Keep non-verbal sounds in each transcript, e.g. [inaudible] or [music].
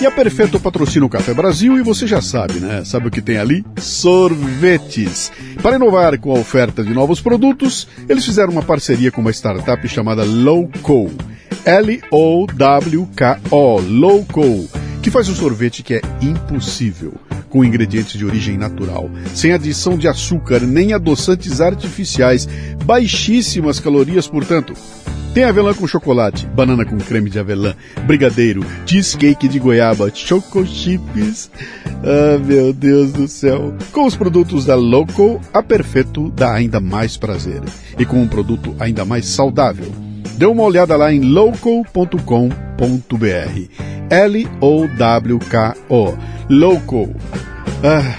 E a Perfeito patrocina o Café Brasil e você já sabe, né? Sabe o que tem ali? Sorvetes. Para inovar com a oferta de novos produtos, eles fizeram uma parceria com uma startup chamada Lowco. L-O-W-K-O, Lowco, que faz um sorvete que é impossível, com ingredientes de origem natural, sem adição de açúcar nem adoçantes artificiais, baixíssimas calorias, portanto. Tem avelã com chocolate, banana com creme de avelã, brigadeiro, cheesecake de goiaba, choco chips. Ah, meu Deus do céu. Com os produtos da Loco, a Perfeito dá ainda mais prazer. E com um produto ainda mais saudável. Dê uma olhada lá em loco.com.br. L-O-W-K-O. Loco. Ah,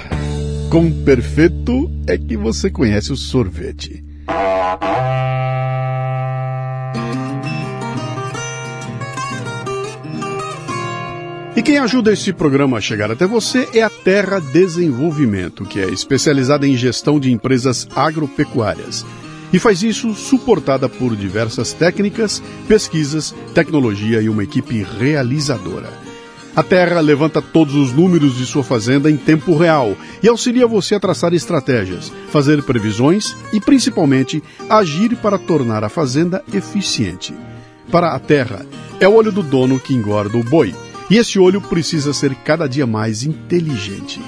com Perfeito é que você conhece o sorvete. E quem ajuda esse programa a chegar até você é a Terra Desenvolvimento, que é especializada em gestão de empresas agropecuárias. E faz isso suportada por diversas técnicas, pesquisas, tecnologia e uma equipe realizadora. A Terra levanta todos os números de sua fazenda em tempo real e auxilia você a traçar estratégias, fazer previsões e, principalmente, agir para tornar a fazenda eficiente. Para a Terra, é o olho do dono que engorda o boi e esse olho precisa ser cada dia mais inteligente.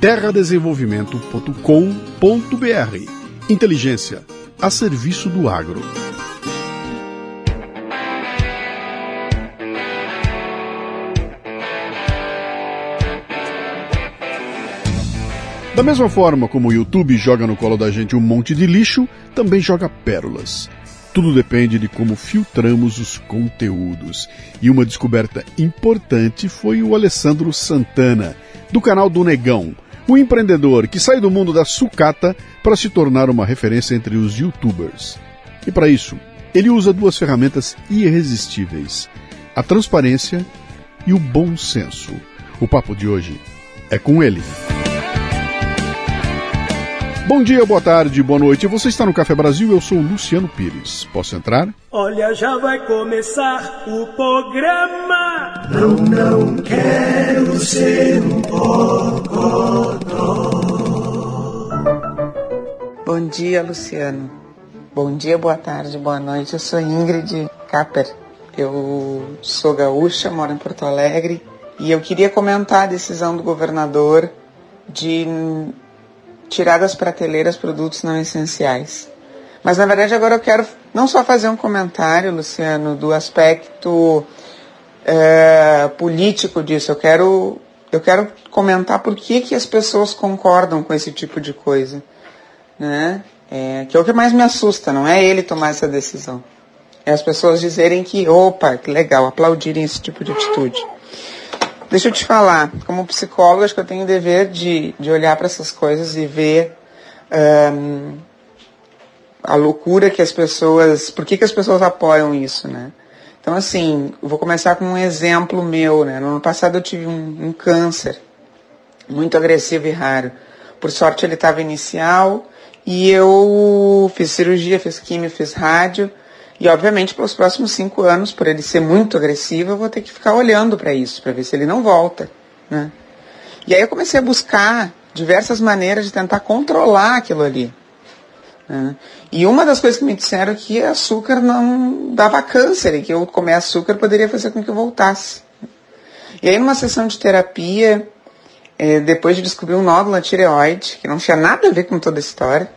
terradesenvolvimento.com.br Inteligência a serviço do agro. Da mesma forma como o YouTube joga no colo da gente um monte de lixo, também joga pérolas. Tudo depende de como filtramos os conteúdos. E uma descoberta importante foi o Alessandro Santana, do canal do Negão, o empreendedor que sai do mundo da sucata para se tornar uma referência entre os youtubers. E para isso, ele usa duas ferramentas irresistíveis: a transparência e o bom senso. O papo de hoje é com ele. Bom dia, boa tarde, boa noite. Você está no Café Brasil, eu sou o Luciano Pires. Posso entrar? Olha, já vai começar o programa. Não, não quero ser um bocodó. Bom dia, Luciano. Bom dia, boa tarde, boa noite. Eu sou Ingrid Capper. Eu sou gaúcha, moro em Porto Alegre e eu queria comentar a decisão do governador de tirar das prateleiras produtos não essenciais. Mas na verdade agora eu quero não só fazer um comentário, Luciano, do aspecto é, político disso. Eu quero eu quero comentar por que, que as pessoas concordam com esse tipo de coisa, né? É, que é o que mais me assusta, não é ele tomar essa decisão. É as pessoas dizerem que, opa, que legal, aplaudirem esse tipo de atitude. Deixa eu te falar, como psicóloga, acho que eu tenho o dever de, de olhar para essas coisas e ver um, a loucura que as pessoas. Por que, que as pessoas apoiam isso, né? Então, assim, vou começar com um exemplo meu, né? No ano passado eu tive um, um câncer muito agressivo e raro. Por sorte ele estava inicial e eu fiz cirurgia, fiz quimio, fiz rádio e, obviamente, pelos próximos cinco anos, por ele ser muito agressivo, eu vou ter que ficar olhando para isso, para ver se ele não volta. Né? E aí eu comecei a buscar diversas maneiras de tentar controlar aquilo ali. Né? E uma das coisas que me disseram é que açúcar não dava câncer e que eu comer açúcar poderia fazer com que eu voltasse. E aí, numa sessão de terapia, é, depois de descobrir um nódulo na tireoide, que não tinha nada a ver com toda a história,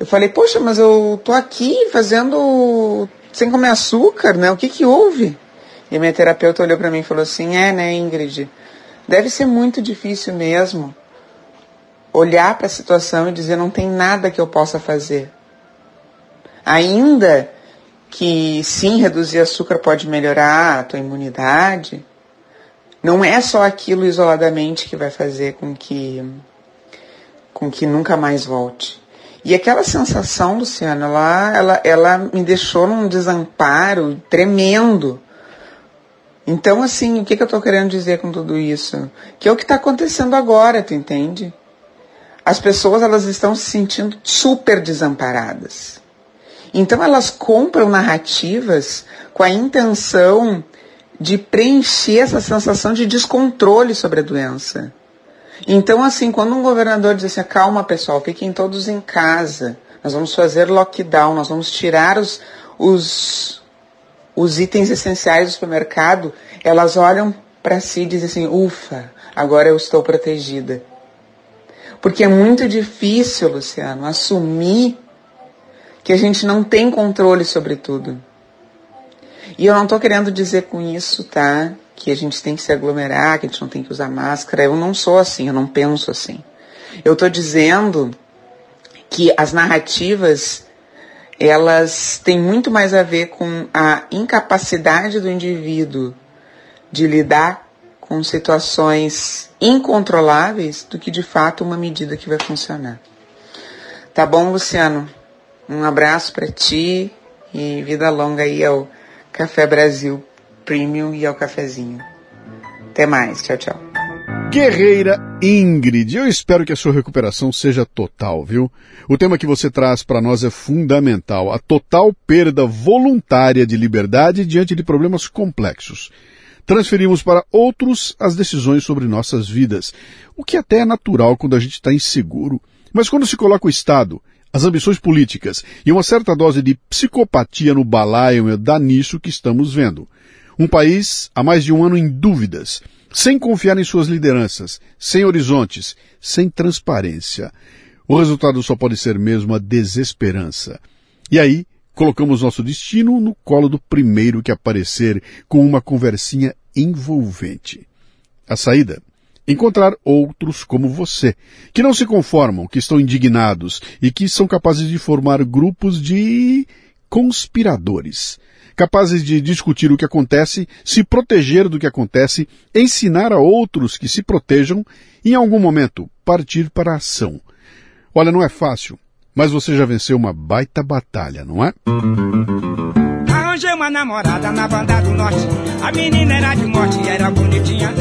eu falei, poxa, mas eu tô aqui fazendo sem comer açúcar, né? O que que houve? E minha terapeuta olhou para mim e falou assim, é, né, Ingrid? Deve ser muito difícil mesmo olhar para a situação e dizer não tem nada que eu possa fazer. Ainda que sim, reduzir açúcar pode melhorar a tua imunidade, não é só aquilo isoladamente que vai fazer com que com que nunca mais volte. E aquela sensação, Luciana, ela, ela, ela me deixou num desamparo tremendo. Então, assim, o que, que eu estou querendo dizer com tudo isso? Que é o que está acontecendo agora, tu entende? As pessoas, elas estão se sentindo super desamparadas. Então elas compram narrativas com a intenção de preencher essa sensação de descontrole sobre a doença. Então, assim, quando um governador diz assim, calma pessoal, fiquem todos em casa, nós vamos fazer lockdown, nós vamos tirar os, os, os itens essenciais do supermercado, elas olham para si e dizem assim, ufa, agora eu estou protegida. Porque é muito difícil, Luciano, assumir que a gente não tem controle sobre tudo. E eu não estou querendo dizer com isso, tá? Que a gente tem que se aglomerar, que a gente não tem que usar máscara. Eu não sou assim, eu não penso assim. Eu estou dizendo que as narrativas elas têm muito mais a ver com a incapacidade do indivíduo de lidar com situações incontroláveis do que de fato uma medida que vai funcionar. Tá bom, Luciano? Um abraço para ti e vida longa aí ao Café Brasil Premium e ao cafezinho. Até mais, tchau, tchau. Guerreira Ingrid, eu espero que a sua recuperação seja total, viu? O tema que você traz para nós é fundamental: a total perda voluntária de liberdade diante de problemas complexos. Transferimos para outros as decisões sobre nossas vidas, o que até é natural quando a gente está inseguro. Mas quando se coloca o Estado, as ambições políticas e uma certa dose de psicopatia no balaio, dá nisso que estamos vendo. Um país há mais de um ano em dúvidas, sem confiar em suas lideranças, sem horizontes, sem transparência. O resultado só pode ser mesmo a desesperança. E aí, colocamos nosso destino no colo do primeiro que aparecer com uma conversinha envolvente. A saída encontrar outros como você, que não se conformam, que estão indignados e que são capazes de formar grupos de conspiradores, capazes de discutir o que acontece, se proteger do que acontece, ensinar a outros que se protejam e, em algum momento, partir para a ação. Olha, não é fácil, mas você já venceu uma baita batalha, não é? Arranjei uma namorada na banda do norte. A menina era de morte, era bonitinha.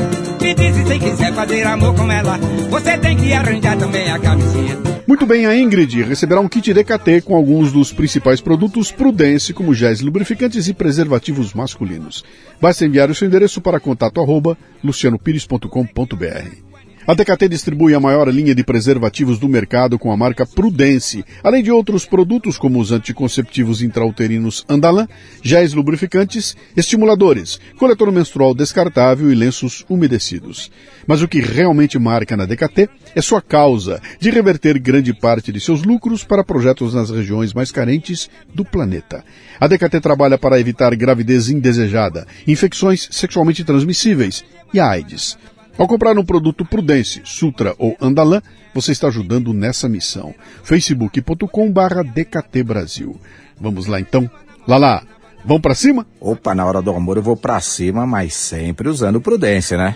Me disse se quiser fazer amor com ela, você tem que arranjar também a camisinha. Muito bem, a Ingrid receberá um kit DKT com alguns dos principais produtos Prudence, como géis lubrificantes e preservativos masculinos. Basta enviar o seu endereço para contato arroba lucianopires.com.br. A DKT distribui a maior linha de preservativos do mercado com a marca Prudence, além de outros produtos como os anticonceptivos intrauterinos Andalan, géis lubrificantes, estimuladores, coletor menstrual descartável e lenços umedecidos. Mas o que realmente marca na DKT é sua causa de reverter grande parte de seus lucros para projetos nas regiões mais carentes do planeta. A DKT trabalha para evitar gravidez indesejada, infecções sexualmente transmissíveis e AIDS. Ao comprar um produto Prudence, Sutra ou Andalan, você está ajudando nessa missão. facebook.com barra DKT Brasil. Vamos lá então? Lala, vamos para cima? Opa, na hora do amor eu vou para cima, mas sempre usando prudência, né?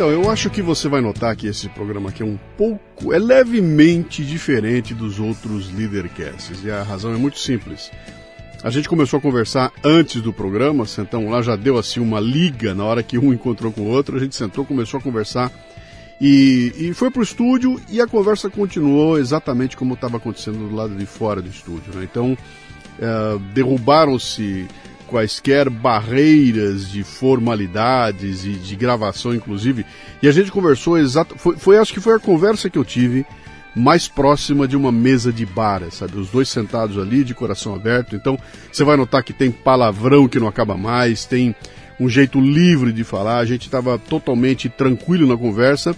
Então, eu acho que você vai notar que esse programa aqui é um pouco, é levemente diferente dos outros Leadercasts. E a razão é muito simples. A gente começou a conversar antes do programa, sentamos lá, já deu assim uma liga na hora que um encontrou com o outro, a gente sentou, começou a conversar e, e foi pro estúdio e a conversa continuou exatamente como estava acontecendo do lado de fora do estúdio. Né? Então, é, derrubaram-se quaisquer barreiras de formalidades e de gravação, inclusive. E a gente conversou exato. Foi, foi, acho que foi a conversa que eu tive mais próxima de uma mesa de bar, sabe? Os dois sentados ali, de coração aberto. Então, você vai notar que tem palavrão que não acaba mais, tem um jeito livre de falar. A gente estava totalmente tranquilo na conversa.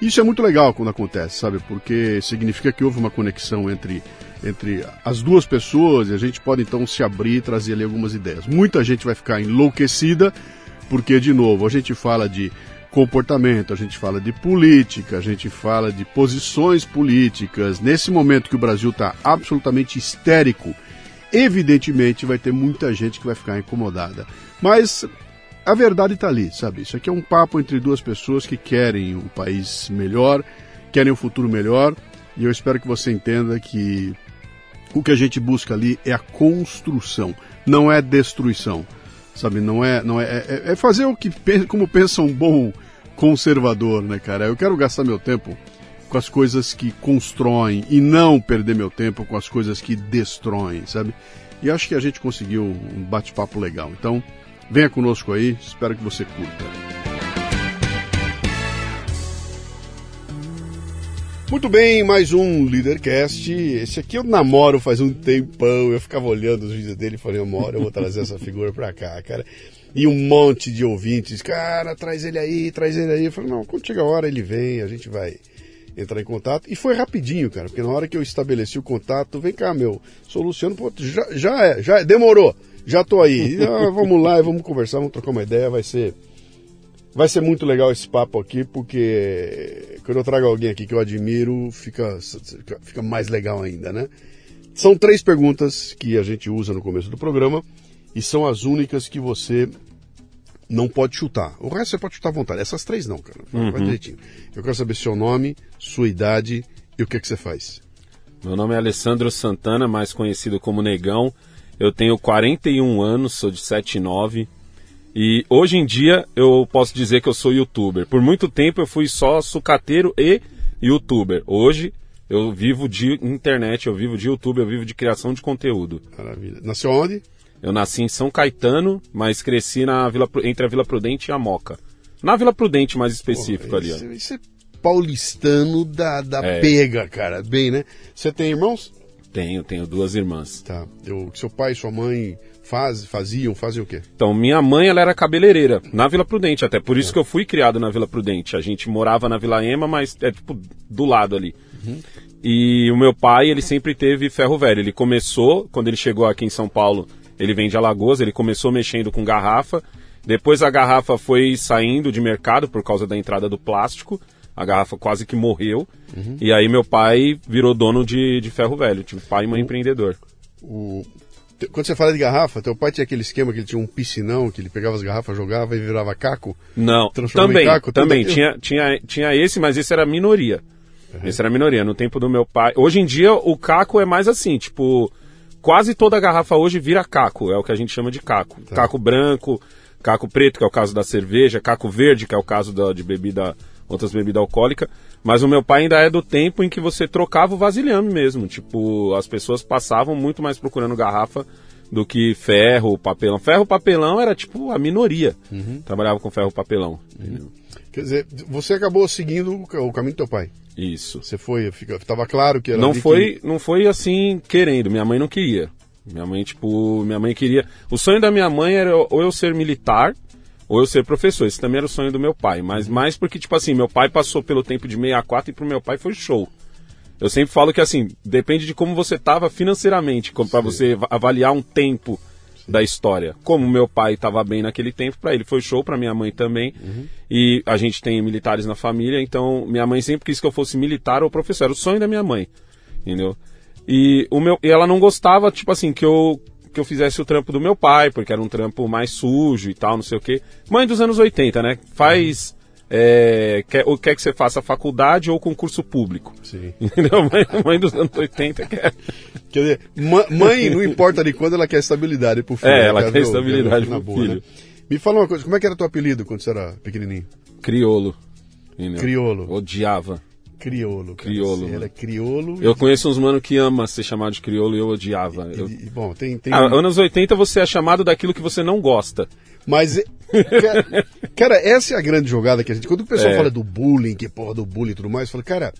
Isso é muito legal quando acontece, sabe? Porque significa que houve uma conexão entre entre as duas pessoas e a gente pode então se abrir e trazer ali algumas ideias. Muita gente vai ficar enlouquecida porque, de novo, a gente fala de comportamento, a gente fala de política, a gente fala de posições políticas. Nesse momento que o Brasil está absolutamente histérico, evidentemente vai ter muita gente que vai ficar incomodada. Mas a verdade está ali, sabe? Isso aqui é um papo entre duas pessoas que querem um país melhor, querem um futuro melhor. E eu espero que você entenda que o que a gente busca ali é a construção, não é destruição, sabe? Não é, não é, é, é fazer o que como pensa um bom conservador, né, cara? Eu quero gastar meu tempo com as coisas que constroem e não perder meu tempo com as coisas que destroem, sabe? E acho que a gente conseguiu um bate-papo legal. Então, venha conosco aí, espero que você curta. Muito bem, mais um Leadercast. Esse aqui eu namoro faz um tempão. Eu ficava olhando os vídeos dele e falei, uma eu vou trazer essa figura pra cá, cara. E um monte de ouvintes, cara, traz ele aí, traz ele aí. Eu falei, não, quando chega a hora ele vem, a gente vai entrar em contato. E foi rapidinho, cara, porque na hora que eu estabeleci o contato, vem cá, meu, sou o Luciano, pô, já, já é, já é, demorou, já tô aí. [laughs] Ah, vamos lá, vamos conversar, vamos trocar uma ideia, vai ser Vai ser muito legal esse papo aqui, porque quando eu trago alguém aqui que eu admiro, fica, fica mais legal ainda, né? São três perguntas que a gente usa no começo do programa e são as únicas que você não pode chutar. O resto você pode chutar à vontade. Essas três não, cara. Vai Uhum. direitinho. Eu quero saber seu nome, sua idade e o que, que você faz. Meu nome é Alessandro Santana, mais conhecido como Negão. Eu tenho 41 anos, sou de 79. E hoje em dia eu posso dizer que eu sou youtuber. Por muito tempo eu fui só sucateiro e youtuber. Hoje eu vivo de internet, eu vivo de YouTube, eu vivo de criação de conteúdo. Maravilha. Nasceu onde? Eu nasci em São Caetano, mas cresci na Vila, entre a Vila Prudente e a Moca. Na Vila Prudente, mais específico Pô, ali. ó. Isso, isso é paulistano da, da É. pega, cara. Bem, né? Você tem irmãos? Tenho, tenho duas irmãs. Tá. Eu, seu pai e sua mãe faz, faziam, fazem o quê? Então, minha mãe, ela era cabeleireira, na Vila Prudente, até por isso que eu fui criado na Vila Prudente. A gente morava na Vila Ema, mas é tipo do lado ali. E o meu pai, ele sempre teve ferro velho. Ele começou, quando ele chegou aqui em São Paulo, ele vem de Alagoas, ele começou mexendo com garrafa. Depois a garrafa foi saindo de mercado por causa da entrada do plástico. A garrafa quase que morreu. E aí meu pai virou dono de, de ferro velho, tipo pai e mãe empreendedor. O... Quando você fala de garrafa, teu pai tinha aquele esquema que ele tinha um piscinão, que ele pegava as garrafas, jogava e virava caco? Não, também, caco, também tinha, tinha, tinha esse, mas esse era a minoria. Esse era a minoria, no tempo do meu pai. Hoje em dia o caco é mais assim, tipo, quase toda garrafa hoje vira caco, é o que a gente chama de caco. Tá. Caco branco, caco preto, que é o caso da cerveja, caco verde, que é o caso da, de bebida, outras bebidas alcoólicas. Mas o meu pai ainda é do tempo em que você trocava o vasilhame mesmo. Tipo, as pessoas passavam muito mais procurando garrafa do que ferro, papelão. Ferro, papelão era tipo a minoria. Uhum. Trabalhava com ferro, papelão. entendeu? Quer dizer, você acabou seguindo o ca- o caminho do teu pai. Isso. Você foi, fica, tava claro que era Não foi, não foi assim querendo. Minha mãe não queria. Minha mãe, tipo, minha mãe queria. O sonho da minha mãe era ou eu ser militar ou eu ser professor. Esse também era o sonho do meu pai. Mas mais porque, tipo assim, meu pai passou pelo tempo de 64 e pro meu pai foi show. Eu sempre falo que, assim, depende de como você tava financeiramente, para você va- avaliar um tempo da história. Como meu pai estava bem naquele tempo, para ele foi show, para minha mãe também. E a gente tem militares na família, então minha mãe sempre quis que eu fosse militar ou professor. Era o sonho da minha mãe, entendeu? E, o meu, e ela não gostava, tipo assim, que eu, que eu fizesse o trampo do meu pai, porque era um trampo mais sujo e tal, não sei o quê. Mãe dos anos 80, né? Faz. é, quer, ou quer que você faça faculdade ou concurso público. Sim. [laughs] Entendeu? Mãe, mãe dos anos 80 quer. Quer dizer, mãe, não importa de quando, ela quer estabilidade pro filho. É, ela Quer quer estabilidade pro boa, filho. né? Me fala uma coisa, como é que era teu apelido quando você era pequenininho? Criolo. entendeu? Criolo. Odiava. Criolo. cara. Criolo, Você era criolo. Eu conheço uns mano que ama ser chamado de crioulo e eu odiava. e, Eu- e- bom, tem... tem Ah, anos 80 você é chamado daquilo que você não gosta. Mas, é- cara, cara, essa é a grande jogada que a gente... Quando o pessoal É. fala do bullying, que porra do bullying e tudo mais, fala, cara,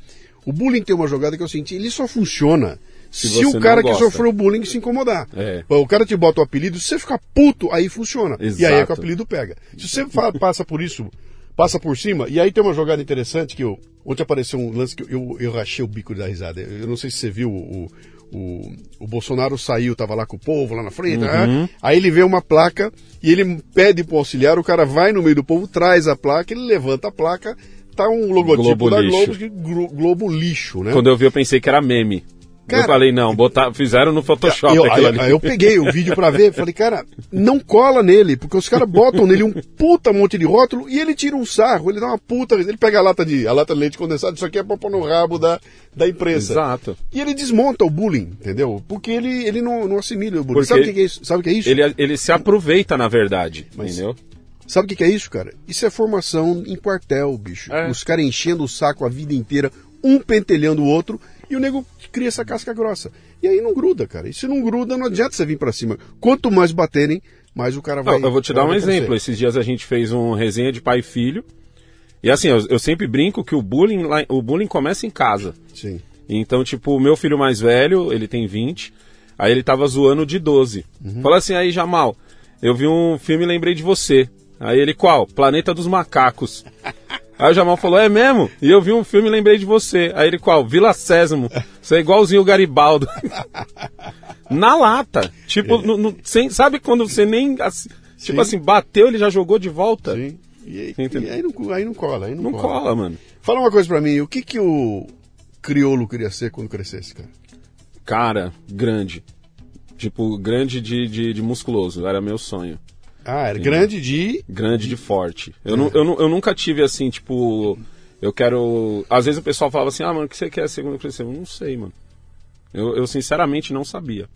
o bullying tem uma jogada que eu senti, ele só funciona se, Se o cara que sofreu bullying se incomodar. É. O cara te bota o apelido, se você ficar puto, aí funciona. E aí é que o Exato. apelido pega. Se você passa por isso, passa por cima, e aí tem uma jogada interessante que eu. Ontem apareceu um lance que eu, eu, eu rachei o bico da risada. Eu não sei se você viu o. O, o Bolsonaro saiu, tava lá com o povo lá na frente, Uhum. né? aí ele vê uma placa e ele pede pro auxiliar, o cara vai no meio do povo, traz a placa, ele levanta a placa, tá um logotipo Globo da lixo. Globo lixo, né? Quando eu vi, eu pensei que era meme. Cara- eu falei, não, botar, fizeram no Photoshop eu, aquilo aí, ali. aí eu peguei o vídeo pra ver, falei, cara, não cola nele, porque os caras botam nele um puta monte de rótulo e ele tira um sarro, ele dá uma puta, ele pega a lata de, a lata de leite condensado, isso aqui é pra pôr no rabo da, da imprensa. Exato. E ele desmonta o bullying, entendeu? Porque ele, ele não, não assimila o bullying. Porque Sabe o que que é isso? Sabe o que é isso? Ele, ele se aproveita, na verdade, Mas- entendeu? Sabe o que, que é isso, cara? Isso é formação em quartel, bicho. É. Os caras enchendo o saco a vida inteira, um pentelhando o outro, e o nego cria essa casca grossa. E aí não gruda, cara. E se não gruda, não adianta você vir pra cima. Quanto mais baterem, mais o cara vai. Não, eu vou te dar um vai crescer. exemplo. Esses dias a gente fez um resenha de pai e filho. E assim, eu, eu sempre brinco que o bullying, lá, o bullying começa em casa. Sim. Então, tipo, o meu filho mais velho, ele tem 20, aí ele tava zoando de 12. Falou assim, aí, Jamal, eu vi um filme e lembrei de você. Aí ele, qual? Planeta dos Macacos. [laughs] Aí o Jamal falou, é mesmo? E eu vi um filme e lembrei de você. Aí ele, qual? Vila Sésamo. Você é igualzinho o Garibaldo. [laughs] Na lata. Tipo, no- no- sem, sabe quando você nem... assim, tipo Sim. assim, bateu, ele já jogou de volta? Sim. E aí, e aí não, aí não cola, aí não, Não cola, mano. Fala uma coisa pra mim, o que que o crioulo queria ser quando crescesse, cara? Cara, grande. Tipo, grande de, de, de musculoso. Era meu sonho. Ah, era grande de... grande de forte. Eu, nu- eu, nu- eu nunca tive assim, tipo, eu quero. Às vezes o pessoal falava assim, ah, mano, o que você quer ser quando crescer? Eu não sei, mano. Eu, eu sinceramente não sabia.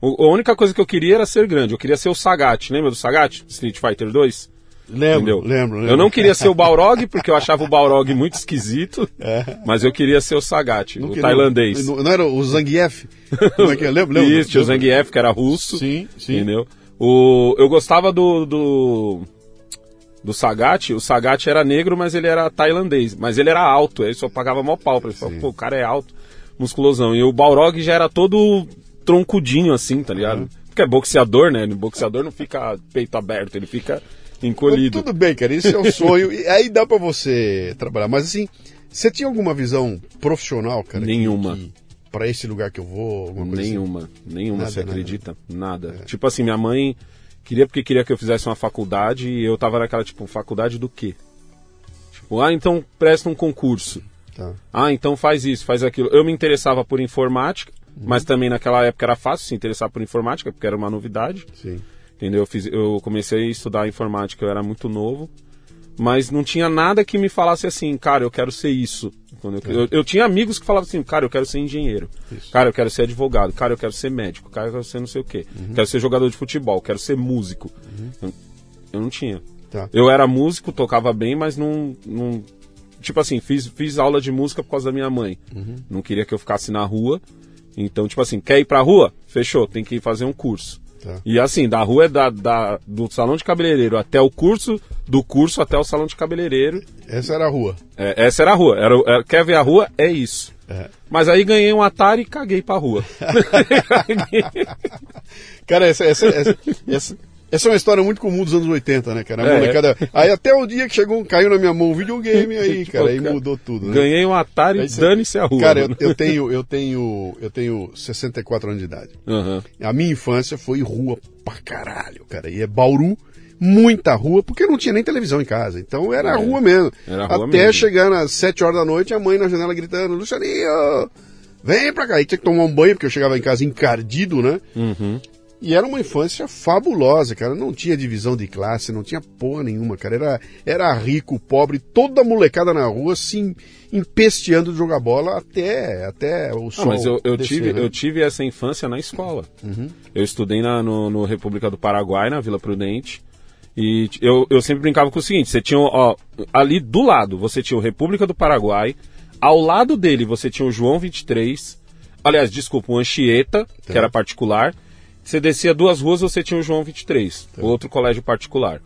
O- a única coisa que eu queria era ser grande. Eu queria ser o Sagat. Lembra do Sagat? Street Fighter 2? Lembro, lembro, lembro. Eu não queria ser o Balrog, porque eu achava o Balrog muito esquisito. [laughs] Mas eu queria ser o Sagat, Não o queria- tailandês. Não, não era o Zangief? [laughs] Como é que é? Lembra? lembra? Isso, tinha o Zangief, que era russo. Sim, sim. Entendeu? O, eu gostava do, do, do Sagat. O Sagat era negro, mas ele era tailandês. Mas ele era alto, aí só pagava mó pau pra ele. Falava, Pô, o cara é alto, musculosão. E o Balrog já era todo troncudinho assim, tá ligado? Porque é boxeador, né? O boxeador não fica peito aberto, ele fica Mas encolhido. Tudo bem, cara, isso é o sonho. e aí dá pra você trabalhar. Mas assim, você tinha alguma visão profissional, cara? que- Nenhuma. que Pra esse lugar que eu vou, alguma coisa assim? Nenhuma, nenhuma, Nada, você nada. acredita? Nada. Tipo assim, minha mãe queria porque queria que eu fizesse uma faculdade e eu tava naquela, tipo, faculdade do quê? Tipo, ah, então presta um concurso. Tá. Ah, então faz isso, faz aquilo. Eu me interessava por informática, Uhum. mas também naquela época era fácil se interessar por informática, porque era uma novidade. Sim. Entendeu? Eu, fiz, eu comecei a estudar informática, eu era muito novo, mas não tinha nada que me falasse assim, cara, eu quero ser isso. Eu, eu, eu tinha amigos que falavam assim, cara, eu quero ser engenheiro, cara, eu quero ser advogado, cara, eu quero ser médico, cara, eu quero ser não sei o quê, quero ser jogador de futebol, quero ser músico. Eu, eu não tinha. Tá. Eu era músico, tocava bem, mas não. não tipo assim, fiz, fiz aula de música por causa da minha mãe. Não queria que eu ficasse na rua. Então, tipo assim, quer ir pra rua? Fechou, tem que ir fazer um curso. Tá. E assim, da rua é da, da- do salão de cabeleireiro até o curso, do curso até o salão de cabeleireiro. Essa era a rua. É, essa era a rua. Era, era- quer ver a rua? É isso. É. Mas aí ganhei um Atari e caguei pra rua. [laughs] [laughs] Cara, essa, essa, essa, essa, essa é uma história muito comum dos anos 80, né, cara? É. molecada- Aí até o dia que chegou, caiu na minha mão um videogame, aí, [laughs] Tipo, cara, aí mudou tudo, né? Ganhei um Atari Aí dane-se a rua. Cara, eu, mano. eu [laughs] tenho, eu tenho, eu tenho 64 anos de idade. Aham. A minha infância foi rua pra caralho, cara. E é Bauru, muita rua, porque não tinha nem televisão em casa. Então era É, rua mesmo. era rua Até mesmo. chegar nas 7 horas da noite, a mãe na janela gritando, Lucianinho, vem pra cá. E tinha que tomar um banho, porque eu chegava em casa encardido, né? Uhum. E era uma infância fabulosa, cara. Não tinha divisão de classe, não tinha porra nenhuma, cara. Era, era rico, pobre, toda molecada na rua se empesteando de jogar bola até, até o Ah, sol. mas eu, eu descer, tive, né? eu tive essa infância na escola. Eu estudei na, no, no República do Paraguai, na Vila Prudente. E eu, eu sempre brincava com o seguinte: você tinha, ó, ali do lado, você tinha o República do Paraguai, ao lado dele você tinha o João 23, aliás, desculpa, o Anchieta, que era particular. Você descia duas ruas, você tinha o João 23, o outro colégio particular.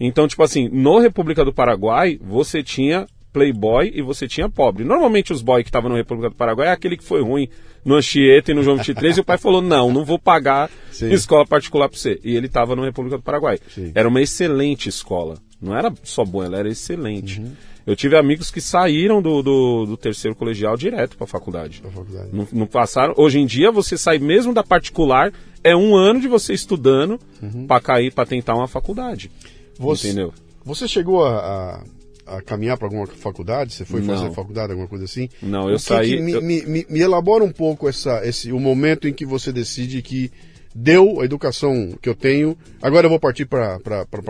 Então, tipo assim, no República do Paraguai, você tinha playboy e você tinha pobre. Normalmente os boy que estavam no República do Paraguai é aquele que foi ruim no Anchieta e no João 23 e o pai falou, não, não vou pagar Sim. escola particular pra você. E ele estava no República do Paraguai. Sim. Era uma excelente escola. Não era só boa, ela era excelente. Uhum. Eu tive amigos que saíram do, do, do terceiro colegial direto faculdade. Da faculdade. Não, não passaram. Hoje em dia, você sai mesmo da particular, é um ano de você estudando pra cair, pra tentar uma faculdade. Uhum. Você, Entendeu? Você chegou a, a, a caminhar para alguma faculdade? Você foi Não. fazer faculdade, alguma coisa assim? Não, eu saí- que me, eu- me, me- me elabora um pouco essa, esse, o momento em que você decide que deu a educação que eu tenho, agora eu vou partir para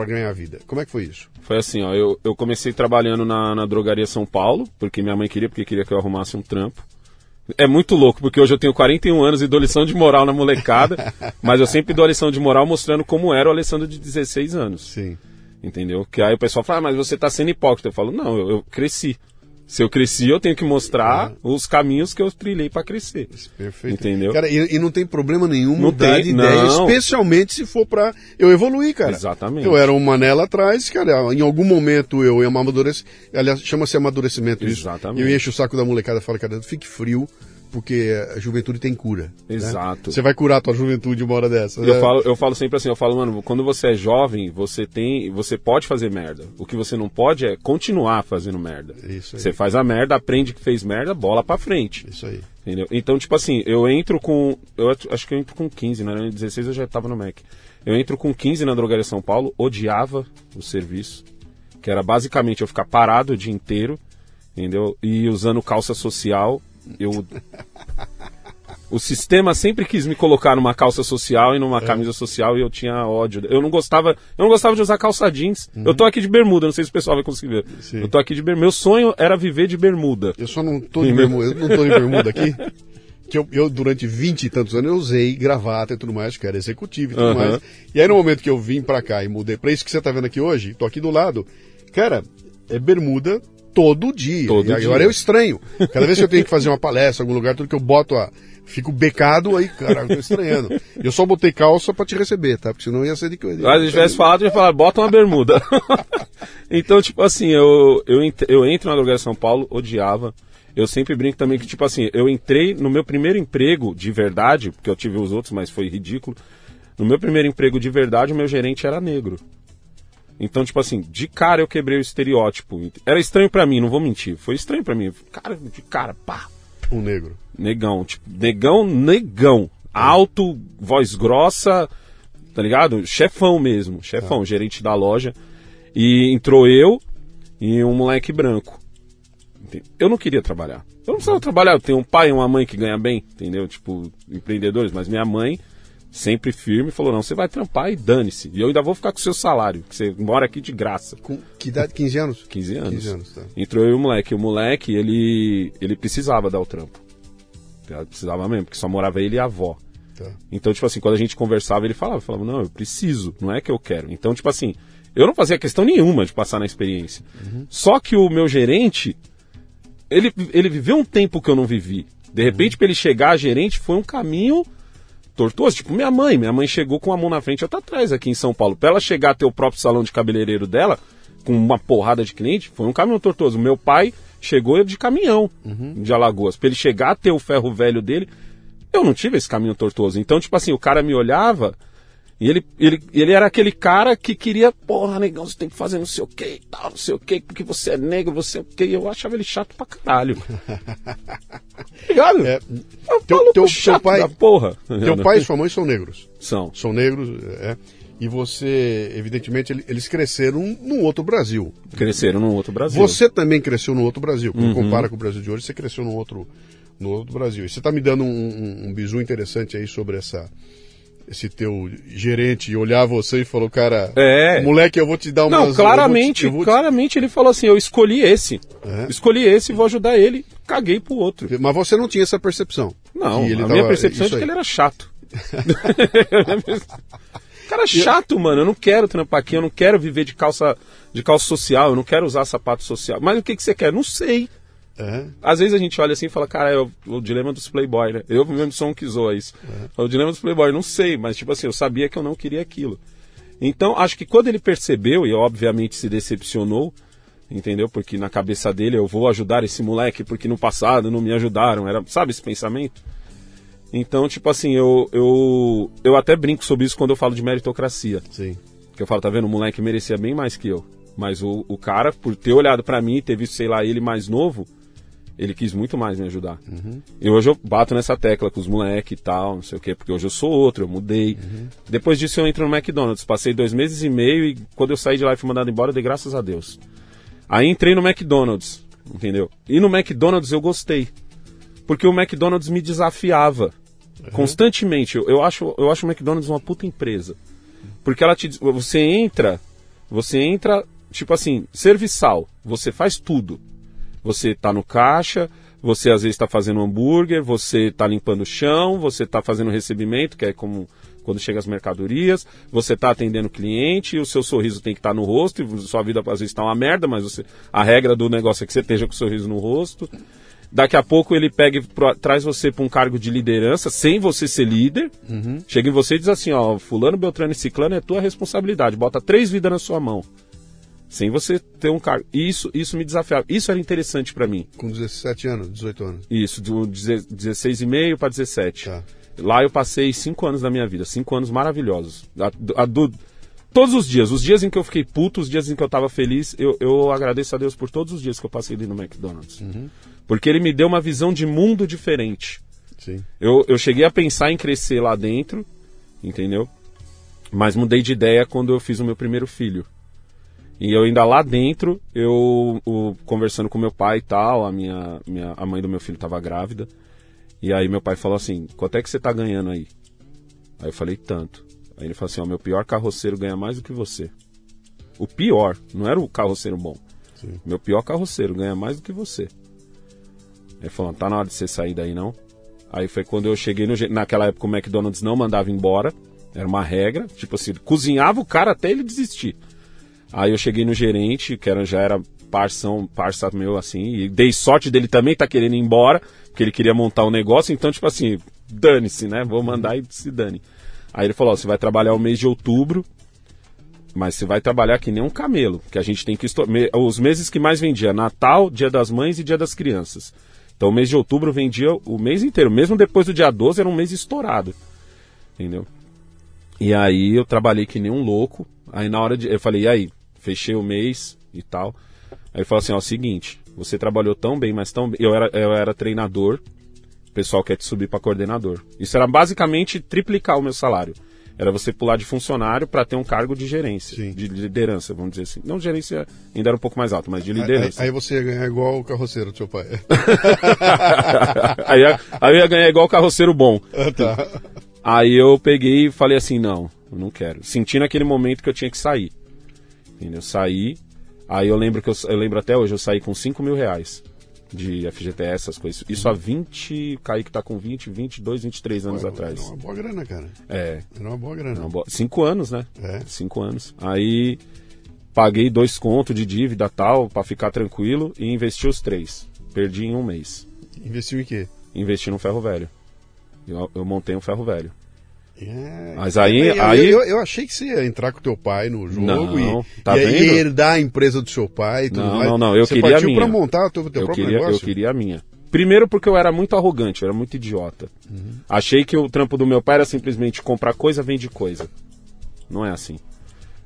ganhar a vida. Como é que foi isso? Foi assim, ó, eu, eu comecei trabalhando na, na drogaria São Paulo, porque minha mãe queria, porque queria que eu arrumasse um trampo. É muito louco, porque hoje eu tenho 41 anos e dou lição de moral na molecada, [laughs] mas eu sempre dou a lição de moral mostrando como era o Alessandro de 16 anos. Sim. Entendeu? Que aí o pessoal fala, ah, mas você tá sendo hipócrita. Eu falo, não, eu, eu cresci. Se eu cresci, eu tenho que mostrar os caminhos que eu trilhei para crescer. Perfeito. Entendeu? Cara, e, e não tem problema nenhum Não mudar tem, de ideia, não. especialmente se for pra eu evoluir, cara. Exatamente. Eu era um manela atrás, cara, em algum momento eu ia amadurecer, aliás, chama-se amadurecimento isso. Exatamente. Eu encho o saco da molecada e falo, cara, fique frio, porque a juventude tem cura. né? Exato. Você vai curar a tua juventude uma hora dessa. Eu né? falo, eu falo sempre assim, eu falo, mano, quando você é jovem, você tem, você pode fazer merda. O que você não pode é continuar fazendo merda. Isso aí. Você faz a merda, aprende que fez merda, bola pra frente. Isso aí. Entendeu? Então, tipo assim, eu entro com. Eu acho- que eu entro com 15, né? Em 16 eu já tava no Mac. Eu entro com 15 na drogaria São Paulo, odiava o serviço, que era basicamente eu ficar parado o dia inteiro, entendeu? E usando calça social. Eu. O sistema sempre quis me colocar numa calça social e numa camisa social e eu tinha ódio. Eu não gostava, eu não gostava de usar calça jeans. Eu tô aqui de bermuda, não sei se o pessoal vai conseguir ver. Sim. Eu tô aqui de bermuda. Meu sonho era viver de bermuda. Eu só não tô de bermuda, eu não tô de bermuda aqui. Que eu, eu, durante 20 e tantos anos, eu usei gravata e tudo mais, que era executivo e tudo Aham. mais. E aí, no momento que eu vim pra cá e mudei pra isso que você tá vendo aqui hoje, tô aqui do lado, cara, é bermuda todo dia. Todo e agora dia. eu estranho. Cada vez que eu tenho que fazer uma palestra, em algum lugar, tudo que eu boto a. Fico becado aí, cara, eu tô estranhando. Eu só botei calça pra te receber, tá? Porque senão ia ser de coisa. Se a gente tivesse falado, eu ia falar, bota uma bermuda. [laughs] então, tipo assim, eu, eu, eu entro na drogaria São Paulo, odiava. Eu sempre brinco também que, tipo assim, eu entrei no meu primeiro emprego de verdade, porque eu tive os outros, mas foi ridículo. No meu primeiro emprego de verdade, o meu gerente era negro. Então, tipo assim, de cara eu quebrei o estereótipo. Era estranho pra mim, não vou mentir. Foi estranho pra mim. Cara, de cara, pá, Um negro. Negão, tipo, negão, negão. Alto, voz grossa, tá ligado? Chefão mesmo, chefão, gerente da loja. E entrou eu e um moleque branco. Eu não queria trabalhar. Eu não precisava trabalhar, eu tenho um pai e uma mãe que ganha bem, entendeu? Tipo, empreendedores, mas minha mãe, sempre firme, falou: não, você vai trampar e dane-se. E eu ainda vou ficar com o seu salário, que você mora aqui de graça. Com que idade? 15 anos? 15 anos. 15 anos, tá. Entrou eu e o moleque. O moleque, ele, ele precisava dar o trampo. Ele precisava mesmo, porque só morava ele e a avó. Tá. Então, tipo assim, quando a gente conversava, ele falava, falava, não, eu preciso, não é que eu quero. Então, tipo assim, eu não fazia questão nenhuma de passar na experiência. Só que o meu gerente, ele, ele viveu um tempo que eu não vivi. De repente, pra ele chegar a gerente, foi um caminho tortuoso. Tipo, minha mãe. Minha mãe chegou com a mão na frente e outra atrás aqui em São Paulo. Pra ela chegar a ter o próprio salão de cabeleireiro dela, com uma porrada de cliente, foi um caminho tortuoso. Meu pai chegou de caminhão de Alagoas. Pra ele chegar a ter o ferro velho dele, eu não tive esse caminho tortuoso. Então, tipo assim, o cara me olhava e ele, ele, ele era aquele cara que queria, porra, negão, você tem que fazer não sei o que e tal, não sei o que, porque você é negro, você é o que. Eu achava ele chato pra caralho. [laughs] Ligado? É, É um teu- teu- teu pai- da porra. Teu [laughs] pai e sua mãe são negros. São. São negros, é. E você, evidentemente, ele- eles cresceram num outro Brasil. Cresceram num outro Brasil. Você também cresceu num outro Brasil. Uhum. Compara com o Brasil de hoje, você cresceu num outro, num outro Brasil. E você está me dando um, um, um bizu interessante aí sobre essa, esse teu gerente olhar você e falou, cara, É. moleque, eu vou te dar uma. Não, claramente, claramente ele falou assim: eu escolhi esse. É. Escolhi esse e vou ajudar ele. Caguei pro outro. Mas você não tinha essa percepção. Não, a tava- minha percepção é de que ele era chato. [laughs] Cara chato, mano. Eu não quero trampar aqui, eu não quero viver de calça, de calça social, eu não quero usar sapato social. Mas o que, que você quer? Não sei. É. Às vezes a gente olha assim e fala, cara, é o, o dilema dos playboy, né? Eu mesmo sou um que zoa isso. É. O dilema dos playboy, não sei, mas tipo assim, eu sabia que eu não queria aquilo. Então, acho que quando ele percebeu, e obviamente se decepcionou, entendeu? Porque na cabeça dele eu vou ajudar esse moleque porque no passado não me ajudaram, era, sabe esse pensamento? Então, tipo assim, eu, eu, eu até brinco sobre isso quando eu falo de meritocracia. Sim. Que eu falo, tá vendo, o moleque merecia bem mais que eu. Mas o, o cara, por ter olhado pra mim e ter visto, sei lá, ele mais novo, ele quis muito mais me ajudar. E hoje eu bato nessa tecla com os moleques e tal, não sei o quê, porque hoje eu sou outro, eu mudei. Depois disso eu entro no McDonald's, passei dois meses e meio e quando eu saí de lá e fui mandado embora, eu dei graças a Deus. Aí entrei no McDonald's, entendeu? E no McDonald's eu gostei. Porque o McDonald's me desafiava constantemente. Eu, eu acho, eu acho o McDonald's uma puta empresa. Porque ela te. Você entra. Você entra, tipo assim, serviçal. Você faz tudo. Você tá no caixa, você às vezes está fazendo hambúrguer, você tá limpando o chão, você tá fazendo recebimento, que é como Quando chega as mercadorias, você tá atendendo o cliente, o seu sorriso tem que estar no rosto, e sua vida às vezes tá uma merda, mas você, a regra do negócio é que você esteja com o sorriso no rosto. Daqui a pouco ele pega pro- traz você para um cargo de liderança, sem você ser líder. Chega em você e diz assim, ó, fulano, beltrano e ciclano é tua responsabilidade. Bota três vidas na sua mão. Sem você ter um cargo. Isso, isso me desafiava. Isso era interessante para mim. Com 17 anos, 18 anos. Isso, do 16,5 para 17. Tá. Lá eu passei cinco anos da minha vida, cinco anos maravilhosos. A- a do- todos os dias, os dias em que eu fiquei puto, os dias em que eu tava feliz, eu, eu agradeço a Deus por todos os dias que eu passei ali no McDonald's. Porque ele me deu uma visão de mundo diferente. Sim. Eu, eu cheguei a pensar em crescer lá dentro, entendeu? Mas mudei de ideia quando eu fiz o meu primeiro filho. E eu ainda lá dentro, eu o- conversando com meu pai e tal, a minha, minha a mãe do meu filho estava grávida. E aí meu pai falou assim: "Quanto é que você tá ganhando aí?" Aí eu falei: "Tanto". Aí ele falou assim: "Ó, meu pior carroceiro ganha mais do que você". O pior, não era o carroceiro bom. Sim. Meu pior carroceiro ganha mais do que você. Ele falou: "Tá na hora de você sair daí não?" Aí foi quando eu cheguei no. Naquela época o McDonald's não mandava embora. Era uma regra. Tipo assim, cozinhava o cara até ele desistir. Aí eu cheguei no gerente, que era, já era parção, parça meu assim, e dei sorte dele também tá querendo ir embora, porque ele queria montar um negócio, então, tipo assim, dane-se, né? Vou mandar e se dane. Aí ele falou: ó, você vai trabalhar o mês de outubro, mas você vai trabalhar que nem um camelo, que a gente tem que os meses que mais vendia, Natal, Dia das Mães e Dia das Crianças. Então o mês de outubro vendia o mês inteiro, mesmo depois do dia 12 era um mês estourado. Entendeu? E aí eu trabalhei que nem um louco. Aí na hora de eu falei: "E aí, fechei o mês e tal". Aí falou assim: "Ó, o seguinte, você trabalhou tão bem, mas tão bem, eu era eu era treinador, o pessoal quer te subir para coordenador. Isso era basicamente triplicar o meu salário. Era você pular de funcionário para ter um cargo de gerência, Sim. de liderança, vamos dizer assim. Não gerência ainda era um pouco mais alto, mas de Aí, liderança. aí você ia ganhar igual o carroceiro do seu pai. [laughs] aí, eu- aí eu ia ganhar igual carroceiro bom. Ah, tá. Aí eu peguei e falei assim, não, eu não quero. Senti naquele momento que eu tinha que sair. Entendeu? Saí. Aí eu lembro que eu, eu lembro até hoje, eu saí com 5 mil reais de FGTS, essas coisas. Isso há 20, o Kaique tá com 20, 22, 23 anos Era atrás. uma boa grana, cara. É, Era uma boa grana. uma boa- cinco anos, né? É. Cinco anos. Aí paguei dois contos de dívida tal, pra ficar tranquilo, e investi os três. Perdi em um mês. Investiu em quê? Investi no ferro velho. Eu, eu montei um ferro velho. É, Mas aí- eu, aí- Eu, eu achei que você ia entrar com teu pai no jogo Não, e, tá e herdar a empresa do seu pai e tudo Não, mais. não, não, eu você queria a minha. pra montar o teu, teu eu, próprio queria, negócio? eu queria a minha. Primeiro porque eu era muito arrogante, eu era muito idiota. Achei que o trampo do meu pai era simplesmente comprar coisa, vende coisa. Não é assim.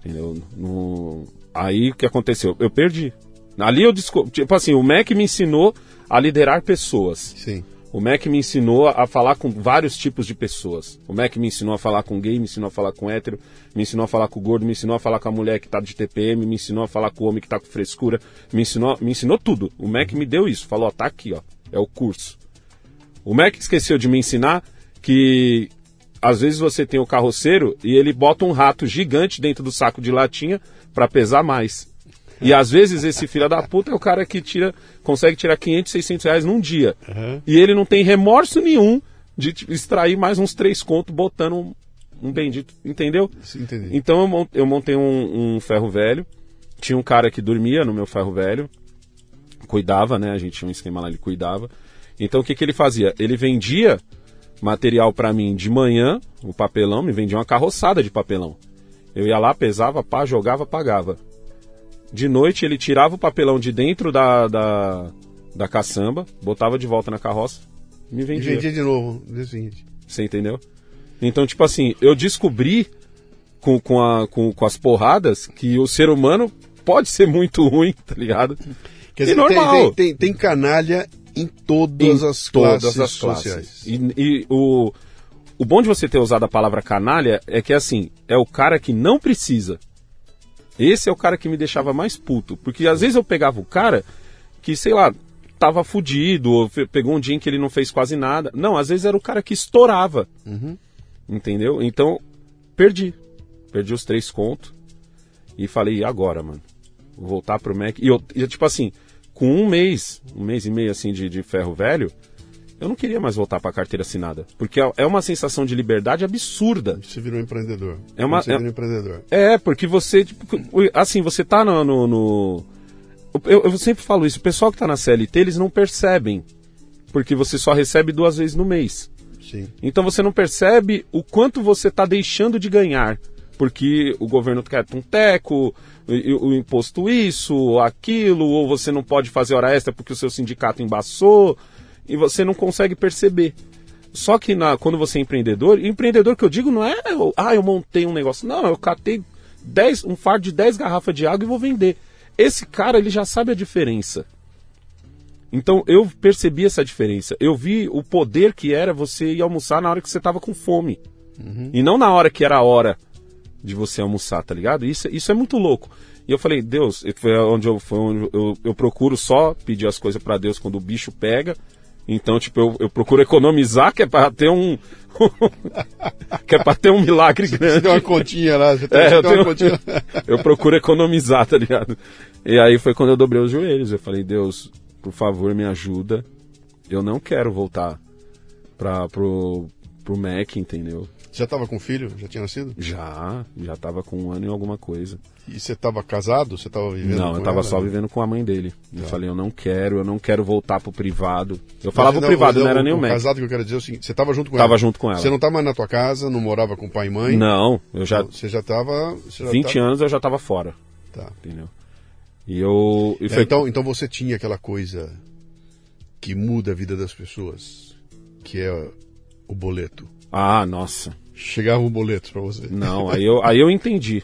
Entendeu? No- Aí o que aconteceu? Eu perdi. Ali eu desco... Tipo assim, o Mac me ensinou a liderar pessoas. Sim. O Mac me ensinou a falar com vários tipos de pessoas. O Mac me ensinou a falar com gay, me ensinou a falar com hétero, me ensinou a falar com gordo, me ensinou a falar com a mulher que tá de TPM, me ensinou a falar com o homem que tá com frescura, me ensinou, me ensinou tudo. O Mac me deu isso, falou, ó, tá aqui, ó, é o curso. O Mac esqueceu de me ensinar que às vezes você tem o carroceiro e ele bota um rato gigante dentro do saco de latinha para pesar mais. E às vezes esse filho da puta é o cara que tira, consegue tirar 500, 600 reais num dia. E ele não tem remorso nenhum de extrair mais uns três contos botando um, um bendito, entendeu? Sim. Então eu mon- eu montei um, um ferro velho. Tinha um cara que dormia no meu ferro velho. Cuidava, né? A gente tinha um esquema lá, ele cuidava. Então o que, que ele fazia? Ele vendia material pra mim de manhã, o papelão, me vendia uma carroçada de papelão. Eu ia lá, pesava, pá, jogava, pagava. De noite ele tirava o papelão de dentro da, da, da caçamba, botava de volta na carroça, me E vendia. vendia de novo, no dia seguinte. Você entendeu? Então, tipo assim, eu descobri com, com, a, com, com as porradas que o ser humano pode ser muito [laughs] ruim, tá ligado? Quer E dizer, tem, normal. tem, tem, tem canalha em todas Em as classes todas as sociais. classes. E, e o, o bom de você ter usado a palavra canalha é que, assim, é o cara que não precisa. Esse é o cara que me deixava mais puto. Porque às vezes eu pegava o cara que, sei lá, tava fudido, ou pegou um dia em que ele não fez quase nada. Não, às vezes era o cara que estourava. Entendeu? Então, perdi. Perdi os três contos. E falei, e agora, mano? Vou voltar pro Mac. E eu, e, tipo assim, com um mês, um mês e meio assim de, de ferro velho, eu não queria mais voltar pra carteira assinada. Porque é- é uma sensação de liberdade absurda. Você virou empreendedor. É uma- Você é- virou empreendedor. É, porque você, tipo, assim, você tá no. no- no- Eu, eu sempre falo isso, o pessoal que tá na CLT, eles não percebem. Porque você só recebe duas vezes no mês. Sim. Então você não percebe o quanto você está deixando de ganhar. Porque o governo quer um teco, o, o imposto isso, aquilo, ou você não pode fazer hora extra porque o seu sindicato embaçou, e você não consegue perceber. Só que na- quando você é empreendedor, empreendedor que eu digo não é, eu- ah, eu montei um negócio. Não, eu catei 10, um fardo de 10 garrafas de água e vou vender. Esse cara, ele já sabe a diferença. Então eu percebi essa diferença. Eu vi o poder que era você ir almoçar na hora que você tava com fome. E não na hora que era a hora de você almoçar, tá ligado? Isso, isso é muito louco. E eu falei, Deus, foi onde eu, foi onde eu, eu procuro só pedir as coisas pra Deus quando o bicho pega. Então, tipo, eu, eu procuro economizar, que é pra ter um. [laughs] que é pra ter um milagre Você grande. tem uma continha lá, você [laughs] É, você eu, tenho- continha. [laughs] eu procuro economizar, tá ligado? E aí foi quando eu dobrei os joelhos. Eu falei, Deus, por favor, me ajuda. Eu não quero voltar pra, pro, pro Mac, entendeu? Já tava com filho? Já tinha nascido? Já, já tava com um ano e alguma coisa. E você tava casado? Você tava vivendo não, eu tava ela? só vivendo com a mãe dele. Eu Tá. falei, eu não quero, eu não quero voltar pro privado. Eu Mas falava o não, privado, não era nem o o Mac. casado que eu quero dizer é o seguinte, você tava junto com Tava ela? junto com ela. Você não tava mais na tua casa, não morava com pai e mãe? Não, eu já. Você já tava... Já 20 tava... anos eu já tava fora, Tá. entendeu? E eu. E É, foi, então, então você tinha aquela coisa que muda a vida das pessoas, que é o boleto. Ah, nossa. Chegava um boleto pra você. Não, aí eu, aí eu entendi.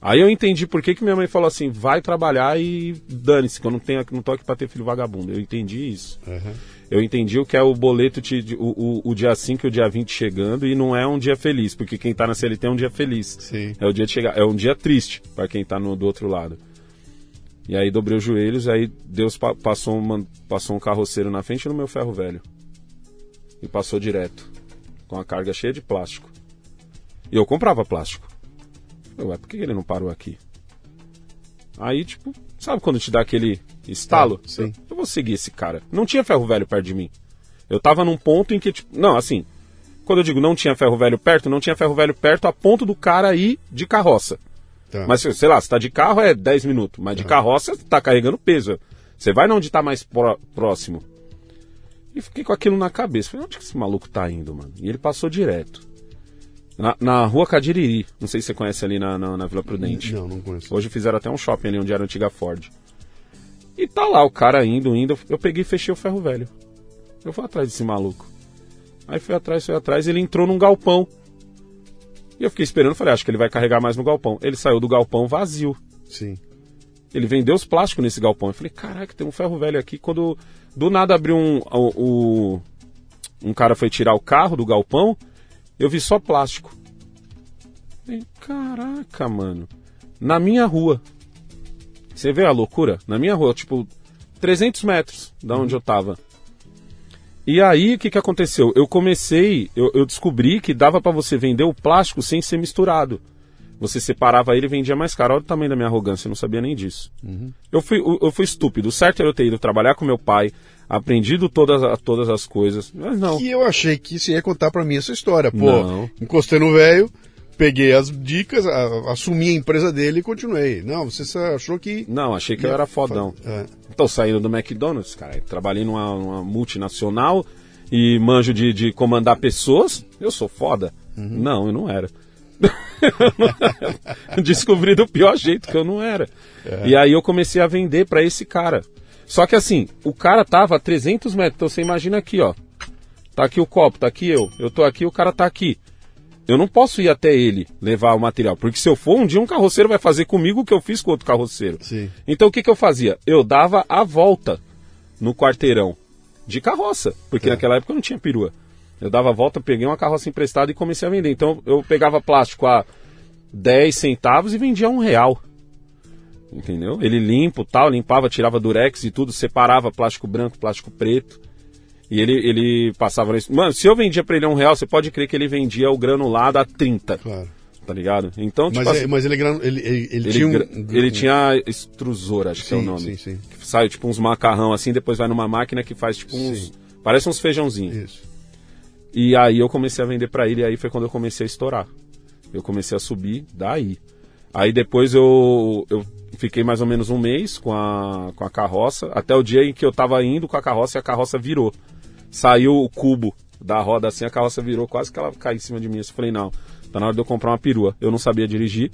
Aí eu entendi por que, que minha mãe falou assim, vai trabalhar e dane-se, que eu não, tenho, não tô aqui pra ter filho vagabundo. Eu entendi isso. Aham. Eu entendi o que é o boleto, te, o, o, o dia 5 e o dia 20 chegando, e não é um dia feliz, porque quem tá na CLT é um dia feliz. Sim. É o dia de chegar, é um dia triste para quem tá no, do outro lado. E aí dobrei os joelhos, aí Deus pa- passou, uma, passou um carroceiro na frente no meu ferro velho. E passou direto. Com a carga cheia de plástico. E eu comprava plástico. Eu, ué, por que ele não parou aqui? Aí, tipo, sabe quando te dá aquele estalo? É, sim. Eu, vou seguir esse cara. Não tinha ferro velho perto de mim. Eu tava num ponto em que, tipo, não, assim, quando eu digo não tinha ferro velho perto, não tinha ferro velho perto a ponto do cara ir de carroça. Tá. Mas, sei lá, se tá de carro é 10 minutos, mas de carroça tá carregando peso. Você vai onde tá mais pró- próximo. E fiquei com aquilo na cabeça. Falei, onde que esse maluco tá indo, mano? E ele passou direto. Na, na rua Cadiriri. Não sei se você conhece ali na, na, na Vila Prudente. Não, não conheço. Hoje fizeram até um shopping ali onde era a antiga Ford. E tá lá o cara indo, indo. Eu peguei e fechei o ferro velho. Eu fui atrás desse maluco. Aí fui atrás, fui atrás, ele entrou num galpão. E eu fiquei esperando, falei, acho que ele vai carregar mais no galpão. Ele saiu do galpão vazio. Sim. Ele vendeu os plásticos nesse galpão. Eu falei, caraca, tem um ferro velho aqui. Quando do nada abriu um. O, o- um cara foi tirar o carro do galpão, eu vi só plástico. Falei, caraca, mano. Na minha rua. Você vê a loucura? Na minha rua, tipo, 300 metros da onde eu tava. E aí, o que, que aconteceu? Eu comecei, eu, eu descobri que dava pra você vender o plástico sem ser misturado. Você separava ele e vendia mais caro. Olha o tamanho da minha arrogância, eu não sabia nem disso. Eu, fui, eu, fui estúpido. O certo era eu ter ido trabalhar com meu pai, aprendido todas, todas as coisas. Mas não. E eu achei que você ia contar pra mim essa história. Pô, Não. encostei no velho, peguei as dicas, a- assumi a empresa dele e continuei. Não, você só achou que. Não, achei que eu era fodão. É. Tô saindo do McDonald's, cara. Trabalhei numa, numa multinacional e manjo de, de comandar pessoas. Eu sou foda. Não, eu não era. [laughs] Descobri do pior jeito que eu não era. E aí eu comecei a vender pra esse cara. Só que assim, o cara tava a 300 metros. Então você imagina aqui, ó. Tá aqui o copo, tá aqui eu. Eu tô aqui, o cara tá aqui. Eu não posso ir até ele levar o material, porque se eu for, um dia um carroceiro vai fazer comigo o que eu fiz com outro carroceiro. Sim. Então o que, que eu fazia? Eu dava a volta no quarteirão de carroça, porque Tá. naquela época eu não tinha perua. Eu dava a volta, peguei uma carroça emprestada e comecei a vender. Então eu pegava plástico a 10 centavos e vendia a um real. Entendeu? Ele limpo, tal, limpava, tirava durex e tudo, separava plástico branco, plástico preto. E ele, ele passava nisso. Mano, se eu vendia pra ele a um real, você pode crer que ele vendia o granulado a 30, Claro. tá ligado? Então, tipo Mas, é- assim, mas ele, é gran- ele, ele, ele ele, tinha um. ele tinha extrusor, acho que é o Sim, nome. sim, sim. Que sai tipo uns macarrão assim, depois vai numa máquina que faz tipo uns. Sim. Parece uns feijãozinhos. Isso. E aí eu comecei a vender pra ele, e aí foi quando eu comecei a estourar. Eu comecei a subir daí. Aí depois eu, eu fiquei mais ou menos um mês com a, com a carroça, até o dia em que eu tava indo com a carroça e a carroça virou. Saiu o cubo da roda assim, a carroça virou, quase que ela caiu em cima de mim. Eu falei, não, tá na hora de eu comprar uma perua. Eu não sabia dirigir.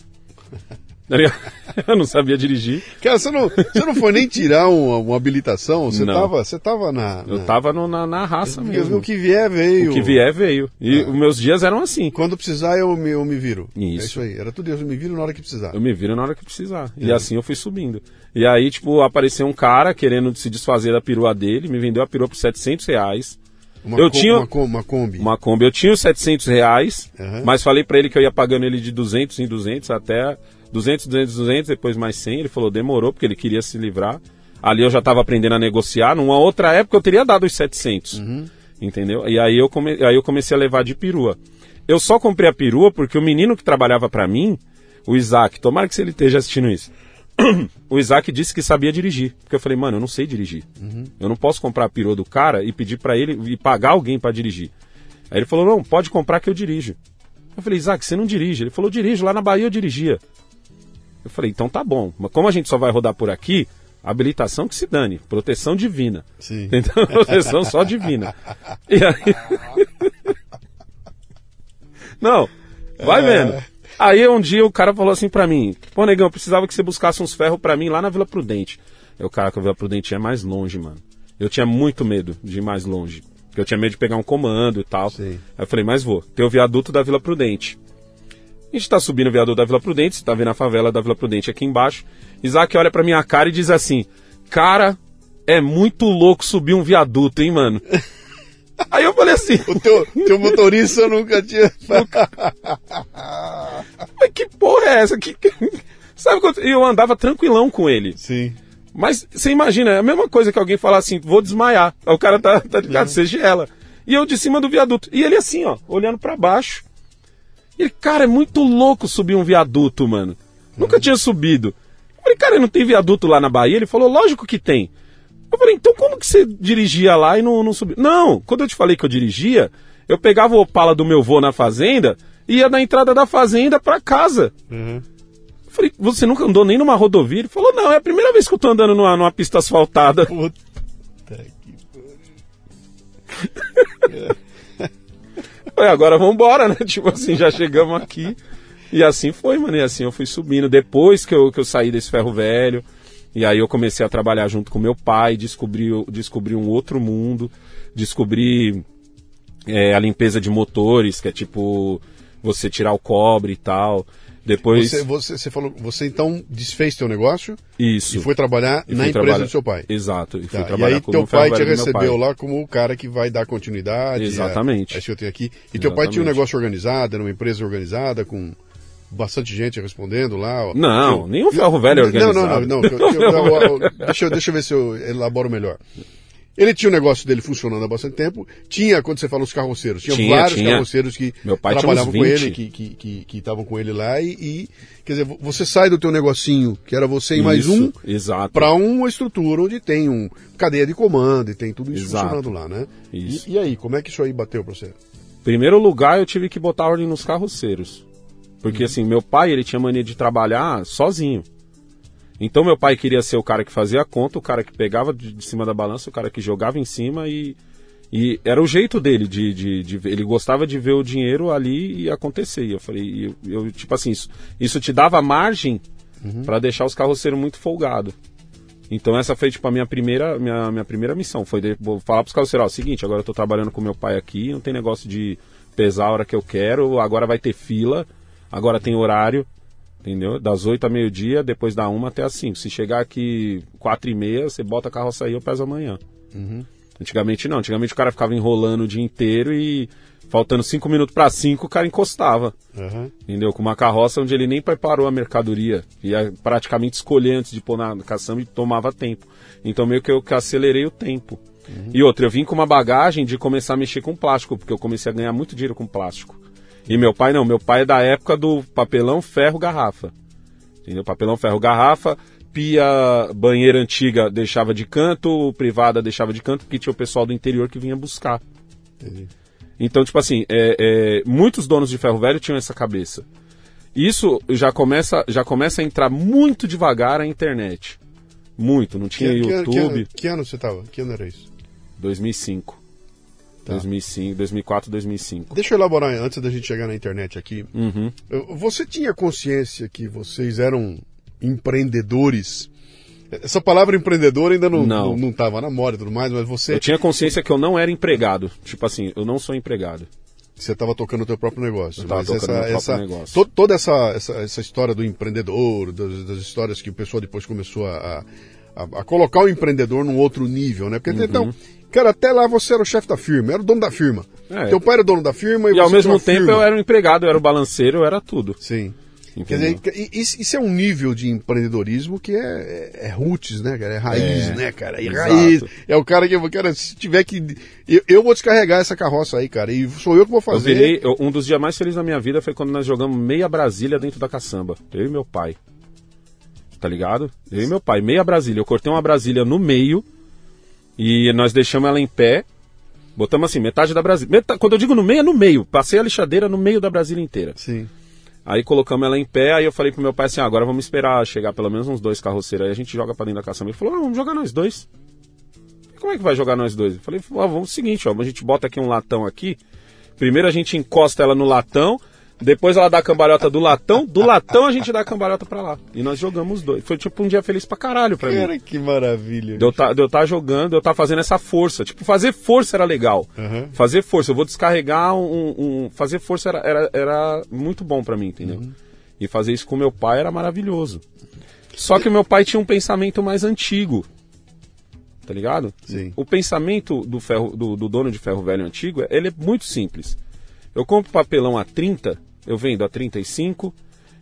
Tá [laughs] eu não sabia dirigir. Cara, você não, você não foi nem tirar uma, uma habilitação? Você Não. tava, você tava na. Eu na- tava no- na, na raça Porque mesmo. O que vier veio. O que vier veio. E os meus dias eram assim. Quando precisar, eu me, eu me viro. Isso. É isso aí. Era tudo isso. Eu me viro na hora que precisar. Eu me viro na hora que precisar. E assim eu fui subindo. E aí, tipo, apareceu um cara querendo se desfazer da perua dele, me vendeu a perua por 700 reais. Uma eu com- tinha- Uma, uma Kombi. Uma Kombi. Eu tinha os 700 reais, Aham. mas falei pra ele que eu ia pagando ele de 200 em 200 até 200, 200, 200, depois mais 100. Ele falou, demorou, porque ele queria se livrar. Ali eu já tava aprendendo a negociar. Numa outra época eu teria dado os 700. Entendeu? E aí eu, come... aí eu comecei a levar de perua. Eu só comprei a perua porque o menino que trabalhava pra mim, o Isaac, tomara que ele esteja assistindo isso. [clears throat] o Isaac disse que sabia dirigir. Porque eu falei, mano, eu não sei dirigir. Eu não posso comprar a perua do cara e pedir pra ele e pagar alguém pra dirigir. Aí ele falou, não, pode comprar que eu dirijo. Eu falei, Isaac, você não dirige? Ele falou, dirijo, lá na Bahia eu dirigia. Eu falei, então tá bom. Mas como a gente só vai rodar por aqui, habilitação que se dane, proteção divina. Sim. [laughs] Então, proteção só divina. E aí... [laughs] Não, vai vendo. Aí um dia o cara falou assim pra mim, pô, negão, eu precisava que você buscasse uns ferros pra mim lá na Vila Prudente. Eu, cara, que a Vila Prudente é mais longe, mano. Eu tinha muito medo de ir mais longe. Porque eu tinha medo de pegar um comando e tal. Sim. Aí eu falei, mas vou. Tem o viaduto da Vila Prudente. A gente tá subindo o viaduto da Vila Prudente, você tá vendo a favela da Vila Prudente aqui embaixo. Isaac olha pra minha cara e diz assim: Cara, é muito louco subir um viaduto, hein, mano? [laughs] Aí eu falei assim: O teu, teu motorista nunca tinha. Mas que porra é essa? Que, que- Sabe quando. E eu andava tranquilão com ele. Sim. Mas você imagina, é a mesma coisa que alguém falar assim: Vou desmaiar. Aí o cara tá, tá ligado, você gela. E eu de cima do viaduto. E ele assim, ó, olhando pra baixo. E ele, cara, é muito louco subir um viaduto, mano. Nunca tinha subido. Eu falei, cara, não tem viaduto lá na Bahia? Ele falou, lógico que tem. Eu falei, então como que você dirigia lá e não, não subia? Não, quando eu te falei que eu dirigia, eu pegava o Opala do meu vô na fazenda e ia da entrada da fazenda pra casa. Eu falei, você nunca andou nem numa rodovia? Ele falou, não, é a primeira vez que eu tô andando numa, numa pista asfaltada. Puta que [laughs] Falei, agora vambora, né? [laughs] Tipo assim, já chegamos aqui. E assim foi, mano. E assim eu fui subindo. Depois que eu, que eu saí desse ferro velho, e aí eu comecei a trabalhar junto com meu pai, descobri, descobri um outro mundo, descobri é, a limpeza de motores, que é tipo você tirar o cobre e tal. Depois. Você, você, você falou, você então desfez teu negócio Isso. e foi trabalhar E na empresa trabalhar- do seu pai. Exato. E Tá, e aí teu pai te recebeu pai. lá como o cara que vai dar continuidade. Exatamente. É, é isso que eu tenho aqui. E teu pai tinha um Exatamente. negócio organizado, era uma empresa organizada, com bastante gente respondendo lá. Não, Eu- nenhum ferro velho é Não, não, não. organizado. não, [laughs] eu- eu- deixa, deixa eu ver se eu elaboro melhor. Ele tinha o negócio dele funcionando há bastante tempo. Tinha, quando você fala os carroceiros, tinha, Tinha, vários tinha. carroceiros que trabalhavam com 20. ele, que estavam que, que, que com ele lá. E, e, quer dizer, você sai do teu negocinho, que era você e mais Isso, um, para uma estrutura onde tem um cadeia de comando e tem tudo isso Exato. funcionando lá, né? Isso. E, e aí, como é que isso aí bateu pra você? Primeiro lugar, eu tive que botar ordem nos carroceiros. Porque assim, meu pai, ele tinha mania de trabalhar sozinho. Então meu pai queria ser o cara que fazia a conta, o cara que pegava de, cima da balança, o cara que jogava em cima e, e era o jeito dele de, de, de. Ele gostava de ver o dinheiro ali e acontecer. E eu falei, eu, eu, tipo assim, isso, isso te dava margem pra deixar os carroceiros muito folgado. Então essa foi tipo a minha primeira, minha, minha primeira missão, foi de, vou falar pros carroceiros, ó, seguinte, agora eu tô trabalhando com meu pai aqui, não tem negócio de pesar a hora que eu quero, agora vai ter fila, agora tem horário, entendeu? Das 8 a meio-dia, depois da 1 até as 5. Se chegar aqui 4 e meia, você bota a carroça aí, eu peso amanhã. Antigamente não, antigamente o cara ficava enrolando o dia inteiro e faltando 5 minutos para 5 o cara encostava. Aham. Entendeu? Com uma carroça onde ele nem preparou a mercadoria. Ia praticamente escolher antes de pôr na caçamba e tomava tempo. Então meio que eu que acelerei o tempo. E outra, eu vim com uma bagagem de começar a mexer com plástico, porque eu comecei a ganhar muito dinheiro com plástico. E meu pai não, meu pai é da época do papelão, ferro, garrafa. Entendeu? Papelão, ferro, garrafa, pia, banheira antiga deixava de canto, privada deixava de canto, porque tinha o pessoal do interior que vinha buscar. Entendi. Então, tipo assim, é, é, muitos donos de ferro velho tinham essa cabeça. Isso já começa, já começa a entrar muito devagar a internet. Muito, não tinha que, que- YouTube. Que, ano, que ano você tava? Que ano era isso? 2005. Tá. 2005, 2004, 2005. Deixa eu elaborar antes da gente chegar na internet aqui. Uhum. Você tinha consciência que vocês eram empreendedores? Essa palavra empreendedor ainda não Não. não, não na moda e tudo mais, mas você Eu tinha consciência que eu não era empregado. Tipo assim, eu não sou empregado. você estava tocando o teu próprio negócio. Eu mas tocando essa, meu próprio essa, negócio. to- toda essa, essa, essa história do empreendedor, das, das histórias que o pessoal depois começou a, a, a colocar o empreendedor num outro nível, né? Porque Uhum. então, cara, até lá você era o chefe da firma, era o dono da firma. É. Teu pai era dono da firma e, E ao mesmo tempo firma. eu era um empregado, eu era o balanceiro, eu era tudo. Sim. Quer Entendeu? dizer, e- isso, é um nível de empreendedorismo que é, é, é roots, né, cara? É raiz, É, né, cara? É exato. raiz. É o cara que, cara, se tiver que. Eu, eu vou descarregar essa carroça aí, cara. E sou eu que vou Eu fazer. virei, eu- um dos dias mais felizes da minha vida foi quando nós jogamos meia Brasília dentro da caçamba. Eu e meu pai. Tá ligado? Eu e meu pai, meia Brasília. Eu cortei uma Brasília no meio e nós deixamos ela em pé. Botamos assim, metade da Brasília. Meta- quando eu digo no meio, é no meio. Passei a lixadeira no meio da Brasília inteira. Sim. Aí colocamos ela em pé, aí eu falei pro meu pai assim, ah, agora vamos esperar chegar pelo menos uns dois carroceiros, aí a gente joga pra dentro da caçamba. Ele falou, ah, vamos jogar nós dois. Como é que vai jogar nós dois? Eu falei, ah, vamos o seguinte, ó, a gente bota aqui um latão aqui, primeiro a gente encosta ela no latão, depois ela dá a cambalhota do latão, do latão a gente dá a cambalhota pra lá. E nós jogamos os dois. Foi tipo um dia feliz pra caralho pra mim. Cara, que maravilha. De eu tá, de eu tá jogando, eu tá fazendo essa força. Tipo, fazer força era legal. Uhum. Fazer força, eu vou descarregar um. um- fazer força era, era, era muito bom pra mim, entendeu? Uhum. E fazer isso com meu pai era maravilhoso. Só que o meu pai tinha um pensamento mais antigo. Tá ligado? Sim. O pensamento do, ferro, do, do dono de ferro velho antigo, ele é muito simples. Eu compro papelão a 30, eu vendo a 35.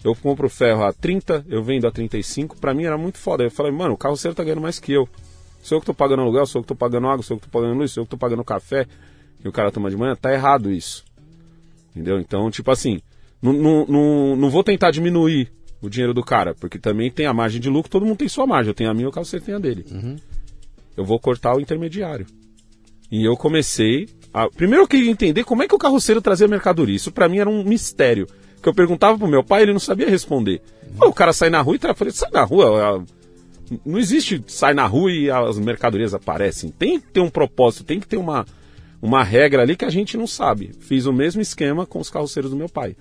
Eu compro ferro a 30, eu vendo a 35. Pra mim era muito foda. Eu falei, mano, o carroceiro tá ganhando mais que eu. Sou eu que tô pagando aluguel, sou eu que tô pagando água, sou eu que tô pagando luz, sou eu que tô pagando café. E o cara toma de manhã, tá errado isso. Entendeu? Então, tipo assim, não, não, não, não vou tentar diminuir o dinheiro do cara, porque também tem a margem de lucro, todo mundo tem sua margem. Eu tenho a minha, o carroceiro tem a dele. Eu vou cortar o intermediário. E eu comecei a... Primeiro eu queria entender como é que o carroceiro trazia mercadoria. Isso pra mim era um mistério. Que eu perguntava pro meu pai, ele não sabia responder. Pô, o cara sai na rua e tra... falei, sai na rua. a- Não existe sai na rua e as mercadorias aparecem. Tem que ter um propósito, tem que ter uma, uma regra ali que a gente não sabe. Fiz o mesmo esquema com os carroceiros do meu pai.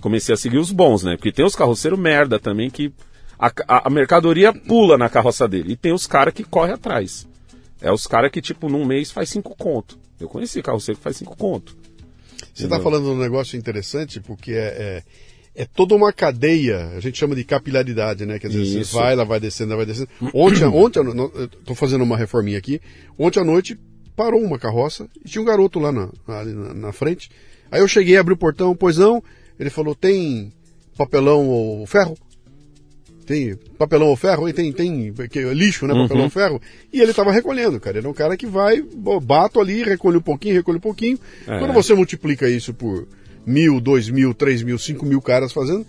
Comecei a seguir os bons, né? Porque tem os carroceiros merda também que a, a- a mercadoria pula na carroça dele. E tem os caras que correm atrás. É os caras que, tipo, num mês faz cinco conto. Eu conheci carroceiro que faz cinco conto. Você está falando de um negócio interessante, porque é, é, é toda uma cadeia, a gente chama de capilaridade, né? Quer dizer, Isso. você vai, ela vai descendo, ela vai descendo. Ontem, [coughs] ontem estou fazendo uma reforminha aqui, ontem à noite parou uma carroça e tinha um garoto lá na, na, na frente. Aí eu cheguei, abri o portão, pois não, ele falou, tem papelão ou ferro? Tem papelão ou ferro? E tem, tem que, é lixo, né? Papelão ou ferro. E ele estava recolhendo, cara. Ele é um cara que vai, bato ali, recolhe um pouquinho, recolhe um pouquinho. É. Quando você multiplica isso por mil, dois mil, três mil, cinco mil caras fazendo,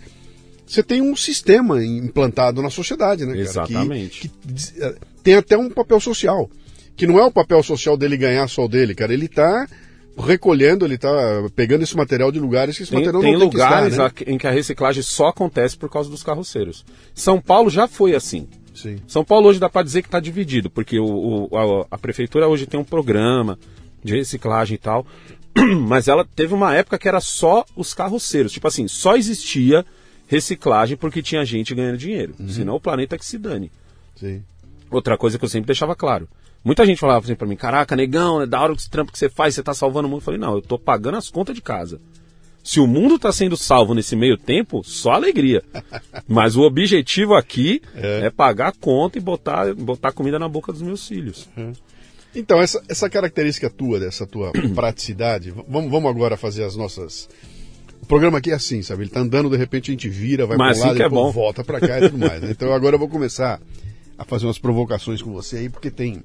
você tem um sistema implantado na sociedade, né, cara? Exatamente. Que, que eh, tem até um papel social. Que não é o papel social dele ganhar só o dele, cara. Ele está recolhendo, ele está pegando esse material de lugares que esse Tem, material tem não tem lugares que estar, né? em que a reciclagem só acontece por causa dos carroceiros. São Paulo já foi assim. Sim. São Paulo hoje dá para dizer que está dividido, porque o, o- a, a prefeitura hoje tem um programa de reciclagem e tal, [clears throat] mas ela teve uma época que era só os carroceiros. Tipo assim, só existia reciclagem porque tinha gente ganhando dinheiro. Uhum. Senão o planeta que se dane. Sim. Outra coisa que eu sempre deixava claro. Muita gente falava assim pra mim, caraca, negão, é da hora esse trampo que você faz, você tá salvando o mundo. Eu falei, não, eu tô pagando as contas de casa. Se o mundo tá sendo salvo nesse meio tempo, só alegria. [laughs] Mas o objetivo aqui é, pagar a conta e botar, botar comida na boca dos meus filhos. Então, essa, essa característica tua, dessa tua [clears throat] praticidade, vamos, vamos agora fazer as nossas. O programa aqui é assim, sabe? Ele tá andando, de repente a gente vira, vai Mas lado, assim que é volta pra cá e tudo mais. né? Então agora eu vou começar a fazer umas provocações com você aí, porque tem.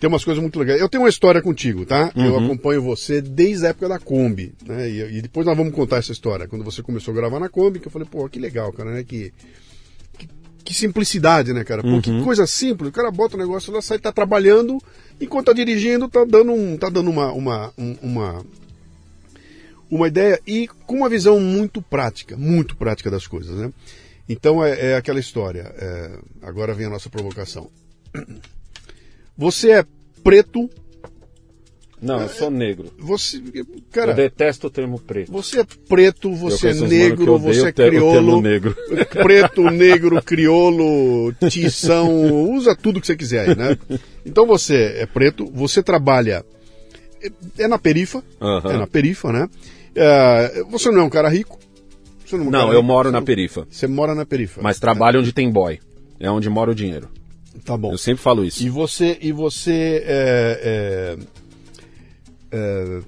Tem umas coisas muito legais. Eu tenho uma história contigo, tá? Eu Uhum. acompanho você desde a época da Kombi, né? E, e depois nós vamos contar essa história. Quando você começou a gravar na Kombi, que eu falei, pô, que legal, cara, né? Que, que que simplicidade, né, cara? Pô, Uhum. que coisa simples. O cara bota o negócio lá, sai, tá trabalhando, enquanto tá dirigindo, tá dando, um, tá dando uma, uma, um- uma, uma ideia e com uma visão muito prática, muito prática das coisas, né? Então é, é aquela história. é, agora vem a nossa provocação. Você é preto, Não, eu sou negro. você. Cara, eu detesto o termo preto. você é preto, você é negro, você é o ter- o termo crioulo. negro. [laughs] Preto, negro, crioulo, tição, usa tudo que você quiser aí, né? Então você é preto, você trabalha. é- na perifa, Aham. é na perifa, né? É, você não é um cara rico. Não, é um Não, cara eu rico, moro na não- perifa. Você mora na perifa. Mas trabalho onde tem boy. É onde mora o dinheiro. Tá bom. Eu sempre falo isso. E você, e você é, é, é,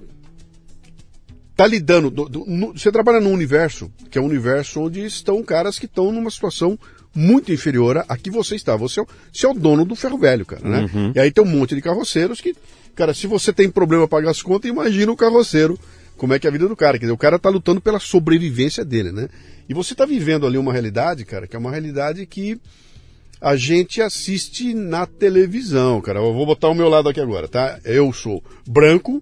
tá lidando. do- do- no- você trabalha num universo que é um universo onde estão caras que estão numa situação muito inferior à- a que você está. Você é, o- você é o dono do ferro velho, cara, né? E aí tem um monte de carroceiros que, cara, se você tem problema pagar as contas, imagina o carroceiro. Como é que é a vida do cara? Quer dizer, o cara tá lutando pela sobrevivência dele, né? E você tá vivendo ali uma realidade, cara, que é uma realidade que a gente assiste na televisão, cara. Eu vou botar o meu lado aqui agora, tá? Eu sou branco,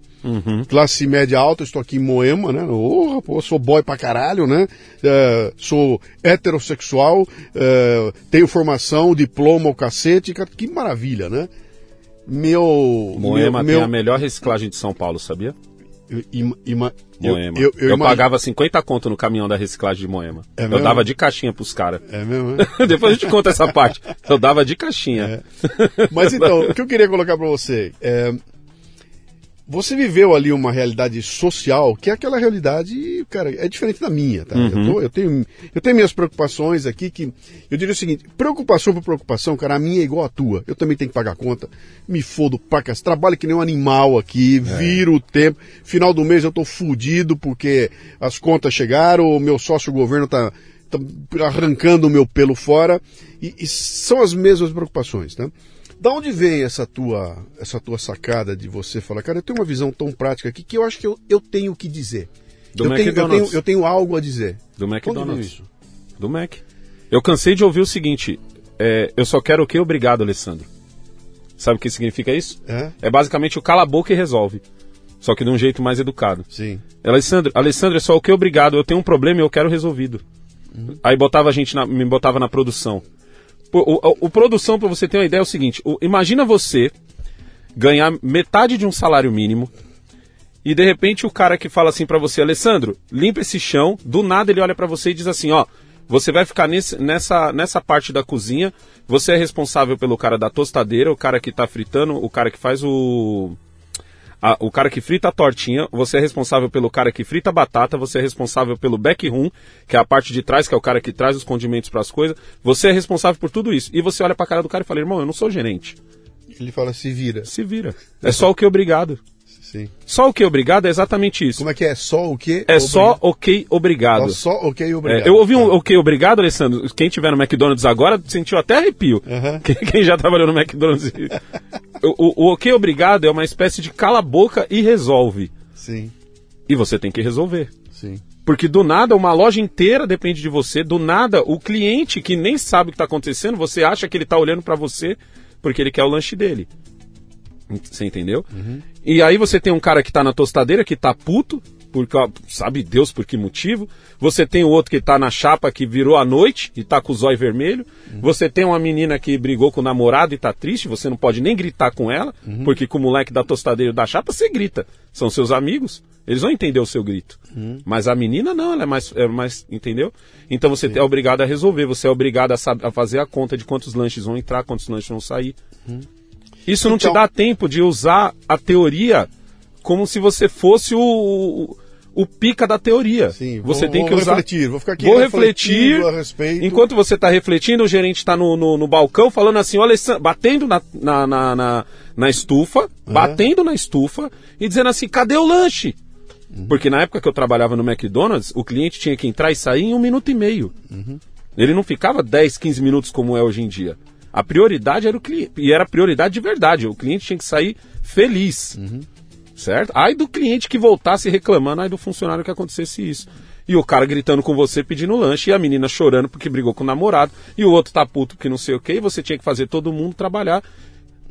classe média alta, estou aqui em Moema, né? Porra, pô, sou boy pra caralho, né? É, sou heterossexual, é, tenho formação, diploma, o cacete, cara, que maravilha, né? Meu. Moema meu, tem a melhor reciclagem de São Paulo, sabia? Ima- ima- eu- Moema. eu, Eu, eu imagino- pagava 50 conto no caminhão da reciclagem de Moema. É eu mesmo? dava de caixinha pros caras. É mesmo, né? [laughs] Depois a gente conta essa parte. Eu dava de caixinha. Mas então, o que eu queria colocar para você é. Você viveu ali uma realidade social, que é aquela realidade, cara, é diferente da minha, tá? Eu, tô- eu tenho, eu tenho minhas preocupações aqui que. Eu diria o seguinte: preocupação por preocupação, cara, a minha é igual a tua. Eu também tenho que pagar conta. Me fodo pacas, trabalho que nem um animal aqui, viro o tempo. Final do mês eu tô fudido porque as contas chegaram, o meu sócio governo tá, tá arrancando o meu pelo fora. E, e são as mesmas preocupações, tá? Da onde vem essa tua, essa tua sacada de você falar, cara, eu tenho uma visão tão prática aqui que eu acho que eu, eu tenho o que dizer. Do eu, tenho, eu, tenho, eu tenho algo a dizer. Do veio McDonald's. isso? Do Mac. Eu cansei de ouvir o seguinte: é, eu só quero o que? Obrigado, Alessandro. Sabe o que significa isso? É? É basicamente o cala a boca e resolve. Só que de um jeito mais educado. Sim. Alessandro, Alessandro, é só o que? Obrigado. Eu tenho um problema e eu quero resolvido. Aí botava a gente na- me botava na produção. O, o- o produção, pra você ter uma ideia, é o seguinte: o- imagina você ganhar metade de um salário mínimo e de repente o cara que fala assim pra você, Alessandro, limpa esse chão, do nada ele olha pra você e diz assim, ó, você vai ficar nesse- nessa, nessa parte da cozinha, você é responsável pelo cara da tostadeira, o cara que tá fritando, o cara que faz o a- o cara que frita a tortinha, você é responsável pelo cara que frita a batata, você é responsável pelo backroom, que é a parte de trás, que é o cara que traz os condimentos para as coisas, você é responsável por tudo isso. E você olha pra cara do cara e fala, irmão, eu não sou gerente. Ele fala, se vira. Se vira. É só o que obrigado. Sim. Só o que obrigado é exatamente isso. Como é que é? Só o quê? É só ok, obrigado. Ó, Só ok, obrigado. É, eu ouvi um Tá. ok, obrigado, Alessandro. Quem tiver no McDonald's agora sentiu até arrepio. Aham. [laughs] Quem, quem já trabalhou no McDonald's. [laughs] o, o- o ok, obrigado é uma espécie de cala a boca e resolve. Sim, E você tem que resolver. sim. Porque do nada uma loja inteira depende de você, do nada o cliente que nem sabe o que está acontecendo, você acha que ele está olhando para você porque ele quer o lanche dele. Você entendeu? E aí você tem um cara que tá na tostadeira que tá puto, porque sabe Deus por que motivo. Você tem o outro que tá na chapa que virou a noite e tá com o zóio vermelho. Você tem uma menina que brigou com o namorado e tá triste, você não pode nem gritar com ela, porque com o moleque da tostadeira da chapa você grita. São seus amigos, eles vão entender o seu grito. Mas a menina não, ela é mais, é mais entendeu? Então você é obrigado a resolver, você é obrigado a, a fazer a conta de quantos lanches vão entrar, quantos lanches vão sair. Isso não Então- te dá tempo de usar a teoria como se você fosse o, o, o pica da teoria. Sim, você vou- tem que vou usar. refletir, vou ficar aqui Vou refletir. a respeito. Enquanto você está refletindo, o gerente está no, no, no balcão falando assim, olha, Alessandro, batendo na, na, na, na, na estufa, batendo na estufa e dizendo assim, cadê o lanche? Uhum. Porque na época que eu trabalhava no McDonald's, o cliente tinha que entrar e sair em um minuto e meio. Uhum. Ele não ficava 10, 15 minutos como é hoje em dia. A prioridade era o cliente. E era prioridade de verdade. O cliente tinha que sair feliz. Uhum. Certo? Ai do cliente que voltasse reclamando, ai do funcionário que acontecesse isso. E o cara gritando com você pedindo lanche e a menina chorando porque brigou com o namorado e o outro tá puto que não sei o que, e você tinha que fazer todo mundo trabalhar.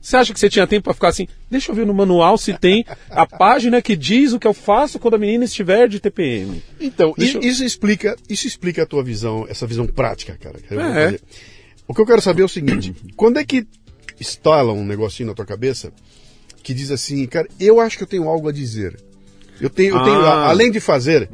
Você acha que você tinha tempo para ficar assim? Deixa eu ver no manual se tem a página que diz o que eu faço quando a menina estiver de TPM. Então, Deixa isso explica, isso explica a tua visão, essa visão prática, cara. eu É. O que eu quero saber é o seguinte: quando é que instala um negocinho na tua cabeça que diz assim, cara, eu acho que eu tenho algo a dizer. Eu tenho, eu tenho Ah. a- além de fazer,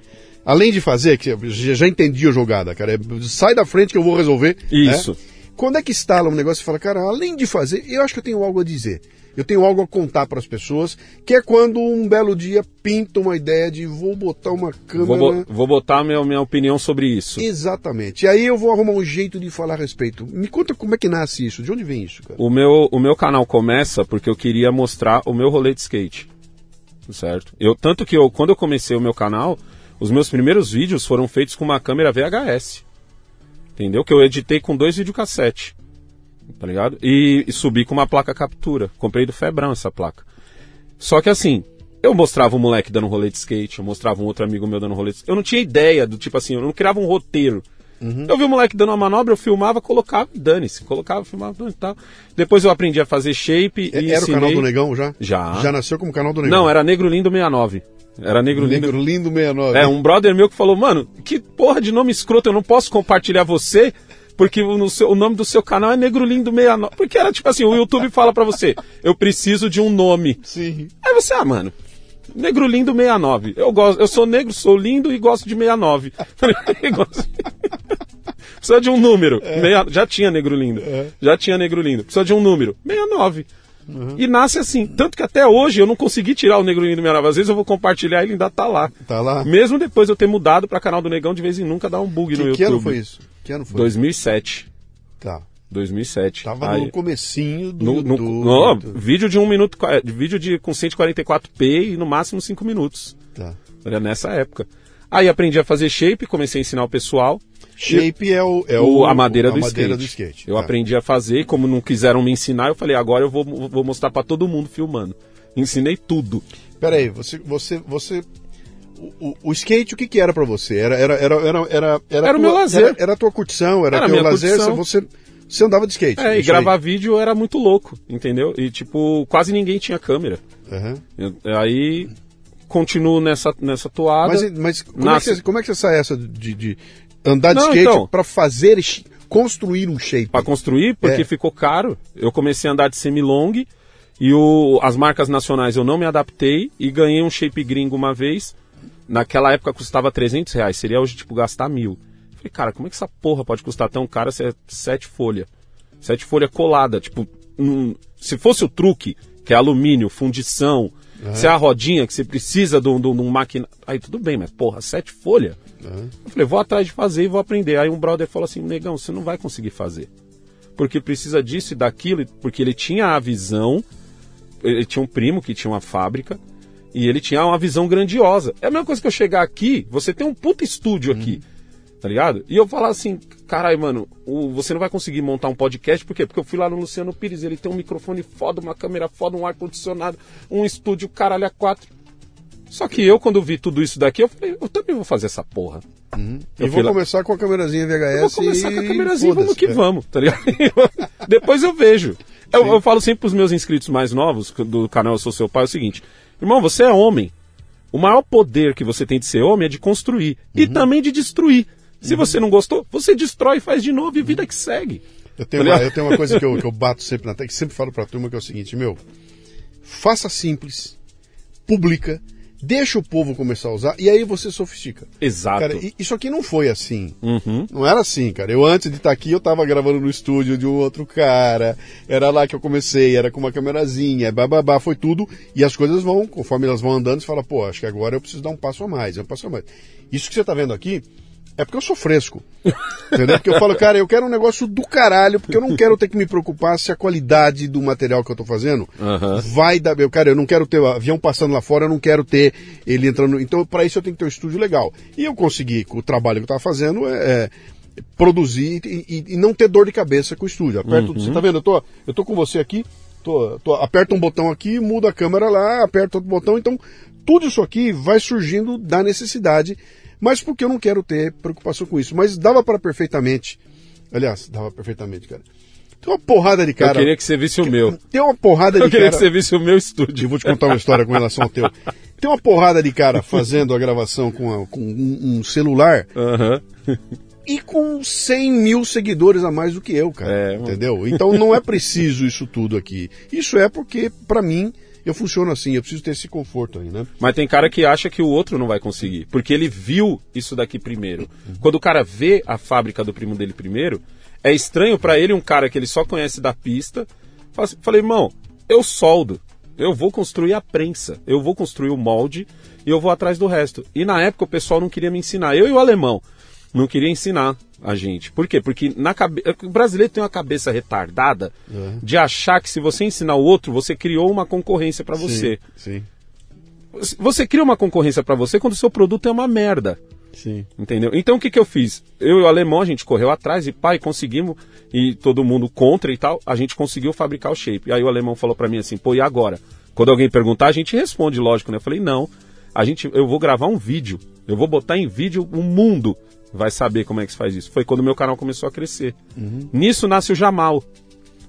além de fazer, que já já entendi a jogada, cara, é, sai da frente que eu vou resolver. Isso. né? Quando é que instala um negócio e fala, cara, além de fazer, eu acho que eu tenho algo a dizer. Eu tenho algo a contar para as pessoas, que é quando um belo dia pinta uma ideia de vou botar uma câmera. Vou, bo- vou botar minha, minha opinião sobre isso. Exatamente. E aí eu vou arrumar um jeito de falar a respeito. Me conta como é que nasce isso, de onde vem isso, cara? O meu, o meu canal começa porque eu queria mostrar o meu rolê de skate. Certo? Eu, tanto que eu, quando eu comecei o meu canal, os meus primeiros vídeos foram feitos com uma câmera VHS. Entendeu? Que eu editei com dois videocassete. Tá ligado? E, e subi com uma placa captura. Comprei do Febrão essa placa. Só que assim, eu mostrava um moleque dando rolê de skate, eu mostrava um outro amigo meu dando rolê de skate. Eu não tinha ideia do tipo assim, eu não criava um roteiro. Eu vi o moleque dando uma manobra, eu filmava, colocava e dane-se. Colocava, filmava e tal. Depois eu aprendi a fazer shape e É, Era o ensinei... canal do Negão já? Já. Já nasceu como canal do Negão? Não, era Negro Lindo 69. Era Negro Lindo... Negro Lindo 69. É, um brother meu que falou, mano, que porra de nome escroto, eu não posso compartilhar você, porque o, no seu- o nome do seu canal é Negro Lindo 69. Porque era tipo assim, o YouTube fala pra você, eu preciso de um nome. Sim. Aí você, ah, mano, Negro Lindo 69. Eu gosto, eu sou negro, sou lindo e gosto de 69. [laughs] E gosto- Precisa de um número. Meia- Já tinha Negro Lindo. Já tinha Negro Lindo. Precisa de um número. 69. E nasce assim. Tanto que até hoje eu não consegui tirar o Negro Lindo 69. Às vezes eu vou compartilhar e ele ainda tá lá. Tá lá. Mesmo depois de eu ter mudado pra canal do Negão, de vez em nunca dá um bug no Que, YouTube. que ano foi isso? Que ano foi? 2007. Tá. 2007. Tava Aí- no comecinho do... no, no- do- no- do- vídeo de um minuto, vídeo de com 144p e no máximo 5 minutos. Tá. Era nessa época. Aí aprendi a fazer shape, comecei a ensinar o pessoal. Shape é o... É o, o a madeira, a do, madeira skate. do skate. Eu Tá. aprendi a fazer, como não quiseram me ensinar, eu falei, agora eu vou, vou mostrar pra todo mundo filmando. Ensinei tudo. Peraí, você... você, você... O, o- o skate, o que que era pra você? Era, era, era, era, era, Era o tua- meu lazer. Era, era a tua curtição, era, Era a teu lazer, curtição. você, você andava de skate. É, e isso aí. gravar vídeo era muito louco, entendeu? E tipo, quase ninguém tinha câmera. Aham. Eu- aí continuo nessa, nessa toada. Mas, mas como, é que você, como é que você sai essa de, de andar de Não, skate então. pra fazer, construir um shape? Pra construir, porque É. ficou caro. Eu comecei a andar de semilong e o, as marcas nacionais eu não me adaptei e ganhei um shape gringo uma vez. Naquela época custava 300 reais, seria hoje tipo gastar mil. Falei, cara, como é que essa porra pode custar tão caro se é sete folha? Sete folha colada, tipo, um- se fosse o truque, que é alumínio, fundição, se é a rodinha que você precisa de um, de um- de um máquina. Aí tudo bem, mas porra, sete folha? Eu falei, vou atrás de fazer e vou aprender. Aí um brother falou assim, negão, você não vai conseguir fazer porque precisa disso e daquilo, porque ele tinha a visão, ele tinha um primo que tinha uma fábrica, e ele tinha uma visão grandiosa. É a mesma coisa que eu chegar aqui, você tem um puta estúdio aqui, tá ligado? E eu falar assim, caralho, mano, o- você não vai conseguir montar um podcast, por quê? Porque eu fui lá no Luciano Pires, ele tem um microfone foda, uma câmera foda, um ar-condicionado, um estúdio, caralho, a quatro. Só que eu, quando vi tudo isso daqui, eu falei, eu também vou fazer essa porra. E eu vou fui lá- começar com a câmerazinha VHS eu vou começar com a e câmerazinha, vamos que É. vamos, tá ligado? [laughs] Depois eu vejo. Eu, eu falo sempre pros meus inscritos mais novos do canal Eu Sou Seu Pai é o seguinte: irmão, você é homem. O maior poder que você tem de ser homem é de construir Uhum. e também de destruir. Se você não gostou, você destrói, faz de novo e vida que segue. Eu tenho, Tá uma, eu tenho uma coisa que eu, [laughs] que eu bato sempre na tecla, que sempre falo pra turma, que é o seguinte, meu, faça simples, publica, deixa o povo começar a usar, e aí você sofistica. Exato. Cara, isso aqui não foi assim. Uhum. Não era assim, cara. Eu antes de estar aqui, eu tava gravando no estúdio de um outro cara. Era lá que eu comecei, era com uma câmerazinha, bababá, foi tudo. E as coisas vão, conforme elas vão andando, você fala, pô, acho que agora eu preciso dar um passo a mais, um passo a mais. Isso que você tá vendo aqui é porque eu sou fresco. Entendeu? Porque eu falo, cara, eu quero um negócio do caralho, porque eu não quero ter que me preocupar se a qualidade do material que eu tô fazendo vai dar. Eu, cara, eu não quero ter avião passando lá fora, eu não quero ter ele entrando. Então, para isso eu tenho que ter um estúdio legal. E eu consegui, com o trabalho que eu tava fazendo, é, é, produzir e, e- e não ter dor de cabeça com o estúdio. Aperto, Você tá vendo? Eu tô, eu tô com você aqui, tô, tô, aperta um botão aqui, muda a câmera lá, aperta outro botão. Então, tudo isso aqui vai surgindo da necessidade mas porque eu não quero ter preocupação com isso. Mas dava para perfeitamente. Aliás, dava perfeitamente, cara. Tem uma porrada de cara. Eu queria que você visse o meu. Tem uma porrada [laughs] de Eu queria cara. que você visse o meu Eu estúdio. vou te contar uma história com relação ao teu. Tem uma porrada de cara fazendo a gravação com, a- com um, um celular Aham. e com 100 mil seguidores a mais do que eu, cara. É, entendeu? Então não é preciso isso tudo aqui. Isso é porque, pra mim, eu funciono assim. Eu preciso ter esse conforto aí, né? Mas tem cara que acha que o outro não vai conseguir, porque ele viu isso daqui primeiro. Quando o cara vê a fábrica do primo dele primeiro, é estranho pra ele um cara que ele só conhece da pista. Assim- Falei, irmão, eu soldo, eu vou construir a prensa, eu vou construir o molde e eu vou atrás do resto. E na época o pessoal não queria me ensinar, eu e o alemão não queria ensinar a gente. Por quê? Porque na cabe... o brasileiro tem uma cabeça retardada de achar que se você ensinar o outro, você criou uma concorrência pra você. Sim, Você cria uma concorrência pra você quando o seu produto é uma merda. sim. Entendeu? Então o que, que eu fiz? Eu e o alemão, a gente correu atrás e pai, conseguimos, e todo mundo contra e tal, a gente conseguiu fabricar o shape. E aí o alemão falou pra mim assim, pô, e agora? Quando alguém perguntar, a gente responde, lógico, né? Eu falei, não, a gente, eu vou gravar um vídeo, eu vou botar em vídeo, o mundo vai saber como é que se faz isso. Foi quando o meu canal começou a crescer. Nisso nasce o Jamal,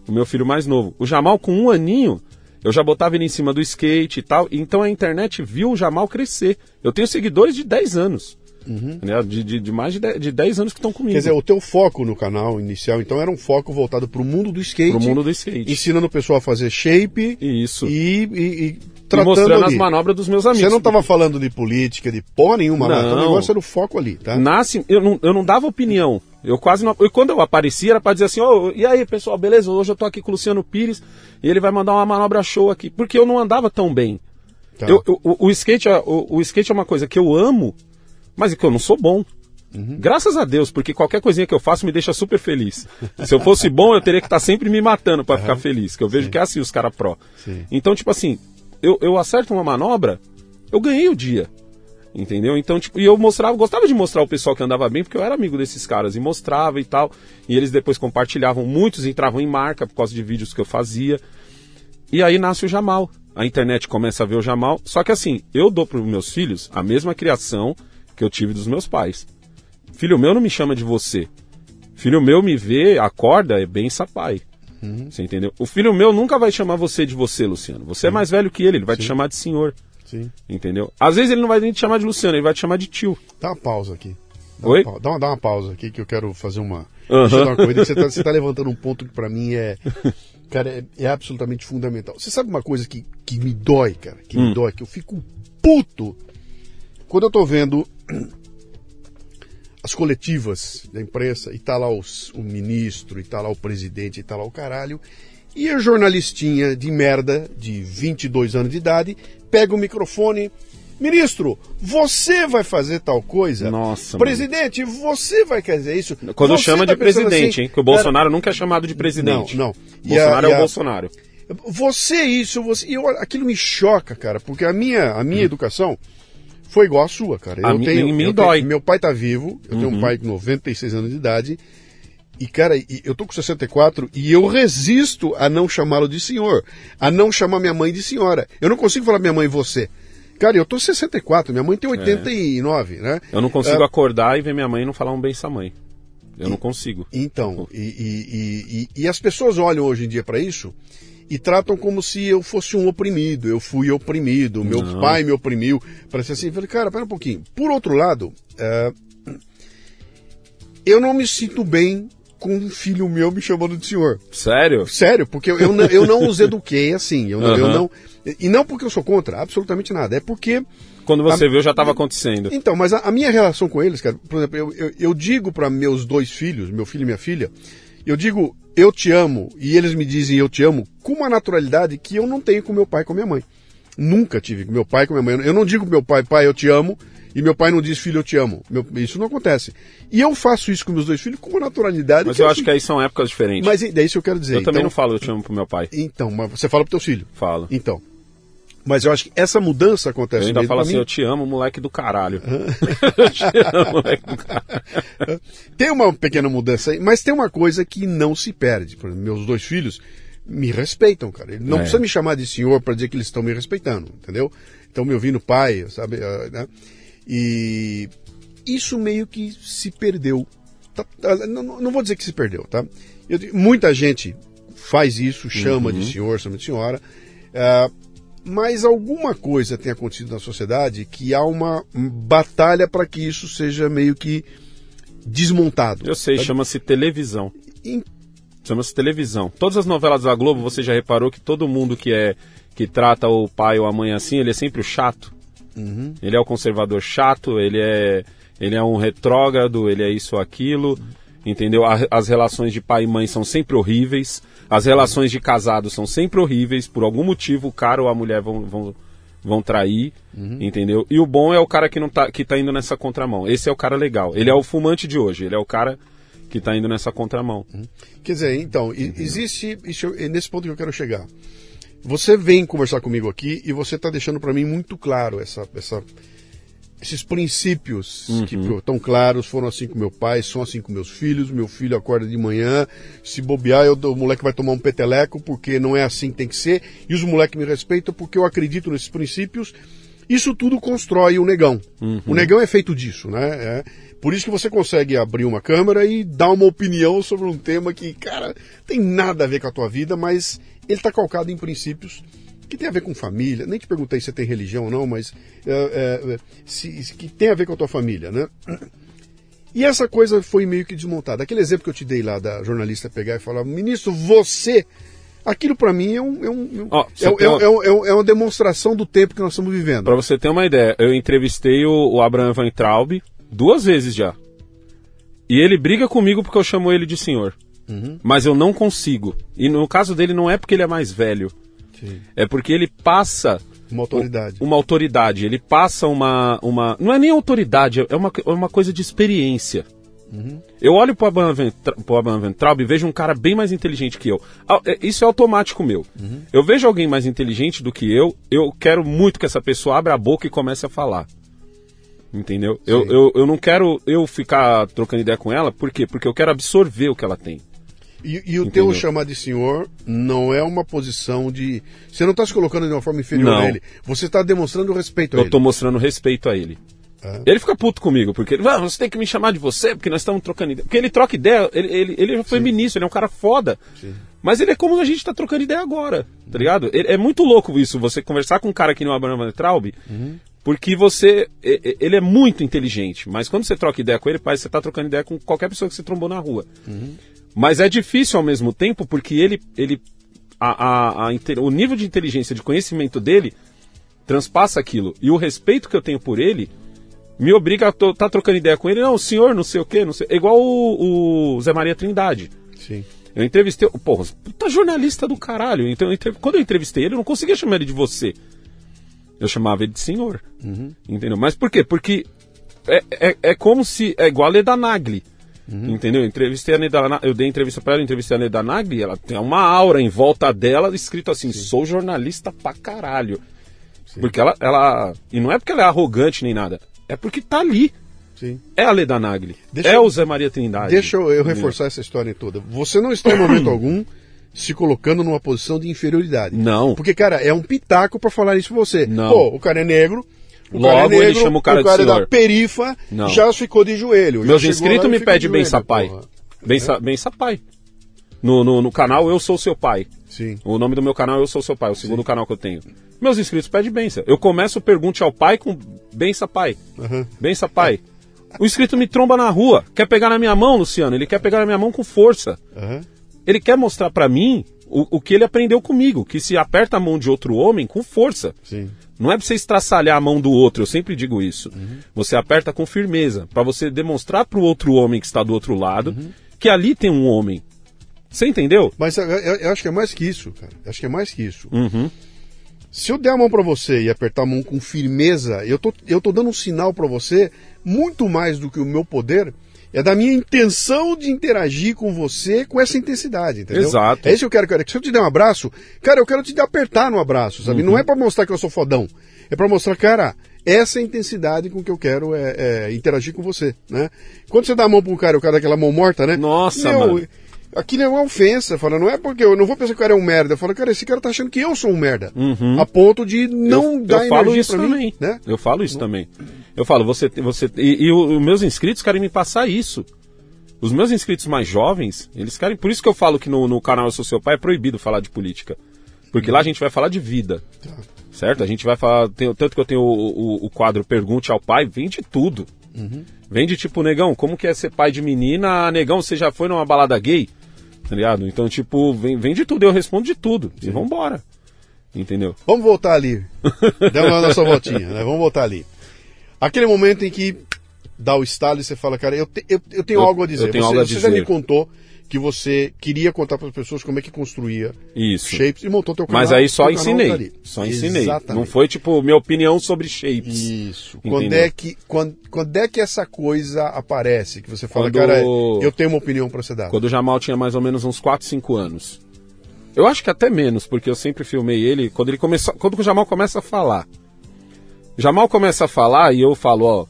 o meu filho mais novo. O Jamal, com um aninho, eu já botava ele em cima do skate e tal. Então a internet viu o Jamal crescer. Eu tenho seguidores de 10 anos. Né? De, de, de mais de 10, de 10 anos que estão comigo. Quer dizer, o teu foco no canal inicial, então, era um foco voltado pro mundo do skate. Pro mundo do skate. Ensinando o pessoal a fazer shape. Isso. E, e, e E tratando mostrando ali. as manobras dos meus amigos. Você não estava falando de política, de porra nenhuma. Então, o Não. negócio era o foco ali, tá? Nasce, eu não, eu não dava opinião. Eu quase não. E quando eu aparecia era pra dizer assim: Ô, e aí, pessoal, beleza? Hoje eu tô aqui com o Luciano Pires e ele vai mandar uma manobra show aqui. Porque eu não andava tão bem. Tá. Eu- eu- o, o skate, é- o, o skate é uma coisa que eu amo, mas é que eu não sou bom. Uhum. Graças a Deus, porque qualquer coisinha que eu faço me deixa super feliz. Se eu fosse bom, eu teria que estar sempre me matando pra ficar feliz, que eu vejo que é assim os caras pró. Sim. Então, tipo assim, eu, eu acerto uma manobra, eu ganhei o dia. Entendeu? Então, tipo, e eu mostrava, gostava de mostrar o pessoal que andava bem, porque eu era amigo desses caras e mostrava e tal. E eles depois compartilhavam, muitos entravam em marca por causa de vídeos que eu fazia. E aí nasce o Jamal. A internet começa a ver o Jamal. Só que assim, eu dou para os meus filhos a mesma criação que eu tive dos meus pais. Filho meu não me chama de você. Filho meu me vê, acorda, é bem sapai. Você entendeu? O filho meu nunca vai chamar você de você, Luciano. Você é mais velho que ele, ele vai te chamar de senhor. Sim. Entendeu? Às vezes ele não vai nem te chamar de Luciano, ele vai te chamar de tio. Dá uma pausa aqui. Dá Oi? Uma, dá, uma, dá uma pausa aqui que eu quero fazer uma. Aham. Deixa eu dar uma. Você tá, você tá levantando um ponto que pra mim é. [laughs] Cara, é, é absolutamente fundamental. Você sabe uma coisa que, que me dói, cara? Que Hum. me dói, que eu fico puto quando eu tô vendo as coletivas da imprensa e tá lá os- o ministro, e tá lá o presidente, e tá lá o caralho. E a jornalistinha de merda, de 22 anos de idade, pega o microfone. Ministro, você vai fazer tal coisa? Nossa, Presidente, você vai fazer isso? Quando Você chama tá de presidente, assim, hein? Que o cara, Bolsonaro nunca é chamado de presidente. Não, não. A- Bolsonaro e é a- o Bolsonaro. Você isso, você. Eu, aquilo me choca, cara, porque a minha, a Hum. minha educação foi igual à sua, cara. A Eu mi- tenho, mim eu dói. tenho- meu pai tá vivo, eu tenho um pai com 96 anos de idade. E, cara, e eu tô com 64 e eu resisto a não chamá-lo de senhor, a não chamar minha mãe de senhora. Eu não consigo falar minha mãe você. Cara, eu tô 64, minha mãe tem 89, né? Eu não consigo Ah, acordar e ver minha mãe e não falar um bem essa mãe. Eu não consigo. Então, e, e- e- e- e as pessoas olham hoje em dia para isso e tratam como se eu fosse um oprimido, eu fui oprimido, meu Não. pai me oprimiu. Parece assim, eu falei, cara, pera um pouquinho. Por outro lado, é, eu não me sinto bem com um filho meu me chamando de senhor. Sério? Sério, porque eu, eu, não, eu não os eduquei assim. Eu, não- eu Aham. não. E não porque eu sou contra, absolutamente nada. É porque Quando você A- viu, já estava acontecendo. então, mas a, a minha relação com eles, cara, por exemplo, eu, eu, eu digo para meus dois filhos, meu filho e minha filha, eu digo eu te amo e eles me dizem eu te amo com uma naturalidade que eu não tenho com meu pai e com minha mãe. Nunca tive com meu pai e com minha mãe. Eu não digo meu pai, pai, eu te amo, e meu pai não diz, filho, eu te amo. Meu- isso não acontece. E eu faço isso com meus dois filhos com uma naturalidade. Mas eu acho assim- que aí são épocas diferentes. Mas é isso que eu quero dizer. eu também Então- não falo eu te amo pro meu pai. Então, mas você fala pro teu filho. Falo. Então. Mas eu acho que essa mudança acontece Eu ainda mesmo pra assim, mim. eu te amo, moleque do caralho. [laughs] eu te amo, moleque do caralho. Tem uma pequena mudança aí, mas tem uma coisa que não se perde. Por exemplo, meus dois filhos me respeitam, cara. Ele não É. precisa me chamar de senhor para dizer que eles estão me respeitando, entendeu? Estão me ouvindo pai, sabe? ah, né? E, isso meio que se perdeu. Tá- tá- não, não- vou dizer que se perdeu, tá? Eu muita gente faz isso, chama de senhor, chama de senhora, ah, mas alguma coisa tem acontecido na sociedade que há uma batalha para que isso seja meio que desmontado. Eu sei, tá? chama-se televisão. Em- Chama-se televisão. Todas as novelas da Globo, você já reparou que todo mundo que é que trata o pai ou a mãe assim, ele é sempre o chato. Ele é o conservador chato, ele é ele é um retrógrado, ele é isso ou aquilo, entendeu? As relações de pai e mãe são sempre horríveis, as relações de casado são sempre horríveis, por algum motivo o cara ou a mulher vão, vão, vão trair, entendeu? E o bom é o cara que não tá que tá indo nessa contramão. Esse é o cara legal. Ele é o fumante de hoje, ele é o cara que tá indo nessa contramão. Quer dizer, então, e- existe. Isso, é nesse ponto que eu quero chegar. Você vem conversar comigo aqui e você está deixando para mim muito claro essa, essa, esses princípios que estão claros, foram assim com meu pai, são assim com meus filhos, meu filho acorda de manhã, se bobear, eu, o moleque vai tomar um peteleco porque não é assim que tem que ser, e os moleques me respeitam porque eu acredito nesses princípios. Isso tudo constrói o negão. O negão é feito disso, né? É. Por isso que você consegue abrir uma câmera e dar uma opinião sobre um tema que, cara, tem nada a ver com a tua vida, mas ele está calcado em princípios que tem a ver com família. Nem te perguntei se você tem religião ou não, mas é, é, se, se- que tem a ver com a tua família, né? E essa coisa foi meio que desmontada. Aquele exemplo que eu te dei lá da jornalista pegar e falar, ministro, você. Aquilo para mim é, um, é, um, você é, um- uma- é é um- é uma demonstração do tempo que nós estamos vivendo. Pra você ter uma ideia, eu entrevistei o, o Abraham Van Traub duas vezes já. E ele briga comigo porque eu chamo ele de senhor. Mas eu não consigo. E no caso dele não é porque ele é mais velho. Sim. É porque ele passa Uma autoridade. uma autoridade. Ele passa uma. uma não é nem autoridade, é uma, é uma coisa de experiência. Eu olho pro Abraham Van Tra- pro Abraham Van Traub e vejo um cara bem mais inteligente que eu. Ah, é- Isso é automático meu. Eu vejo alguém mais inteligente do que eu, eu quero muito que essa pessoa abra a boca e comece a falar. Entendeu? Eu, eu, eu não quero eu ficar trocando ideia com ela, por quê? Porque eu quero absorver o que ela tem. E, e o Entendeu? teu chamar de senhor não é uma posição de. Você não está se colocando de uma forma inferior Não. a ele. Você está demonstrando respeito a Eu ele. tô mostrando respeito a ele. É. Ele fica puto comigo, porque ele, "Ah, você tem que me chamar de você, porque nós estamos trocando ideia. Porque ele troca ideia, ele, ele, ele já foi ministro, ele é um cara foda. Mas ele é como a gente tá trocando ideia agora, tá ligado? Ele- é muito louco isso, você conversar com um cara que não é Abraham Van Traub, porque você. Ele é muito inteligente, mas quando você troca ideia com ele, parece que você tá trocando ideia com qualquer pessoa que você trombou na rua. Mas é difícil ao mesmo tempo, porque ele. ele a, a- a o nível de inteligência, de conhecimento dele, transpassa aquilo. E o respeito que eu tenho por ele me obriga a estar tá trocando ideia com ele. Não, o senhor, não sei o quê, não sei. É igual o, o Zé Maria Trindade. Sim. Eu entrevistei. Porra, puta jornalista do caralho. Então, eu entre- quando eu entrevistei ele, eu não conseguia chamar ele de você. Eu chamava ele de senhor. Entendeu? Mas por quê? Porque é, é, é como se. É igual a Leda Nagli. Entendeu? Eu entrevistei a Leda Na- Eu dei entrevista pra ela, entrevistei a Leda Nagli. Ela tem uma aura em volta dela escrito assim: sou jornalista pra caralho. Porque ela, ela. E não é porque ela é arrogante nem nada. É porque tá ali. Sim. É a Leda Nagli. Deixa é eu- o Zé Maria Trindade. Deixa eu, eu Entendeu? reforçar essa história toda. Você não está em momento [coughs] algum se colocando numa posição de inferioridade. Não. Porque, cara, é um pitaco pra falar isso pra você. Não. Pô, o cara é negro. O Logo, cara é negro, ele chama o cara de é senhor. da perifa, Não. já ficou de joelho. Meus inscritos me pedem de bem joelho, sapai. porra. Bem, sa, bem sapai. No, no, no canal Eu Sou Seu Pai. Sim. O nome do meu canal é Eu Sou Seu Pai, o segundo canal que eu tenho. Meus inscritos pedem benção. Eu começo o Pergunte ao Pai com bença pai. Aham. Bença pai. O inscrito me tromba na rua. Quer pegar na minha mão, Luciano? Ele quer pegar na minha mão com força. Aham. Ele quer mostrar pra mim o, o que ele aprendeu comigo. Que se aperta a mão de outro homem com força. Sim. Não é pra você estraçalhar a mão do outro, eu sempre digo isso. Você aperta com firmeza, pra você demonstrar pro outro homem que está do outro lado que ali tem um homem. Você entendeu? Mas eu, eu- eu acho que é mais que isso, cara. Eu acho que é mais que isso. Uhum. Se eu der a mão pra você e apertar a mão com firmeza, eu tô, eu tô dando um sinal pra você, muito mais do que o meu poder, é da minha intenção de interagir com você com essa intensidade, entendeu? Exato. É isso que eu quero, cara. Se eu te der um abraço, cara, eu quero te apertar no abraço, sabe? Uhum. Não é pra mostrar que eu sou fodão. É pra mostrar, cara, essa é a intensidade com que eu quero é, é, interagir com você, né? Quando você dá a mão pra um cara, o cara daquela mão morta, né? Nossa, Meu, mano. Aquilo é uma ofensa, fala, não é porque eu não vou pensar que o cara é um merda. Eu falo, cara, esse cara tá achando que eu sou um merda. Uhum. A ponto de não eu, dar eu falo energia isso pra também. mim, né? Eu falo isso também. Eu falo, você. você e, e os meus inscritos querem me passar isso. Os meus inscritos mais jovens, eles querem. Por isso que eu falo que no, no canal Eu Sou Seu Pai é proibido falar de política. Porque lá a gente vai falar de vida. Certo? A gente vai falar. Tem, tanto que eu tenho o, o, o quadro Pergunte ao Pai, vem de tudo. Vem de tipo, negão, como que é ser pai de menina? Negão, você já foi numa balada gay? Tá ligado? Então, tipo, vem, vem de tudo, eu respondo de tudo. E vambora. Entendeu? Vamos voltar ali. Demos a nossa voltinha, né? Vamos voltar ali. Aquele momento em que dá o estalo e você fala, cara, eu, te- eu, eu tenho Eu- algo a dizer. você algo a você já me dizer. contou que você queria contar para as pessoas como é que construía Isso. shapes e montou teu canal. Mas aí só ensinei. Só ensinei. Exatamente. Não foi, tipo, minha opinião sobre shapes. Isso. Entendeu? Quando é, que, quando, quando é que essa coisa aparece? Que você fala, Quando- cara, eu tenho uma opinião para você dar. Quando o Jamal tinha mais ou menos uns 4, 5 anos. Eu acho que até menos, porque eu sempre filmei ele quando ele começou, quando o Jamal começa a falar. Jamal começa a falar e eu falo, ó,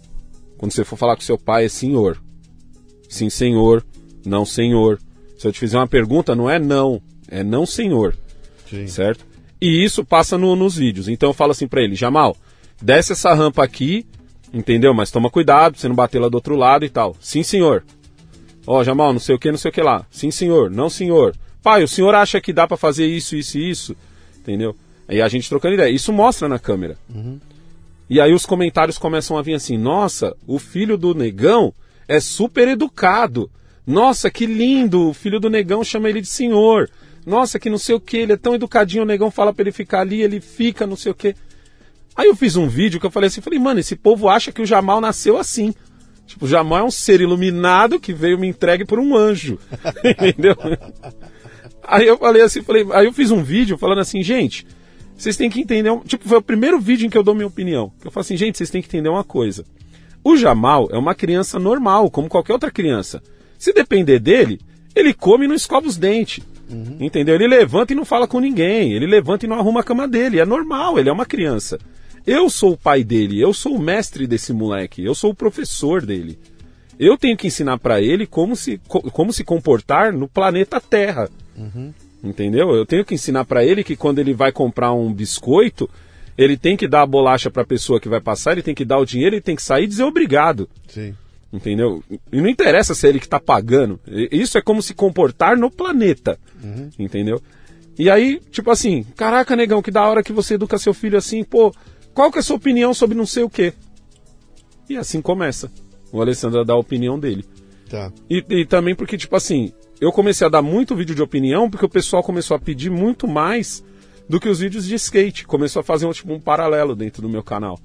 quando você for falar com seu pai é senhor. Sim, senhor. Não, senhor. Se eu te fizer uma pergunta, não é não, é não, senhor. Sim. Certo? E isso passa no- nos vídeos. Então eu falo assim pra ele, Jamal, desce essa rampa aqui, entendeu? Mas toma cuidado pra você não bater lá do outro lado e tal. Sim, senhor. Ó, Jamal, não sei o que, não sei o que lá. Sim, senhor. Não, senhor. Pai, o senhor acha que dá pra fazer isso, isso e isso? Entendeu? Aí a gente trocando ideia. Isso mostra na câmera. E aí os comentários começam a vir assim: nossa, o filho do negão é super educado. Nossa, que lindo! O filho do negão chama ele de senhor. Nossa, que não sei o que, ele é tão educadinho, o negão fala pra ele ficar ali, ele fica, não sei o que. Aí eu fiz um vídeo que eu falei assim, falei, mano, esse povo acha que o Jamal nasceu assim. Tipo, o Jamal é um ser iluminado que veio me entregue por um anjo. [laughs] Entendeu? Aí eu falei assim, falei, aí eu fiz um vídeo falando assim, gente, vocês têm que entender, um- tipo, foi o primeiro vídeo em que eu dou minha opinião. Que eu falo assim, gente, vocês têm que entender uma coisa. O Jamal é uma criança normal, como qualquer outra criança. Se depender dele, ele come e não escova os dentes. Entendeu? Ele levanta e não fala com ninguém. Ele levanta e não arruma a cama dele. É normal, ele é uma criança. Eu sou o pai dele, eu sou o mestre desse moleque, eu sou o professor dele. Eu tenho que ensinar pra ele como se, co- como se comportar no planeta Terra. Entendeu? Eu tenho que ensinar pra ele que quando ele vai comprar um biscoito, ele tem que dar a bolacha pra pessoa que vai passar, ele tem que dar o dinheiro, ele tem que sair e dizer obrigado. Sim. Entendeu? E não interessa se é ele que tá pagando. Isso é como se comportar no planeta. Entendeu? E aí, tipo assim, caraca, negão, que da hora que você educa seu filho assim, pô, qual que é a sua opinião sobre não sei o quê? E assim começa. O Alessandro a dar a opinião dele. Tá. E, e também porque, tipo assim, eu comecei a dar muito vídeo de opinião porque o pessoal começou a pedir muito mais do que os vídeos de skate. Começou a fazer um, tipo, um paralelo dentro do meu canal.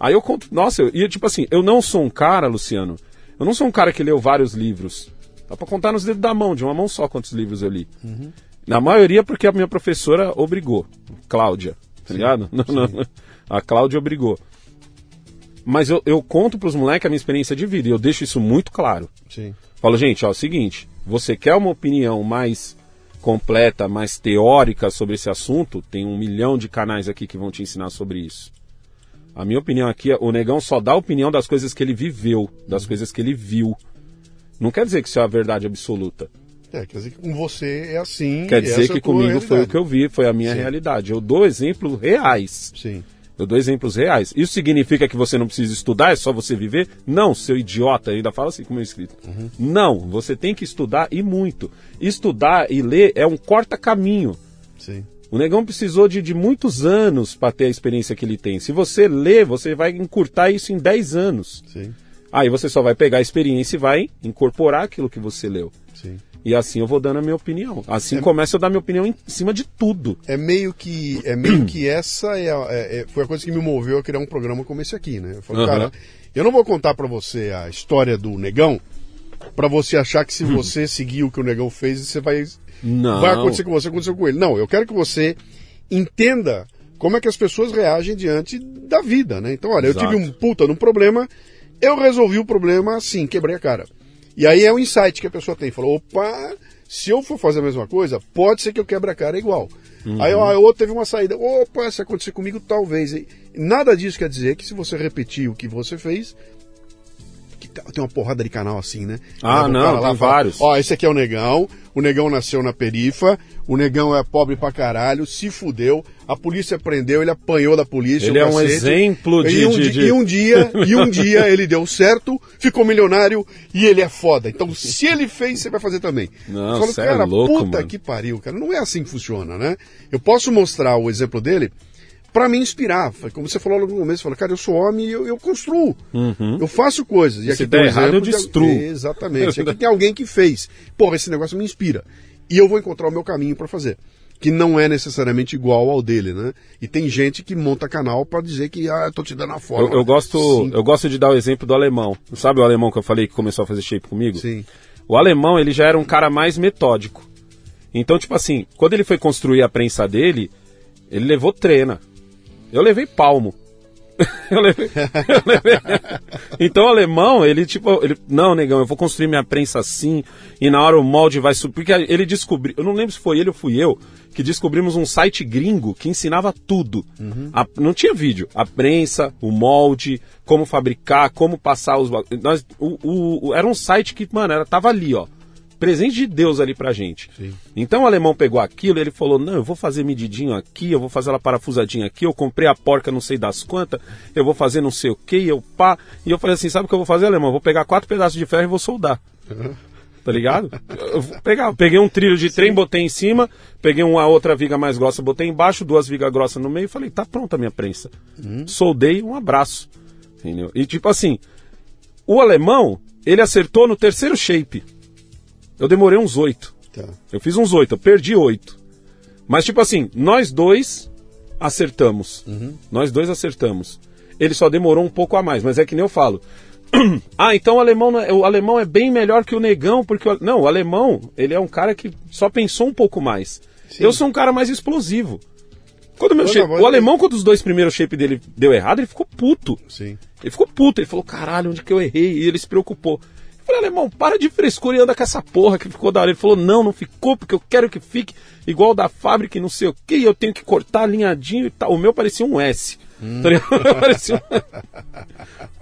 Aí eu conto, nossa, eu, e tipo assim, eu não sou um cara, Luciano, eu não sou um cara que leu vários livros. Dá pra contar nos dedos da mão, de uma mão só quantos livros eu li. Na maioria porque a minha professora obrigou, Cláudia, tá ligado? [laughs] Não, não, a Cláudia obrigou. Mas eu, eu conto pros moleques a minha experiência de vida e eu deixo isso muito claro. Sim. Falo, gente, ó, é o seguinte, você quer uma opinião mais completa, mais teórica sobre esse assunto? Tem um milhão de canais aqui que vão te ensinar sobre isso. A minha opinião aqui, é, o negão só dá a opinião das coisas que ele viveu, das coisas que ele viu. Não quer dizer que isso é a verdade absoluta. É, quer dizer que com você é assim. Quer e dizer é que tua comigo foi o realidade. que eu vi, foi a minha Sim. realidade. Eu dou exemplos reais. Sim. Eu dou exemplos reais. Isso significa que você não precisa estudar, é só você viver? Não, seu idiota, ainda fala assim com o meu escrito. Não, você tem que estudar e muito. Estudar e ler é um corta-caminho. Sim. O negão precisou de, de muitos anos para ter a experiência que ele tem. Se você ler, você vai encurtar isso em 10 anos. Sim. Aí você só vai pegar a experiência e vai incorporar aquilo que você leu. Sim. E assim eu vou dando a minha opinião. Assim começa a dar minha opinião em cima de tudo. É meio que é meio que essa é, a- é- é- foi a coisa que me moveu a criar um programa como esse aqui, né? Eu falei, Aham. cara, eu não vou contar pra você a história do negão pra você achar que se [laughs] você seguir o que o negão fez, você vai Não. vai acontecer com você, aconteceu com ele. Não, eu quero que você entenda como é que as pessoas reagem diante da vida, né? Então, olha, Exato. eu tive um puta num problema, eu resolvi o problema assim, quebrei a cara. E aí é o insight que a pessoa tem. Falou, opa, se eu for fazer a mesma coisa, pode ser que eu quebre a cara igual. Aí ó, a outra teve uma saída. Opa, se acontecer comigo, talvez. E nada disso quer dizer que se você repetir o que você fez, que que tem uma porrada de canal assim, né? Ah, Leva não, cara tem fala, vários. Ó, esse aqui é o Negão, o Negão nasceu na perifa, o Negão é pobre pra caralho, se fudeu, a polícia prendeu, ele apanhou da polícia. Ele é um cacete. exemplo de- E um, de- de- e um dia, e um dia ele deu certo, ficou milionário e ele é foda. Então, se ele fez, você vai fazer também. Não, falo, é cara, louco, puta mano. que pariu, cara. Não é assim que funciona, né? Eu posso mostrar o exemplo dele pra me inspirar. Como você falou no começo, você falou, cara, eu sou homem e eu, eu construo. Eu faço coisas. E Se aqui der tem um errado, eu exemplo de- destruo. Exatamente. Aqui tem alguém que fez. Porra, esse negócio me inspira. E eu vou encontrar o meu caminho pra fazer. Que não é necessariamente igual ao dele, né? E tem gente que monta canal pra dizer que, ah, eu tô te dando a forma. Eu, eu gosto, Sim. eu gosto de dar o exemplo do alemão. Sabe o alemão que eu falei que começou a fazer shape comigo? Sim. O alemão, ele já era um cara mais metódico. Então, tipo assim, quando ele foi construir a prensa dele, ele levou trena. Eu levei palmo. [laughs] eu levei, eu levei- Então o alemão, ele tipo, ele, não, negão, eu vou construir minha prensa assim, e na hora o molde vai subir. Porque ele descobriu, eu não lembro se foi ele ou fui eu, que descobrimos um site gringo que ensinava tudo. A- não tinha vídeo. A prensa, o molde, como fabricar, como passar os. Nós, o- o- era um site que, mano, era, tava ali, ó. Presente de Deus ali pra gente. Então o alemão pegou aquilo, ele falou: Não, eu vou fazer medidinho aqui, eu vou fazer ela parafusadinha aqui, eu comprei a porca não sei das quantas, eu vou fazer não sei o que, eu pá. E eu falei assim: Sabe o que eu vou fazer, alemão? Eu vou pegar quatro pedaços de ferro e vou soldar. Tá ligado? Eu vou pegar, peguei um trilho de trem, botei em cima, peguei uma outra viga mais grossa, botei embaixo, duas vigas grossas no meio e falei: Tá pronta a minha prensa. Soldei, um abraço. Entendeu? E tipo assim, o alemão, ele acertou no terceiro shape. Eu demorei uns oito. Tá. Eu fiz uns oito, eu perdi oito. Mas, tipo assim, nós dois acertamos. Nós dois acertamos. Ele só demorou um pouco a mais, mas é que nem eu falo. [clears throat] ah, então o alemão, é- o alemão é bem melhor que o negão, porque. o- não, o alemão, ele é um cara que só pensou um pouco mais. Eu sou um cara mais explosivo. Quando o, meu shape- o alemão, quando os dois primeiros shape dele deu errado, ele ficou puto. Sim. Ele ficou puto, ele falou, caralho, onde que eu errei? E ele se preocupou. Eu falei, alemão, para de frescura e anda com essa porra que ficou da hora. Ele falou, não, não ficou, porque eu quero que fique igual da fábrica e não sei o que, eu tenho que cortar alinhadinho e tal. O meu parecia um S. Tá ligado? [laughs] O meu parecia um...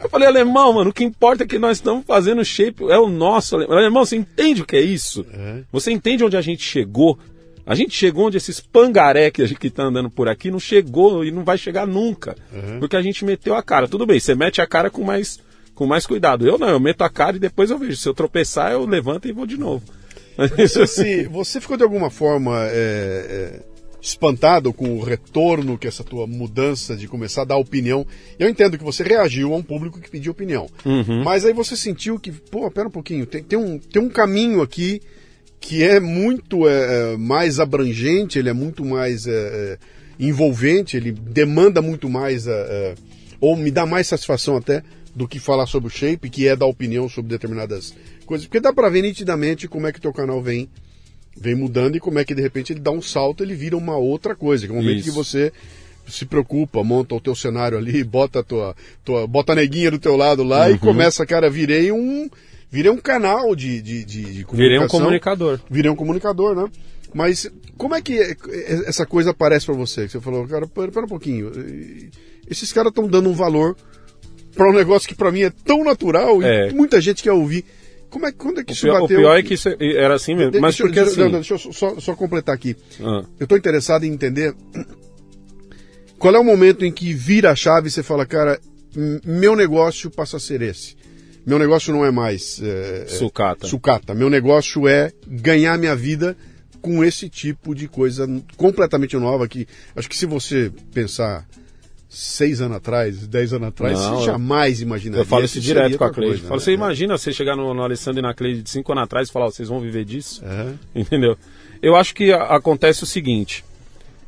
Eu falei, alemão, mano, o que importa é que nós estamos fazendo shape, é o nosso. Alemão, alemão você entende o que é isso? Você entende onde a gente chegou? A gente chegou onde esses pangaré que a gente que tá andando por aqui não chegou e não vai chegar nunca. Porque a gente meteu a cara. Tudo bem, você mete a cara com mais, com mais cuidado. Eu não, eu meto a cara e depois eu vejo. Se eu tropeçar, eu levanto e vou de novo. [laughs] Mas isso Você, ficou de alguma forma é, é, espantado com o retorno que essa tua mudança de começar a dar opinião? Eu entendo que você reagiu a um público que pediu opinião. Mas aí você sentiu que, pô, pera um pouquinho, tem, tem, um, tem um caminho aqui que é muito é, é, mais abrangente, ele é muito mais é, é, envolvente, ele demanda muito mais, ou me dá mais satisfação até do que falar sobre o shape, que é dar opinião sobre determinadas coisas, porque dá pra ver nitidamente como é que teu canal vem vem mudando e como é que de repente ele dá um salto, ele vira uma outra coisa, que é o momento Isso. que você se preocupa, monta o teu cenário ali, bota a tua, tua bota a neguinha do teu lado lá Uhum. e começa, cara, virei um virei um canal de, de, de, de comunicação. virei um comunicador. Virei um comunicador, né? Mas como é que é- é- essa coisa aparece pra você? Que você falou, cara, pera, pera um pouquinho. Esses caras estão dando um valor pra um negócio que pra mim é tão natural É. e muita gente quer ouvir. Como é, quando é que O isso pior, o bateu? pior é que isso era assim mesmo. De- Mas deixa, eu- porque deixa, assim. deixa eu só, só completar aqui. Ah. Eu estou interessado em entender qual é o momento em que vira a chave e você fala, cara, meu negócio passa a ser esse. Meu negócio não é mais é, é, Sucata. sucata. Meu negócio é ganhar minha vida com esse tipo de coisa completamente nova que acho que se você pensar seis anos atrás, dez anos atrás, Não, você jamais imaginaria. Eu falo isso direto com a Cleide. coisa, Falo, né? você imagina você chegar no, no Alessandro e na Cleide de cinco anos atrás e falar, vocês vão viver disso? É. [laughs] Entendeu? Eu acho que a- acontece o seguinte.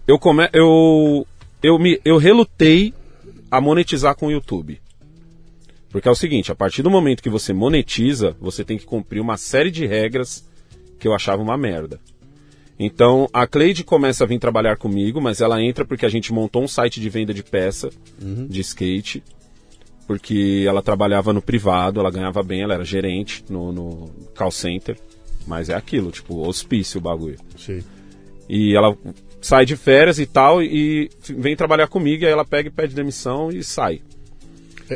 Eu, come, eu, eu, me, eu relutei a monetizar com o YouTube. Porque é o seguinte, a partir do momento que você monetiza, você tem que cumprir uma série de regras que eu achava uma merda. Então, a Cleide começa a vir trabalhar comigo, mas ela entra porque a gente montou um site de venda de peça de skate. Porque ela trabalhava no privado, ela ganhava bem, ela era gerente no, no call center. Mas é aquilo, tipo, hospício o bagulho. Sim. E ela sai de férias e tal, e vem trabalhar comigo, e aí ela pega e pede demissão e sai.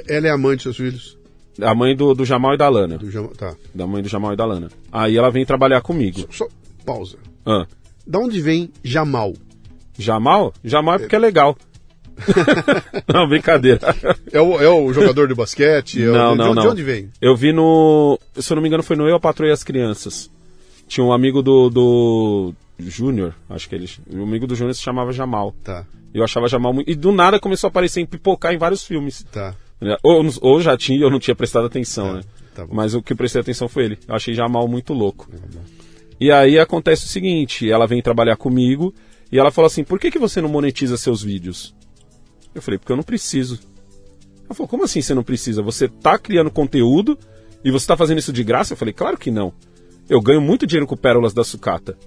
Ela é amante dos seus filhos? A mãe do, do Jamal e da Lana. Do Jam- Tá. Da mãe do Jamal e da Lana. Aí ela vem trabalhar comigo. Só pausa. Ah. Da onde vem Jamal? Jamal? Jamal é porque é legal. [laughs] não, brincadeira. É o, é o jogador de basquete? É o- Não, de, não, de não. onde vem? Eu vi no. Se eu não me engano, foi no Eu, e as Crianças. Tinha um amigo do. do Júnior, acho que ele. O amigo do Júnior se chamava Jamal. Tá, Eu achava Jamal muito. E do nada começou a aparecer em pipocar em vários filmes. tá. né? Ou, ou já tinha, eu não tinha prestado atenção, né? tá. Mas o que prestei atenção foi ele. Eu achei Jamal muito louco. E aí acontece o seguinte: ela vem trabalhar comigo e ela falou assim: por que, que você não monetiza seus vídeos? Eu falei: porque eu não preciso. Ela falou: como assim você não precisa? Você tá criando conteúdo e você tá fazendo isso de graça? Eu falei: claro que não. Eu ganho muito dinheiro com Pérolas da Sucata.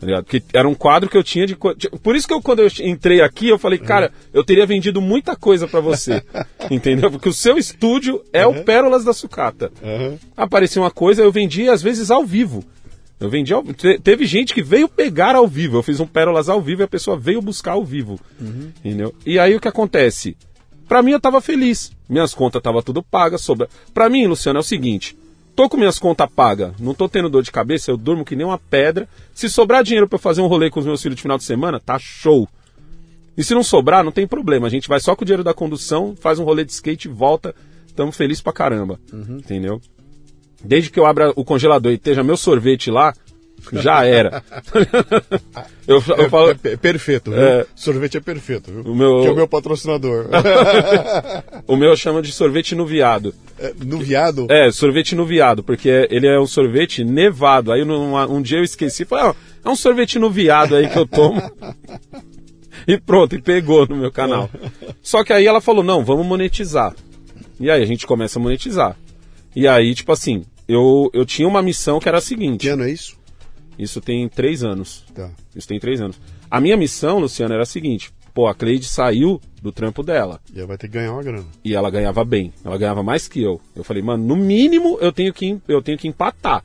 Tá? Porque era um quadro que eu tinha de. Por isso que eu, quando eu entrei aqui, eu falei, cara, eu teria vendido muita coisa pra você. [laughs] entendeu? Porque o seu estúdio é o Pérolas da Sucata. Aham. Aparecia uma coisa, eu vendia às vezes ao vivo. Eu vendia ao... te- Teve gente que veio pegar ao vivo. Eu fiz um Pérolas ao vivo e a pessoa veio buscar ao vivo. Entendeu? E aí o que acontece? Pra mim eu tava feliz. Minhas contas tava tudo pagas. Sobra... Pra mim, Luciano, é o seguinte. Tô com minhas contas pagas, não tô tendo dor de cabeça, eu durmo que nem uma pedra. Se sobrar dinheiro pra eu fazer um rolê com os meus filhos de final de semana, tá show. E se não sobrar, não tem problema. A gente vai só com o dinheiro da condução, faz um rolê de skate, volta, tamo feliz pra caramba. Entendeu? Desde que eu abra o congelador e esteja meu sorvete lá, já era. [laughs] eu, eu falo, É, é perfeito, viu? É. Sorvete é perfeito, viu? O meu- Que é o meu patrocinador. [laughs] o meu chama de sorvete no viado. É, no viado? É, sorvete no viado, porque é- ele é um sorvete nevado. Aí num- um dia eu esqueci, falei, ó, é um sorvete no viado aí que eu tomo. [laughs] e pronto, e pegou no meu canal. Só que aí ela falou, não, vamos monetizar. E aí a gente começa a monetizar. E aí, tipo assim, eu, eu tinha uma missão que era a Que seguinte. ano é isso? Isso tem três anos. Tá. Isso tem três anos. A minha missão, Luciano, era a seguinte. Pô, a Cleide saiu do trampo dela. E ela vai ter que ganhar uma grana. E ela ganhava bem. Ela ganhava mais que eu. Eu falei, mano, no mínimo eu tenho que, eu tenho que empatar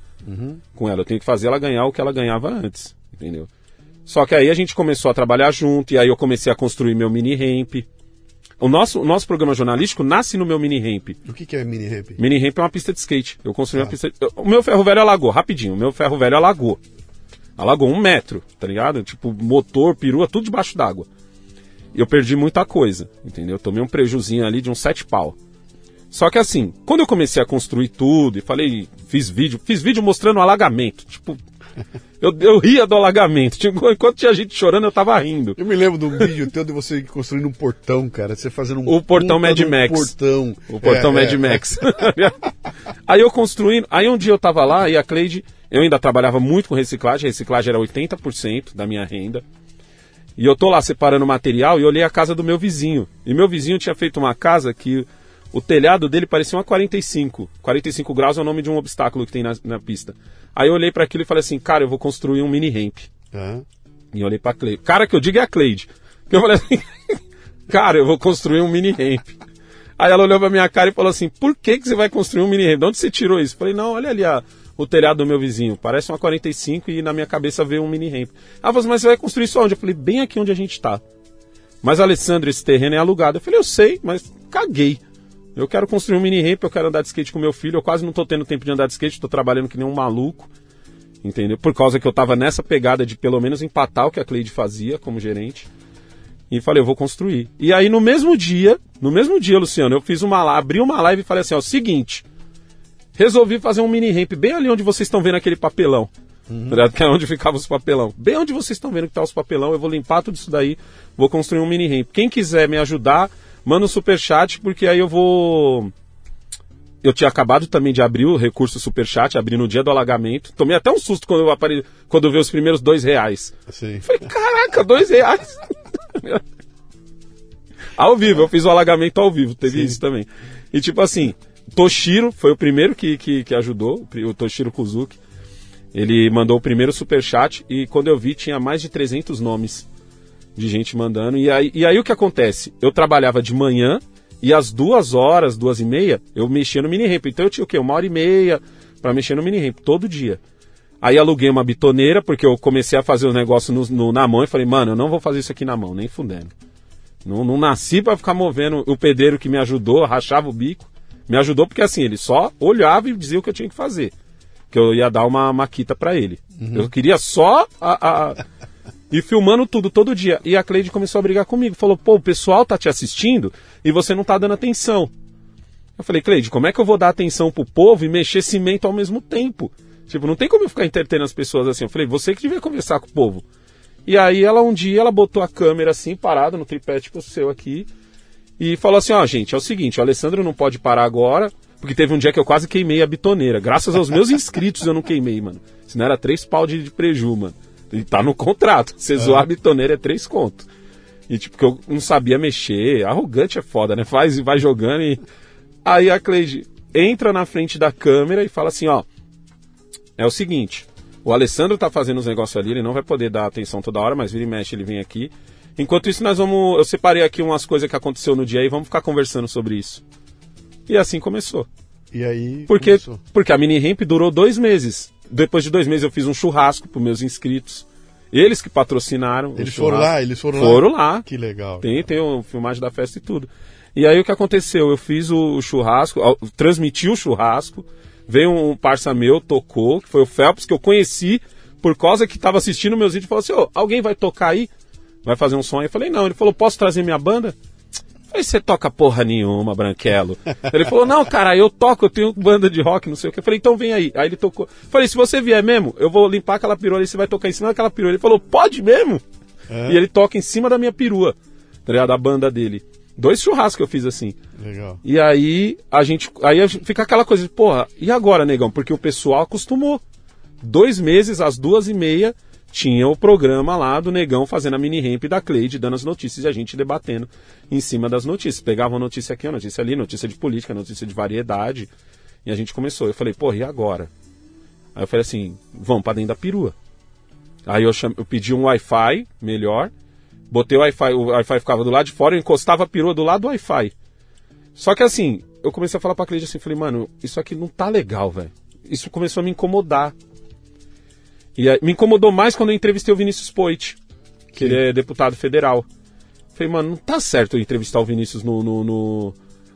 com ela. Eu tenho que fazer ela ganhar o que ela ganhava antes. Entendeu? Só que aí a gente começou a trabalhar junto, e aí eu comecei a construir meu mini ramp. O nosso, o nosso programa jornalístico nasce no meu mini ramp. O que, que é mini ramp? Mini ramp é uma pista de skate. Eu construí uma pista. eu- O meu ferro velho alagou, rapidinho. O meu ferro velho alagou. Alagou um metro, tá ligado? Tipo, motor, perua, tudo debaixo d'água. E eu perdi muita coisa, entendeu? Tomei um prejuzinho ali de uns sete pau. Só que assim, quando eu comecei a construir tudo e falei, fiz vídeo, fiz vídeo mostrando o alagamento. Tipo, [laughs] eu, eu ria do alagamento. Tipo, enquanto tinha gente chorando, eu tava rindo. Eu me lembro de um vídeo teu de você construindo um portão, cara. Você fazendo um O portão Mad Max. portão. O portão É, Mad é. Max. [laughs] aí eu construindo. Aí um dia eu tava lá e a Cleide. Eu ainda trabalhava muito com reciclagem. A reciclagem era 80% da minha renda. E eu tô lá separando material e olhei a casa do meu vizinho. E meu vizinho tinha feito uma casa que o telhado dele parecia uma 45. 45 graus é o nome de um obstáculo que tem na, na pista. Aí eu olhei para aquilo e falei assim, cara, eu vou construir um mini ramp. Tá. E olhei pra Cleide. Cara que eu digo é a Cleide. Que eu falei assim, [laughs] cara, eu vou construir um mini ramp. Aí ela olhou pra minha cara e falou assim, por que, que você vai construir um mini ramp? De onde você tirou isso? Eu falei, não, olha ali a, o telhado do meu vizinho. Parece uma 45 e na minha cabeça veio um mini ramp. Ela falou assim, mas você vai construir isso onde? Eu falei, bem aqui onde a gente tá. Mas, Alessandro, esse terreno é alugado. Eu falei, eu sei, mas caguei. Eu quero construir um mini ramp, eu quero andar de skate com meu filho. Eu quase não tô tendo tempo de andar de skate, tô trabalhando que nem um maluco. Entendeu? Por causa que eu tava nessa pegada de pelo menos empatar o que a Cleide fazia como gerente. E falei, eu vou construir. E aí no mesmo dia, no mesmo dia, Luciano, eu fiz uma live, abri uma live e falei assim, ó, seguinte. Resolvi fazer um mini ramp bem ali onde vocês estão vendo aquele papelão. ligado? Que é onde ficava os papelão. Bem onde vocês estão vendo que tá os papelão, eu vou limpar tudo isso daí, vou construir um mini ramp. Quem quiser me ajudar, manda um superchat, porque aí eu vou. Eu tinha acabado também de abrir o recurso Superchat, abri no dia do alagamento. Tomei até um susto quando eu, apare... quando eu vi os primeiros dois reais. Assim. Falei, caraca, dois reais. [laughs] ao vivo, eu fiz o alagamento ao vivo, teve Sim. isso também. E tipo assim, Toshiro foi o primeiro que, que, que ajudou, o Toshiro Kuzuki. Ele mandou o primeiro superchat e quando eu vi tinha mais de 300 nomes de gente mandando. E aí, e aí o que acontece? Eu trabalhava de manhã e às duas horas, duas e meia, eu mexia no mini ramp. Então eu tinha o quê? Uma hora e meia pra mexer no mini ramp, todo dia. Aí aluguei uma bitoneira, porque eu comecei a fazer os negócios no, no- na mão e falei, mano, eu não vou fazer isso aqui na mão, nem fundendo. Não, não nasci pra ficar movendo o pedreiro que me ajudou, rachava o bico. Me ajudou porque assim, ele só olhava e dizia o que eu tinha que fazer. Que eu ia dar uma maquita para ele. Eu queria só a, a- ir filmando tudo todo dia. E a Cleide começou a brigar comigo. Falou, pô, o pessoal tá te assistindo e você não tá dando atenção. Eu falei, Cleide, como é que eu vou dar atenção pro povo e mexer cimento ao mesmo tempo? Tipo, não tem como eu ficar entretendo as pessoas assim. Eu falei, você que devia conversar com o povo. E aí ela um dia ela botou a câmera assim, parada no tripé tipo seu aqui, e falou assim, ó, gente, é o seguinte, o Alessandro não pode parar agora, porque teve um dia que eu quase queimei a bitoneira. Graças aos meus inscritos eu não queimei, mano. Senão era três pau de, de preju, mano. E tá no contrato. Você zoar a bitoneira é três conto. E tipo, que eu não sabia mexer. Arrogante é foda, né? Faz e vai jogando e. Aí a Cleide entra na frente da câmera e fala assim, ó. É o seguinte, o Alessandro tá fazendo os negócios ali, ele não vai poder dar atenção toda hora, mas vira e mexe, ele vem aqui. Enquanto isso, nós vamos. Eu separei aqui umas coisas que aconteceu no dia e vamos ficar conversando sobre isso. E assim começou. E aí. Porque, começou. porque a mini ramp durou dois meses. Depois de dois meses eu fiz um churrasco para meus inscritos. Eles que patrocinaram. Eles foram lá, eles foram, Foram lá. lá. Que legal. Tem, tem o filmagem da festa e tudo. E aí o que aconteceu? Eu fiz o churrasco, transmiti o churrasco, veio um parça meu, tocou, que foi o Phelps, que eu conheci por causa que estava assistindo meus vídeos e falou assim, ô, alguém vai tocar aí? Vai fazer um som aí? Eu falei, não. Ele falou, posso trazer minha banda? Falei, você toca porra nenhuma, Branquelo. Ele falou, não, cara, eu toco, eu tenho banda de rock, não sei o que. Eu falei, então vem aí. Aí ele tocou. Falei, se você vier mesmo, eu vou limpar aquela perua e você vai tocar em cima daquela perua. Ele falou, pode mesmo? E ele toca em cima da minha perua, tá ligado? Da banda dele. Dois churrascos que eu fiz assim. Legal. E aí a gente. Aí a gente- fica aquela coisa de, porra, e agora, negão? Porque o pessoal acostumou. Dois meses, às duas e meia, tinha o programa lá do negão fazendo a mini ramp da Cleide, dando as notícias e a gente debatendo em cima das notícias. Pegava uma notícia aqui, uma notícia ali, notícia de política, notícia de variedade. E a gente começou. Eu falei, porra, e agora? Aí eu falei assim, vamos pra dentro da perua. Aí eu, cham... eu pedi um Wi-Fi melhor, botei o Wi-Fi, o Wi-Fi ficava do lado de fora, eu encostava a perua do lado do Wi-Fi. Só que assim, eu comecei a falar pra Cleide assim, falei, mano, isso aqui não tá legal, velho. Isso começou a me incomodar. E me incomodou mais quando eu entrevistei o Vinícius Poit, que ele é deputado federal. Falei, mano, não tá certo eu entrevistar o Vinícius no. no- no-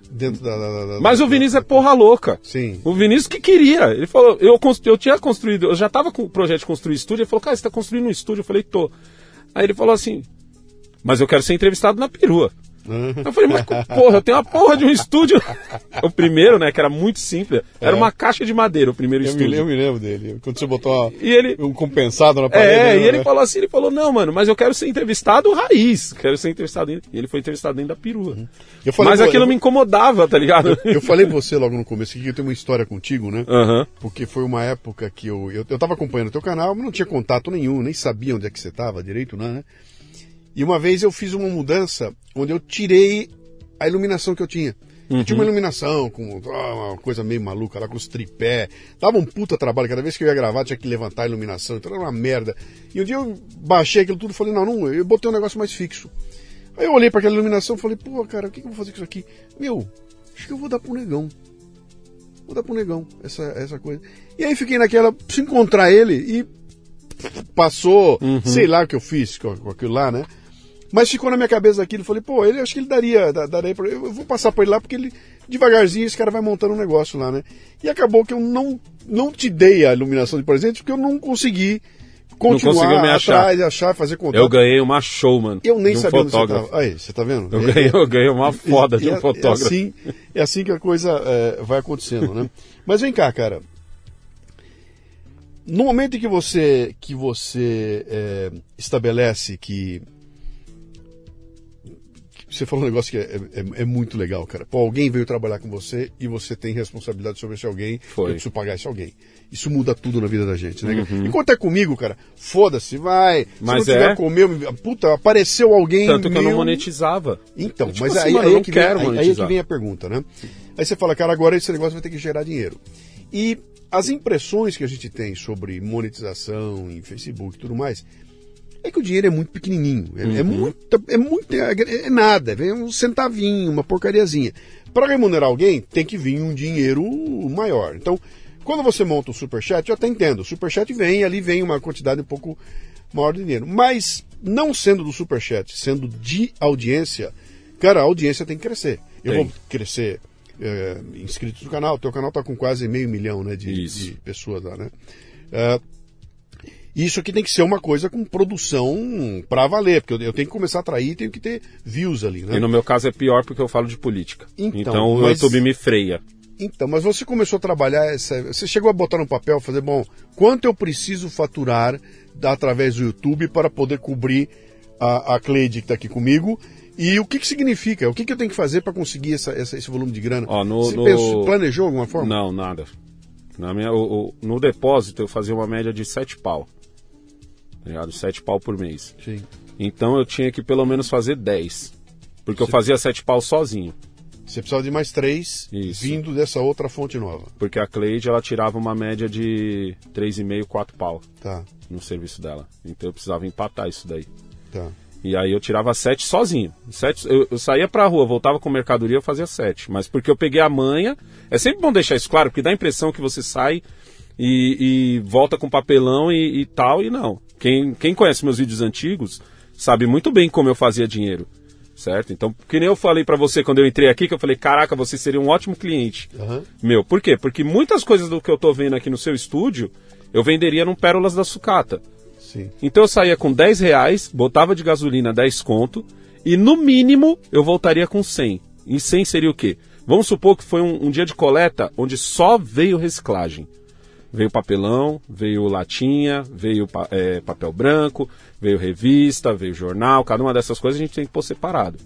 Dentro da. da- da- Mas da- o Vinícius é porra louca. Sim. O Vinícius que queria. Ele falou, eu, eu tinha construído, eu já tava com o projeto de construir estúdio. Ele falou, cara, você tá construindo um estúdio? Eu falei, tô. Aí ele falou assim, mas eu quero ser entrevistado na perua. Eu falei, mas porra, eu tenho uma porra de um estúdio. [laughs] o primeiro, né, que era muito simples, era uma caixa de madeira, o primeiro Eu me, estúdio. eu me lembro dele. Quando você botou uma- E ele, um compensado na parede. é, né, e ele falou assim, ele falou, não, mano, mas eu quero ser entrevistado raiz. Quero ser entrevistado dentro. E ele foi entrevistado dentro da perua. Eu falei, mas pô, aquilo eu- me incomodava, tá ligado? Eu falei pra você logo no começo que eu tenho uma história contigo, né? Aham. Porque foi uma época que eu, eu, eu tava acompanhando o teu canal, mas não tinha contato nenhum, nem sabia onde é que você tava direito, né? E uma vez eu fiz uma mudança onde eu tirei a iluminação que eu tinha. Eu tinha uma iluminação com ah, uma coisa meio maluca lá com os tripé. Dava um puta trabalho. Cada vez que eu ia gravar tinha que levantar a iluminação. Então era uma merda. E um dia eu baixei aquilo tudo e falei, não, não, eu botei um negócio mais fixo. Aí eu olhei para aquela iluminação e falei, pô, cara, o que, que eu vou fazer com isso aqui? Meu, acho que eu vou dar pro negão. Vou dar pro negão essa, essa coisa. E aí fiquei naquela, preciso encontrar ele e passou, sei lá o que eu fiz com aquilo lá, né? Mas ficou na minha cabeça aquilo. Falei, pô, ele acho que ele daria, da- daria pra, eu vou passar por ele lá porque ele devagarzinho esse cara vai montando um negócio lá, né? E acabou que eu não não te dei a iluminação de presente porque eu não consegui continuar conseguiu me achar. atrás, achar, fazer contato. Eu ganhei uma show, mano. Eu nem de um sabia onde você fotógrafo. tava. Aí, você tá vendo? Eu É- ganhei, eu ganhei uma foda de e um é- fotógrafo. É assim, é assim que a coisa é, vai acontecendo, né? [laughs] Mas vem cá, cara. No momento em que você, que você é, estabelece que Você falou um negócio que é, é- é muito legal, cara. Pô, alguém veio trabalhar com você e você tem responsabilidade sobre esse alguém. Foi. Eu preciso pagar esse alguém. Isso muda tudo na vida da gente, né? Enquanto é comigo, cara, foda-se, vai. Se Mas não tiver é. com o meu, puta, apareceu alguém. Tanto que eu não meu- monetizava. então, Tipo mas assim, aí, mano, aí eu é não que vem, quero aí- aí é que vem a pergunta, né? Aí você fala, cara, agora esse negócio vai ter que gerar dinheiro. E as impressões que a gente tem sobre monetização em Facebook e tudo mais, é que o dinheiro é muito pequenininho. É, Uhum. é muito, é muito, é, é nada, é um centavinho, uma porcariazinha. Para remunerar alguém, tem que vir um dinheiro maior. Então, quando você monta o Superchat, eu até entendo. O Superchat vem, ali vem uma quantidade um pouco maior de dinheiro. Mas, não sendo do Superchat, sendo de audiência, cara, a audiência tem que crescer. Eu Tem. vou crescer é, inscritos no canal. Teu canal está com quase meio milhão né, de, de pessoas lá, né? É, isso aqui tem que ser uma coisa com produção pra valer, porque eu, tenho que começar a atrair, tenho que ter views ali, né? E no meu caso é pior porque eu falo de política. Então, Então, o mas- YouTube me freia. Então, mas você começou a trabalhar essa. Você chegou a botar no papel, fazer, bom, quanto eu preciso faturar através do YouTube para poder cobrir a, a Cleide que está aqui comigo? E o que, que significa? O que, que eu tenho que fazer para conseguir essa, essa- esse volume de grana? Ó, no- você no- pensou- planejou alguma forma? Não, nada. Na minha, o- o- no depósito eu fazia uma média de 7 pau. Tá ligado? 7 pau por mês. Sim. Então eu tinha que pelo menos fazer 10. Porque eu fazia 7 pau sozinho. Você precisava de mais três Isso. vindo dessa outra fonte nova. Porque a Cleide ela tirava uma média de 3,5, 4 pau Tá, no serviço dela. Então eu precisava empatar isso daí. tá. E aí eu tirava 7 sozinho. Sete, eu, eu saía pra rua, voltava com mercadoria, eu fazia 7. Mas porque eu peguei a manha. É sempre bom deixar isso claro, porque dá a impressão que você sai e, e volta com papelão e, e tal, e não. Quem, quem conhece meus vídeos antigos sabe muito bem como eu fazia dinheiro. Certo? Então, que nem eu falei pra você quando eu entrei aqui, que eu falei, caraca, você seria um ótimo cliente. Aham. Meu, por quê? Porque muitas coisas do que eu tô vendo aqui no seu estúdio, eu venderia num Pérolas da Sucata. Sim. Então eu saía com 10 reais, botava de gasolina 10 conto, e no mínimo eu voltaria com 100. E 100 seria o quê? Vamos supor que foi um, um dia de coleta onde só veio reciclagem. Veio papelão, veio latinha, veio é, papel branco, veio revista, veio jornal, cada uma dessas coisas a gente tem que pôr separado.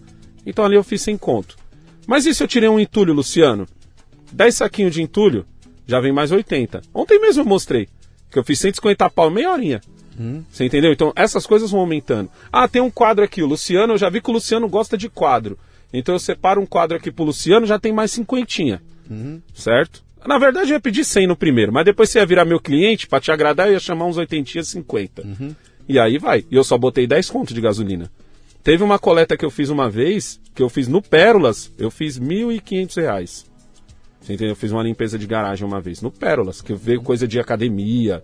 Então ali eu fiz sem conto. Mas e se eu tirei um entulho, Luciano? 10 saquinhos de entulho, já vem mais 80. Ontem mesmo eu mostrei que eu fiz 150 pau meia horinha. Você entendeu? Então essas coisas vão aumentando. Ah, tem um quadro aqui, o Luciano, eu já vi que o Luciano gosta de quadro. Então eu separo um quadro aqui pro Luciano, já tem mais cinquentinha. Certo? Na verdade eu ia pedir 100 no primeiro, mas depois você ia virar meu cliente, pra te agradar, eu ia chamar uns 80, 50. E aí vai. E eu só botei 10 contos de gasolina. Teve uma coleta que eu fiz uma vez, que eu fiz no Pérolas, eu fiz 1.500 reais. Você entendeu? Eu fiz uma limpeza de garagem uma vez, no Pérolas, que veio coisa de academia,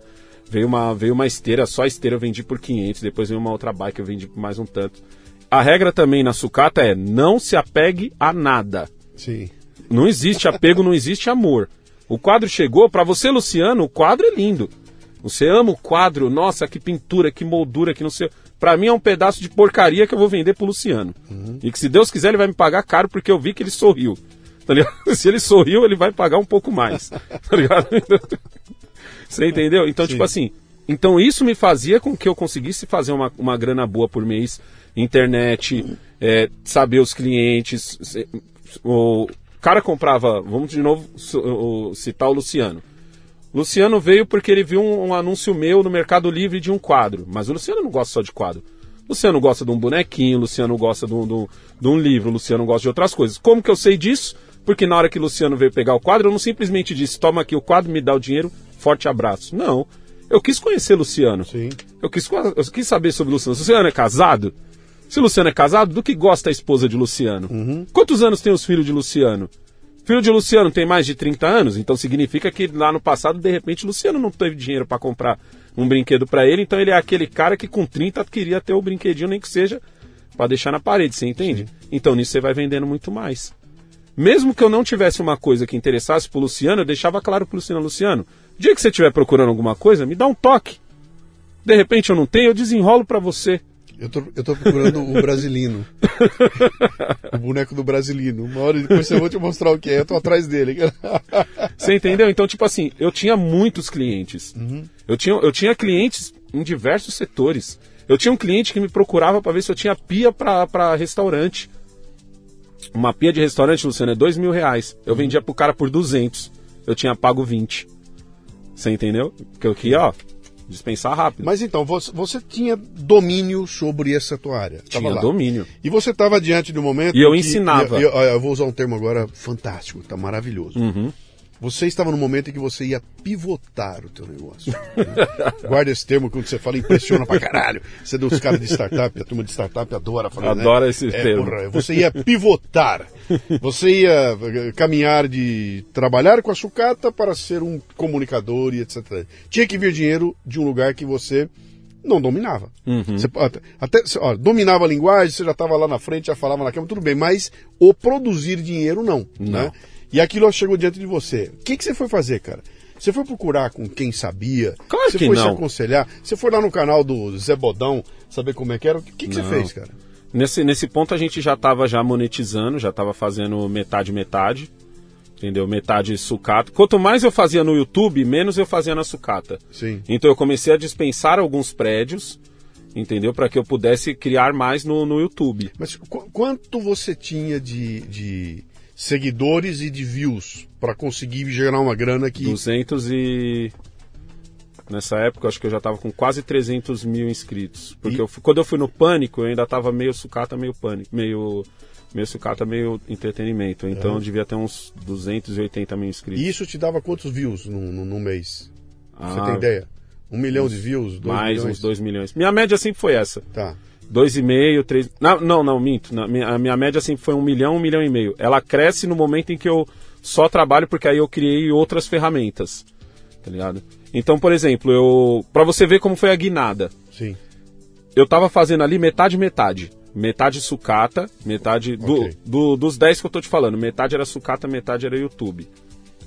veio uma, veio uma esteira, só a esteira eu vendi por 500, depois veio uma outra bike eu vendi por mais um tanto. A regra também na sucata é não se apegue a nada. Sim. Não existe apego, não existe amor. O quadro chegou, pra você, Luciano, o quadro é lindo. Você ama o quadro, nossa, que pintura, que moldura, que não sei. Pra mim é um pedaço de porcaria que eu vou vender pro Luciano. E que se Deus quiser ele vai me pagar caro porque eu vi que ele sorriu. Tá ligado? [laughs] Se ele sorriu, ele vai pagar um pouco mais. [laughs] Tá ligado? Você entendeu? Então, tipo assim, então isso me fazia com que eu conseguisse fazer uma, uma grana boa por mês, internet, é, saber os clientes. se- O cara comprava, vamos de novo citar o Luciano. Luciano veio porque ele viu um, um anúncio meu no Mercado Livre de um quadro. Mas o Luciano não gosta só de quadro. Luciano gosta de um bonequinho, Luciano gosta de um, de um- de um livro, Luciano gosta de outras coisas. Como que eu sei disso? Porque na hora que o Luciano veio pegar o quadro, eu não simplesmente disse, toma aqui o quadro, me dá o dinheiro, forte abraço. Não. Eu quis conhecer Luciano. Sim. Eu quis, eu quis saber sobre o Luciano. O Luciano é casado? Se o Luciano é casado, do que gosta a esposa de Luciano? Quantos anos tem os filhos de Luciano? Filho de Luciano tem mais de 30 anos, então significa que lá no passado, de repente, Luciano não teve dinheiro para comprar um brinquedo para ele, então ele é aquele cara que com 30 queria ter o brinquedinho, nem que seja para deixar na parede, você entende? Então nisso você vai vendendo muito mais. Mesmo que eu não tivesse uma coisa que interessasse pro Luciano, eu deixava claro pro Luciano, Luciano, dia que você estiver procurando alguma coisa, me dá um toque. De repente eu não tenho, eu desenrolo para você. Eu tô, eu tô procurando o Brasilino. o boneco do Brasilino. Uma hora depois eu vou te mostrar o que é. Eu tô atrás dele. Você entendeu? Então, tipo assim, eu tinha muitos clientes. Eu, tinha, eu tinha clientes em diversos setores. Eu tinha um cliente que me procurava para ver se eu tinha pia para restaurante. Uma pia de restaurante, Luciano, é dois mil reais. Eu vendia pro cara por 200. Eu tinha pago 20. Você entendeu? Porque eu queria, ó, dispensar rápido. Mas então, você, você tinha domínio sobre essa tua área. Tinha lá. domínio. E você estava diante do momento. E eu que- ensinava. e eu- eu vou usar um termo agora fantástico, tá maravilhoso. Uhum. Você estava no momento em que você ia pivotar o teu negócio. né? [laughs] Guarda esse termo quando você fala, impressiona pra caralho. Você é dos caras de startup, a turma de startup adora falar. né? Adora esse É, termo. porra, você ia pivotar. Você ia eh, caminhar de trabalhar com a sucata para ser um comunicador e etc. Tinha que vir dinheiro de um lugar que você não dominava. Uhum. Você, até, até ó, dominava a linguagem, você já estava lá na frente, já falava na câmera, tudo bem, mas o produzir dinheiro não. Né? E aquilo chegou diante de você. O que, que você foi fazer, cara? Você foi procurar com quem sabia? Claro você que foi se não. aconselhar? Você foi lá no canal do Zé Bodão saber como é que era? O que, que, você fez, cara? Nesse, nesse ponto a gente já estava já monetizando, já estava fazendo metade metade, entendeu? Metade sucata. Quanto mais eu fazia no YouTube, menos eu fazia na sucata. Sim. Então eu comecei a dispensar alguns prédios, entendeu? Para que eu pudesse criar mais no, no YouTube. Mas qu- quanto você tinha de, de seguidores e de views para conseguir gerar uma grana que 200 e... Nessa época, eu acho que eu já tava com quase 300 mil inscritos. Porque E- eu fui- quando eu fui no Pânico, eu ainda tava meio sucata, meio pânico. Meio, meio sucata, meio entretenimento. Então eu devia ter uns 280 mil inscritos. E isso te dava quantos views no, no, no mês? Você Ah, tem ideia? Um milhão de views? Dois mais milhões? uns 2 milhões. Minha média sempre foi essa. Tá. 2,5, 3. Não, não, não, minto. Na- minha- a minha média sempre foi um milhão, um milhão e meio. Ela cresce no momento em que eu só trabalho, porque aí eu criei outras ferramentas. Tá ligado? Então, por exemplo, eu. Pra você ver como foi a guinada. Sim. Eu tava fazendo ali metade, metade. Metade sucata, metade. Do, Ok. do- dos 10 que eu tô te falando, metade era sucata, metade era YouTube.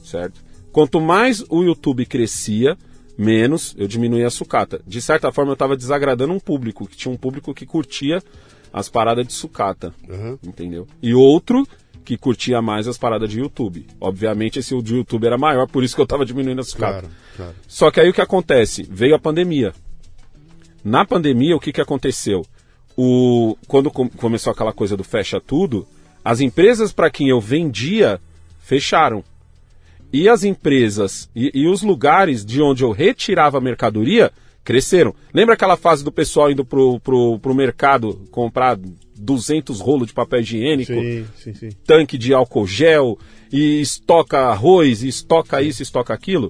Certo? Quanto mais o YouTube crescia, menos eu diminuía a sucata. De certa forma, eu tava desagradando um público, que tinha um público que curtia as paradas de sucata. Aham. Entendeu? E outro que curtia mais as paradas de YouTube. Obviamente, esse de YouTube era maior, por isso que eu tava diminuindo a sucata. Claro, claro. Só que aí o que acontece? Veio a pandemia. Na pandemia, o que, que aconteceu? O, quando com- começou aquela coisa do fecha tudo, as empresas para quem eu vendia fecharam. E as empresas e, e os lugares de onde eu retirava a mercadoria cresceram. Lembra aquela fase do pessoal indo pro, pro, pro mercado comprar 200 rolos de papel higiênico? Sim, sim, sim. tanque de álcool gel e estoca arroz, e estoca isso, estoca aquilo.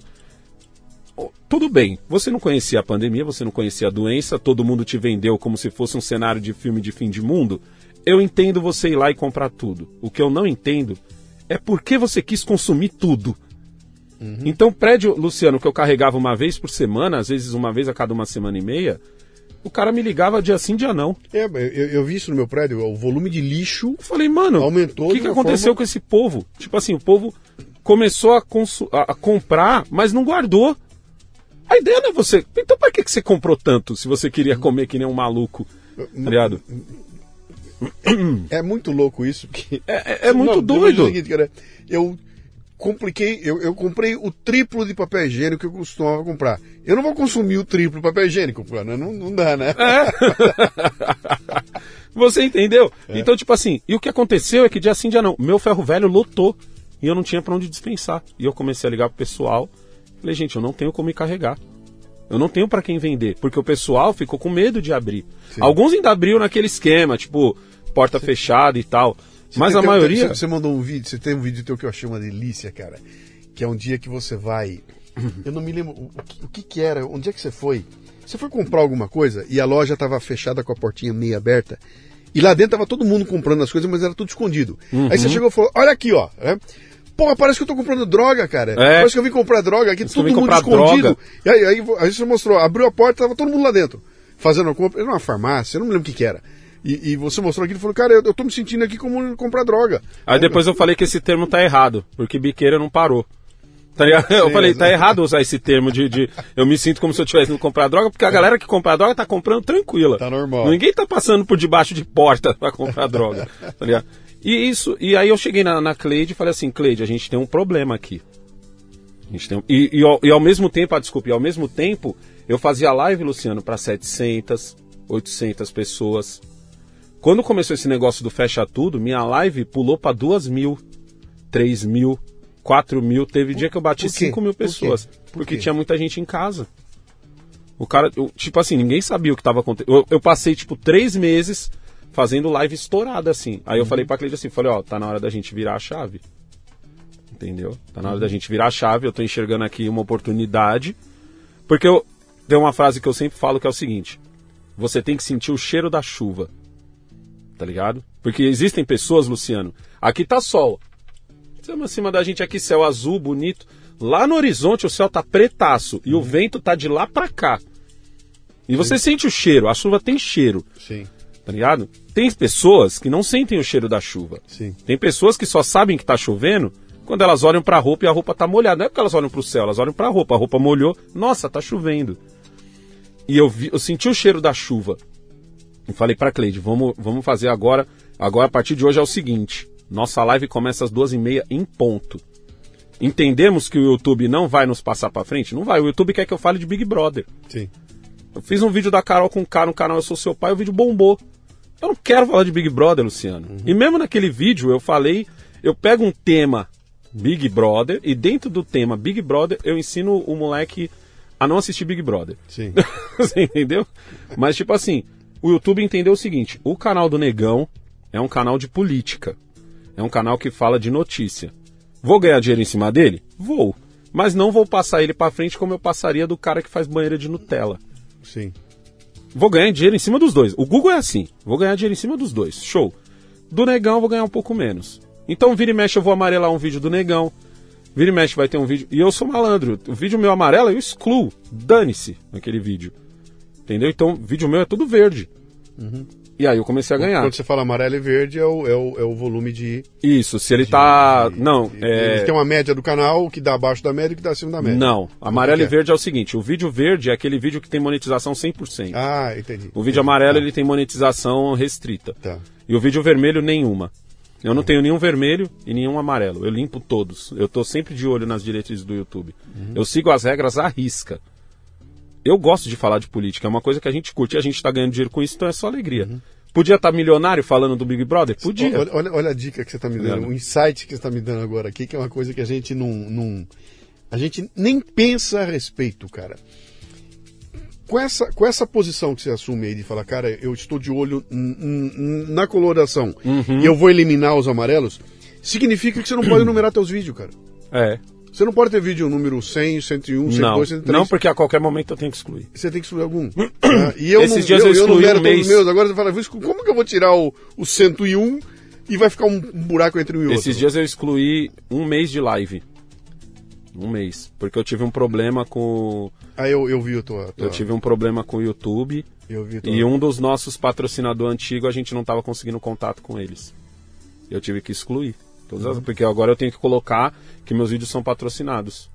Tudo bem, você não conhecia a pandemia, você não conhecia a doença, todo mundo te vendeu como se fosse um cenário de filme de fim de mundo. Eu entendo você ir lá e comprar tudo. O que eu não entendo é por que você quis consumir tudo. Então, prédio, Luciano, que eu carregava uma vez por semana, às vezes uma vez a cada uma semana e meia, o cara me ligava dia sim, dia não. É, eu, eu vi isso no meu prédio, o volume de lixo. Eu falei, mano, Aumentou o que, que aconteceu forma- com esse povo? Tipo assim, o povo começou a, consu- a- comprar, mas não guardou. A ideia não é você. Então, pra que, que você comprou tanto se você queria comer que nem um maluco? Tá ligado? É muito louco isso. Porque... É, é- é muito Não, doido. o seguinte, cara, eu compliquei, eu, eu comprei o triplo de papel higiênico que eu costumava comprar. Eu não vou consumir o triplo de papel higiênico, né? não, não dá, né? [laughs] Você entendeu? É. Então, tipo assim, e o que aconteceu é que dia sim, dia não, meu ferro velho lotou e eu não tinha pra onde dispensar. E eu comecei a ligar pro pessoal. Falei, gente, eu não tenho como me carregar. Eu não tenho pra quem vender, porque o pessoal ficou com medo de abrir. Alguns ainda abriram naquele esquema, tipo, porta fechada e tal. Mas Você a tem- maioria. Você, você mandou um vídeo, você tem um vídeo teu que eu achei uma delícia, cara. Que é um dia que você vai. Eu não me lembro o, o que, que era, onde é que você foi? Você foi comprar alguma coisa e a loja estava fechada com a portinha meio aberta. E lá dentro tava todo mundo comprando as coisas, mas era tudo escondido. Uhum. Aí você chegou e falou: Olha aqui, ó. Porra, parece que eu tô comprando droga, cara. É. Parece que eu vim comprar droga aqui, Parece todo mundo escondido. droga. E aí, aí, aí você mostrou, abriu a porta, tava todo mundo lá dentro, fazendo a compra. Era uma farmácia, eu não me lembro o que, que era. E, e você mostrou aquilo e falou, cara, eu, eu tô me sentindo aqui como comprar droga. Aí depois eu falei que esse termo tá errado, porque biqueira não parou. Tá ligado? Eu Sim, falei, tá errado usar esse termo de, de- Eu me sinto como se eu tivesse indo comprar droga, porque a galera que compra droga tá comprando tranquila. Tá normal. Ninguém tá passando por debaixo de porta pra comprar droga. Tá ligado? E isso, e aí eu cheguei na, na Cleide e falei assim, Cleide, a gente tem um problema aqui. A gente tem um- e, e, ao, e ao mesmo tempo, ah, desculpe, ao mesmo tempo, eu fazia live, Luciano, para 700, 800 pessoas. Quando começou esse negócio do fecha tudo, minha live pulou para 2 mil, 3 mil, 4 mil. Teve dia que eu bati por? 5 mil Por pessoas. Por porque quê? tinha muita gente em casa. O cara, eu- tipo assim, ninguém sabia o que tava acontecendo. Eu, eu passei, tipo, três meses fazendo live estourada, assim. Aí Uhum. eu falei pra Cleide assim, falei, ó, tá na hora da gente virar a chave. Entendeu? Tá na hora Uhum. da gente virar a chave, eu tô enxergando aqui uma oportunidade. Porque eu tem uma frase que eu sempre falo que é o seguinte: você tem que sentir o cheiro da chuva. Tá ligado? Porque existem pessoas, Luciano, aqui tá sol. Estamos acima da gente aqui, céu azul, bonito. Lá no horizonte o céu tá pretaço e o vento tá de lá pra cá. E você sente o cheiro, a chuva tem cheiro, Sim, tá ligado? Tem pessoas que não sentem o cheiro da chuva. sim. Tem pessoas que só sabem que tá chovendo Quando elas olham pra roupa e a roupa tá molhada, não é porque elas olham pro céu, elas olham pra roupa, a roupa molhou, nossa, tá chovendo. E eu, vi, eu senti o cheiro da chuva. E falei pra Cleide, vamos, vamos fazer agora. Agora, a partir de hoje, é o seguinte: nossa live começa às duas e meia em ponto. Entendemos que o YouTube não vai nos passar pra frente? Não vai. O YouTube quer que eu fale de Big Brother. Sim. Eu fiz um vídeo da Carol com K no canal Eu Sou Seu Pai, o vídeo bombou. Eu não quero falar de Big Brother, Luciano. E mesmo naquele vídeo eu falei, eu pego um tema Big Brother e dentro do tema Big Brother eu ensino o moleque a não assistir Big Brother. Sim. [laughs] Você entendeu? Mas tipo assim, o YouTube entendeu o seguinte: o canal do Negão é um canal de política. É um canal que fala de notícia. Vou ganhar dinheiro em cima dele? Vou. Mas não vou passar ele pra frente como eu passaria do cara que faz banheira de Nutella. Sim. Vou ganhar dinheiro em cima dos dois. O Google é assim. Vou ganhar dinheiro em cima dos dois. Show. Do Negão eu vou ganhar um pouco menos. Então vira e mexe eu vou amarelar um vídeo do Negão. Vira e mexe vai ter um vídeo. E eu sou malandro. O vídeo meu amarelo eu excluo. Dane-se naquele vídeo. Entendeu? Então vídeo meu é tudo verde. E aí eu comecei a ganhar. Quando você fala amarelo e verde, é o, é o, é o volume de. Isso, se ele tá. de- Não, de- é. Ele tem uma média do canal, que dá abaixo da média e que dá acima da média. Não, amarelo e é? verde é o seguinte: o vídeo verde é aquele vídeo que tem monetização 100%. Ah, entendi. o vídeo amarelo ele tem monetização restrita. Tá. E o vídeo vermelho, nenhuma. Eu não tenho nenhum vermelho e nenhum amarelo. Eu limpo todos. Eu tô sempre de olho nas diretrizes do YouTube. Eu sigo as regras à risca. Eu gosto de falar de política, é uma coisa que a gente curte e a gente tá ganhando dinheiro com isso, então é só alegria. Podia estar milionário falando do Big Brother? Podia. Olha, olha, olha a dica que você está me dando, o insight que você está me dando agora aqui, que é uma coisa que a gente não, não- A gente nem pensa a respeito, cara. Com essa, com essa posição que você assume aí de falar, cara, eu estou de olho na coloração Uhum. e eu vou eliminar os amarelos, significa que você não pode [clears throat] numerar teus vídeos, cara. É. Você não pode ter vídeo número 100, 101, 102, Não, 103. não, porque a qualquer momento eu tenho que excluir. Você tem que excluir algum. [clears throat] Ah, e eu Esses não, dias eu eu, eu excluí numero um todos mês. os meus. Agora você fala, "Vou exclu- como que eu vou tirar o, o 101 e vai ficar um, um buraco entre um e outro? Esses dias eu excluí um mês de live. Um mês. Porque eu tive um problema com. Aí eu, eu vi a tua. tua Eu tive um problema com o YouTube. eu vi tua- E um dos nossos patrocinadores antigos, a gente não estava conseguindo contato com eles. Eu tive que excluir. Todas as- Porque agora eu tenho que colocar que meus vídeos são patrocinados.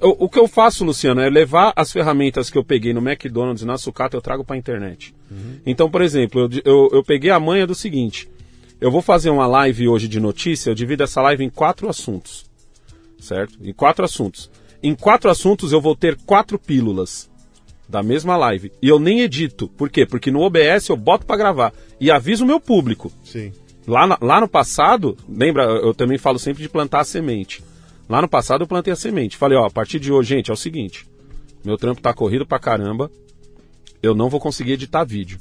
Eu- o que eu faço, Luciano, é levar as ferramentas que eu peguei no McDonald's e na sucata, eu trago para a internet. Então, por exemplo, eu, eu, eu peguei a manha do seguinte: eu vou fazer uma live hoje de notícia, eu divido essa live em quatro assuntos. Certo? Em quatro assuntos. Em quatro assuntos eu vou ter quatro pílulas da mesma live. E eu nem edito. Por quê? Porque no OBS eu boto pra gravar. E aviso o meu público. Sim. Lá, na- lá no passado, lembra, eu também falo sempre de plantar a semente. Lá no passado eu plantei a semente. Falei, ó, a partir de hoje, gente, é o seguinte. Meu trampo tá corrido pra caramba. Eu não vou conseguir editar vídeo.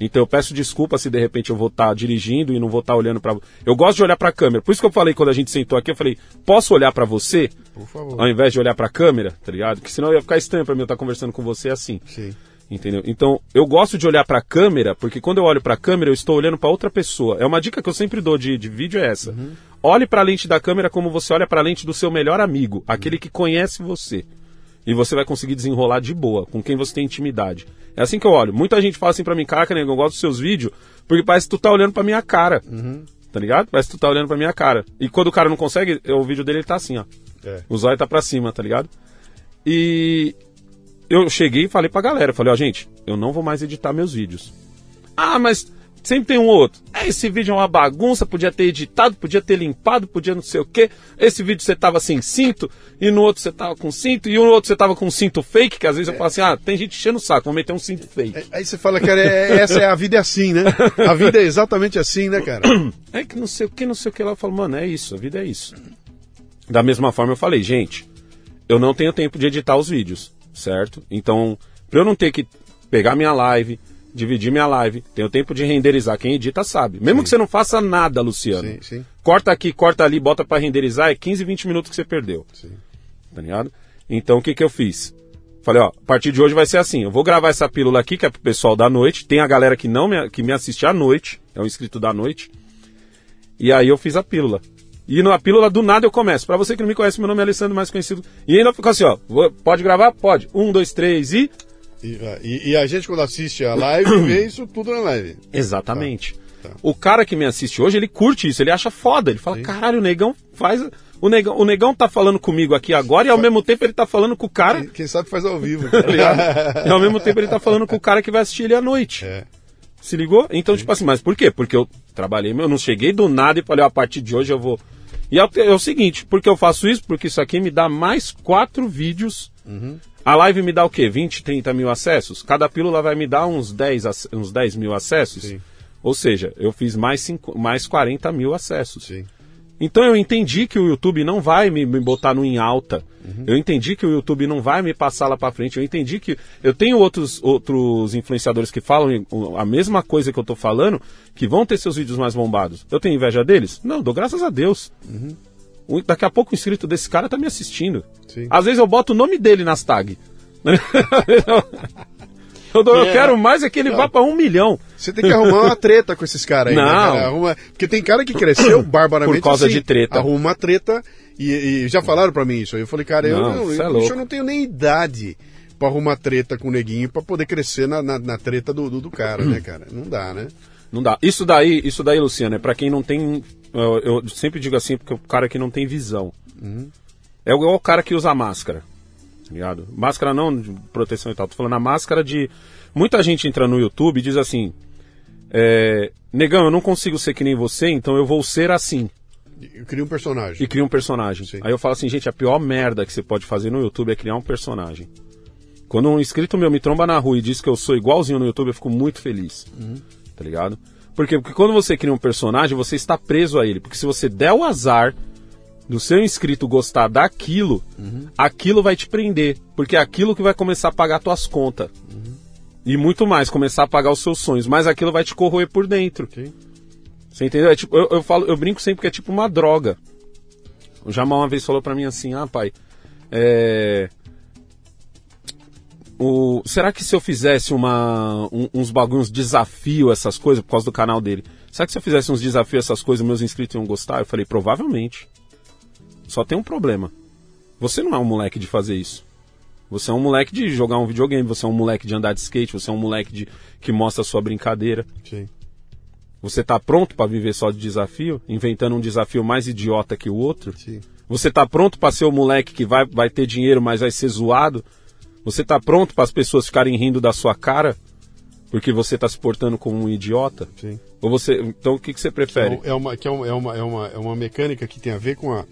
Então eu peço desculpa se de repente eu vou estar dirigindo e não vou estar olhando pra. Eu gosto de olhar pra câmera. Por isso que eu falei quando a gente sentou aqui, eu falei, posso olhar pra você? Por favor. Ao invés de olhar pra câmera, tá ligado? Que senão ia ficar estranho pra mim eu estar conversando com você assim. Sim. Entendeu? Então, eu gosto de olhar pra câmera, porque quando eu olho pra câmera, eu estou olhando pra outra pessoa. É uma dica que eu sempre dou de, de vídeo é essa. Olhe pra lente da câmera como você olha pra lente do seu melhor amigo, aquele que conhece você. E você vai conseguir desenrolar de boa, com quem você tem intimidade. É assim que eu olho. Muita gente fala assim pra mim, caraca, nego, eu gosto dos seus vídeos, porque parece que tu tá olhando pra minha cara. Tá ligado? Parece que tu tá olhando pra minha cara. E quando o cara não consegue, o vídeo dele ele tá assim, ó. É. O zóio tá pra cima, tá ligado? E eu cheguei e falei pra galera, falei, ó, gente, eu não vou mais editar meus vídeos. Ah, mas sempre tem um outro. É, esse vídeo é uma bagunça, podia ter editado, podia ter limpado, podia não sei o quê. Esse vídeo você tava sem cinto, e no outro você tava com cinto, e no outro você tava com cinto fake, que às vezes eu falo assim, ah, tem gente enchendo o saco, vou meter um cinto fake. Aí você fala, cara, é- essa é a vida é assim, né? A vida é exatamente assim, né, cara? [coughs] É que não sei o que, não sei o que lá. Eu falo, mano, é isso, a vida é isso. Da mesma forma eu falei, gente, eu não tenho tempo de editar os vídeos, certo? Então, pra eu não ter que pegar minha live, dividir minha live, tenho tempo de renderizar. Quem edita sabe. Mesmo que você não faça nada, Luciano. Sim, sim. Corta aqui, corta ali, bota pra renderizar, é 15, 20 minutos que você perdeu. Sim. Tá ligado? Então o que que eu fiz? Falei, ó, a partir de hoje vai ser assim. Eu vou gravar essa pílula aqui, que é pro pessoal da noite. Tem a galera que não me, que me assiste à noite, é um inscrito da noite. E aí eu fiz a pílula. E na pílula do nada eu começo. Pra você que não me conhece, meu nome é Alessandro, mais conhecido. E ainda ficou assim, ó. pode gravar? Pode. Um, dois, três e. E, ah, e- e a gente, quando assiste a live, [coughs] vê isso tudo na live. Exatamente. Tá, tá. O cara que me assiste hoje, ele curte isso, ele acha foda. Ele fala, caralho, o negão faz. O negão, o negão tá falando comigo aqui agora e ao mesmo tempo ele tá falando com o cara. Quem, quem sabe faz ao vivo. [laughs] tá ligado? [laughs] e ao mesmo tempo ele tá falando com o cara que vai assistir ele à noite. É. Se ligou? Então, tipo assim, mas por quê? Porque eu trabalhei, eu não cheguei do nada e falei, ó, a partir de hoje eu vou. E é o, é o seguinte, porque eu faço isso? Porque isso aqui me dá mais quatro vídeos. A live me dá o quê? 20, 30 mil acessos? Cada pílula vai me dar uns 10, ac- uns 10 mil acessos? Sim. Ou seja, eu fiz mais, cinco, mais 40 mil acessos. Sim. Então eu entendi que o YouTube não vai me, me botar no em alta. Eu entendi que o YouTube não vai me passar lá pra frente. Eu entendi que eu tenho outros, outros influenciadores que falam a mesma coisa que eu tô falando, que vão ter seus vídeos mais bombados. Eu tenho inveja deles? Não, dou graças a Deus. O- Daqui a pouco o inscrito desse cara tá me assistindo. Sim. Às vezes eu boto o nome dele nas tags. [laughs] eu, dou- eu É. quero mais é que ele vá pra um milhão. Você tem que arrumar uma treta com esses caras aí, né, Não. cara? Arruma... Porque tem cara que cresceu [coughs] barbaramente Por causa assim, de treta. Arruma uma treta e, e já falaram pra mim isso aí. Eu falei, cara, eu, Não, não, cê é eu, bicho, eu não tenho nem idade pra arrumar treta com o neguinho pra poder crescer na, na, na treta do, do, do cara, né, cara? Não dá, né? Não dá. Isso daí, isso daí, Luciano, é pra quem não tem. Eu, eu sempre digo assim, porque o cara que não tem visão. É igual o cara que usa máscara. Tá Ligado? Máscara não de proteção e tal. Tô falando a máscara de. Muita gente entra no YouTube e diz assim. é, Negão, eu não consigo ser que nem você, então eu vou ser assim. Eu crio um personagem. E cria um personagem. Sim. Aí eu falo assim, gente, a pior merda que você pode fazer no YouTube é criar um personagem. Quando um inscrito meu me tromba na rua e diz que eu sou igualzinho no YouTube, eu fico muito feliz. Tá ligado? Por quê? Porque quando você cria um personagem, você está preso a ele. Porque se você der o azar do seu inscrito gostar daquilo, aquilo vai te prender. Porque é aquilo que vai começar a pagar tuas contas. E muito mais, começar a pagar os seus sonhos. Mas aquilo vai te corroer por dentro. Sim. Você entendeu? É tipo, eu, eu falo, eu brinco sempre que é tipo uma droga. O Jamal uma vez falou pra mim assim, ah pai, é... O, será que se eu fizesse uma, um- uns bagulhos, desafio, essas coisas, por causa do canal dele, será que se eu fizesse uns desafios, essas coisas, meus inscritos iam gostar? Eu falei, provavelmente. Só tem um problema. Você não é um moleque de fazer isso. Você é um moleque de jogar um videogame, você é um moleque de andar de skate, você é um moleque de, que mostra a sua brincadeira. Sim. Você tá pronto pra viver só de desafio, inventando um desafio mais idiota que o outro? Sim. Você tá pronto pra ser o moleque que vai, vai ter dinheiro, mas vai ser zoado? Você tá pronto para as pessoas ficarem rindo da sua cara porque você tá se portando como um idiota? Sim. Ou você, então o que, que você prefere? É uma, que é, uma, é, uma, é, uma, é uma mecânica que tem a ver com a.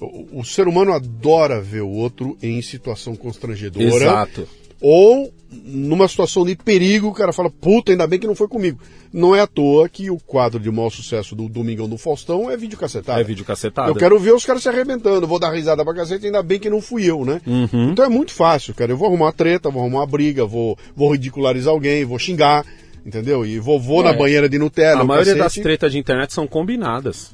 O, o ser humano adora ver o outro em situação constrangedora. Exato. Ou numa situação de perigo, o cara fala, puta, ainda bem que não foi comigo. Não é à toa que o quadro de maior sucesso do Domingão do Faustão é vídeo cacetado. É vídeo cacetada. Eu quero ver os caras se arrebentando, vou dar risada pra cacete, ainda bem que não fui eu, né? Uhum. Então é muito fácil, cara. Eu vou arrumar uma treta, vou arrumar uma briga, vou, vou ridicularizar alguém, vou xingar, entendeu? E vou, vou na É. banheira de Nutella. A maioria das cacete. tretas de internet são combinadas.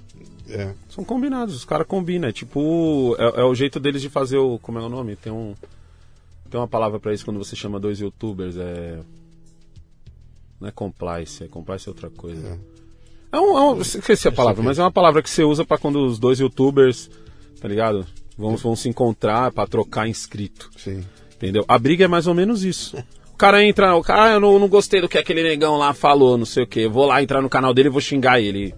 É. São combinados, os caras combinam. É tipo, é, é o jeito deles de fazer o. Como é o nome? Tem um. Tem uma palavra pra isso quando você chama dois youtubers, é. Não é complice, é complice é outra coisa. É, um, é um- esqueci a palavra, mas é uma palavra que você usa pra quando os dois youtubers, tá ligado? Vão, vão se encontrar pra trocar inscrito. Sim. Entendeu? A briga é mais ou menos isso. O cara entra, o cara, ah, eu não, não gostei do que aquele negão lá falou, não sei o que. Vou lá entrar no canal dele e vou xingar ele.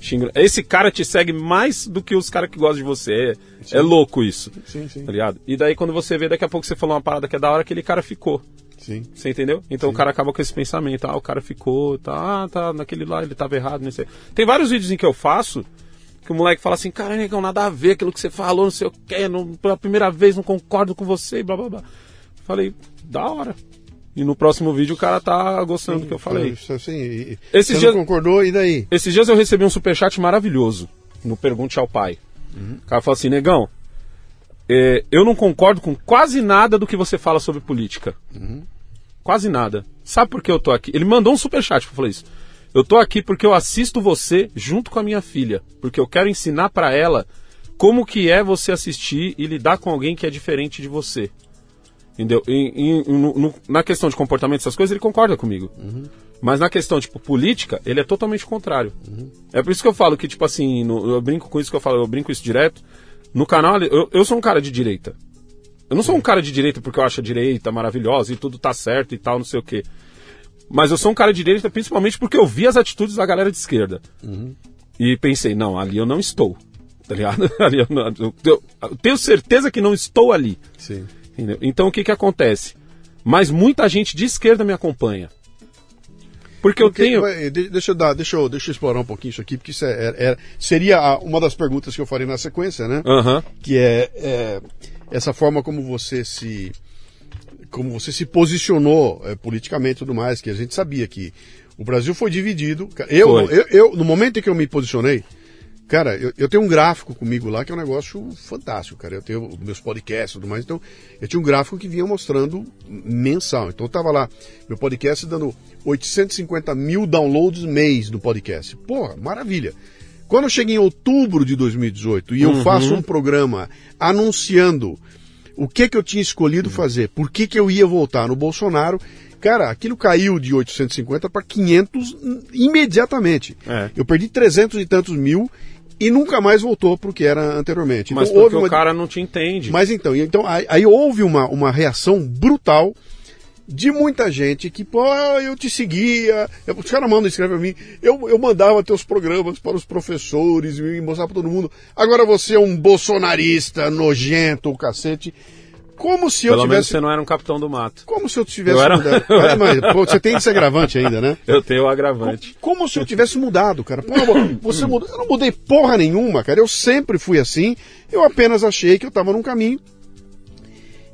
Xinga- Esse cara te segue mais do que os caras que gostam de você. É, é louco isso. Sim, sim. Tá ligado? E daí quando você vê, daqui a pouco você falou uma parada que é da hora, aquele cara ficou. Sim. Você entendeu? Então o cara acaba com esse pensamento. Ah, o cara ficou, tá, ah, tá, naquele lá ele tava errado, não sei. Tem vários vídeos em que eu faço que o moleque fala assim, cara, negão, nada a ver aquilo que você falou, não sei o que, não, pela primeira vez não concordo com você, blá blá blá. Falei, da hora. E no próximo vídeo o cara tá gostando do que eu falei. Assim, e- Esses você dias- concordou, e daí? Esses dias eu recebi um superchat maravilhoso no Pergunte ao Pai. O cara falou assim, negão, é, eu não concordo com quase nada do que você fala sobre política. Quase nada. Sabe por que eu tô aqui? Ele mandou um superchat pra falar isso. Eu tô aqui porque eu assisto você junto com a minha filha. Porque eu quero ensinar pra ela como que é você assistir e lidar com alguém que é diferente de você. Entendeu? E- e- no- no- na questão de comportamento, essas coisas, ele concorda comigo. Mas na questão, tipo, política, ele é totalmente contrário. É por isso que eu falo que, tipo assim, no- eu brinco com isso que eu falo, eu brinco isso direto. No canal, eu, eu sou um cara de direita. Eu não sou um cara de direita porque eu acho a direita maravilhosa e tudo tá certo e tal, não sei o quê. Mas eu sou um cara de direita principalmente porque eu vi as atitudes da galera de esquerda. E pensei, não, ali eu não estou. tá ligado? [laughs] Ali, eu, não- eu- eu- eu tenho certeza que não estou ali. Sim. Entendeu? Então o que que acontece? Mas muita gente de esquerda me acompanha. Porque eu Porque, tenho. deixa eu dar, deixa eu, deixa eu explorar um pouquinho isso aqui, porque isso é, é- é- seria a- uma das perguntas que eu farei na sequência, né? Aham. Que é, é essa forma como você se como você se posicionou é, politicamente e tudo mais, que a gente sabia que o Brasil foi dividido. Eu, Foi. eu, eu- no momento em que eu me posicionei, cara, eu, eu tenho um gráfico comigo lá que é um negócio fantástico, cara. Eu tenho meus podcasts e tudo mais, então eu tinha um gráfico que vinha mostrando mensal. Então eu tava lá, meu podcast dando 850 mil downloads mês no podcast. Porra, maravilha. Quando eu cheguei em outubro de 2018 e eu faço um programa anunciando o que que eu tinha escolhido fazer, por que que eu ia votar no Bolsonaro, cara, aquilo caiu de 850 para 500 imediatamente. É. Eu perdi 300 e tantos mil e nunca mais voltou para o que era anteriormente. Mas então, porque houve uma... o cara não te entende. Mas então, então aí, aí houve uma, uma reação brutal de muita gente que, pô, eu te seguia, eu- os caras mandam, escrevem pra mim, eu, eu mandava teus programas para os professores e mostrava para todo mundo. Agora você é um bolsonarista nojento, o cacete. Como se eu Pelo menos tivesse. você não era um capitão do mato. Como se eu tivesse Eu era- mudado. [laughs] era- mas, [laughs] pô, você tem esse agravante ainda, né? Eu tenho o agravante. Como se eu tivesse mudado, cara. Pô, você mudou. Eu não mudei porra nenhuma, cara. Eu sempre fui assim. Eu apenas achei que eu tava num caminho.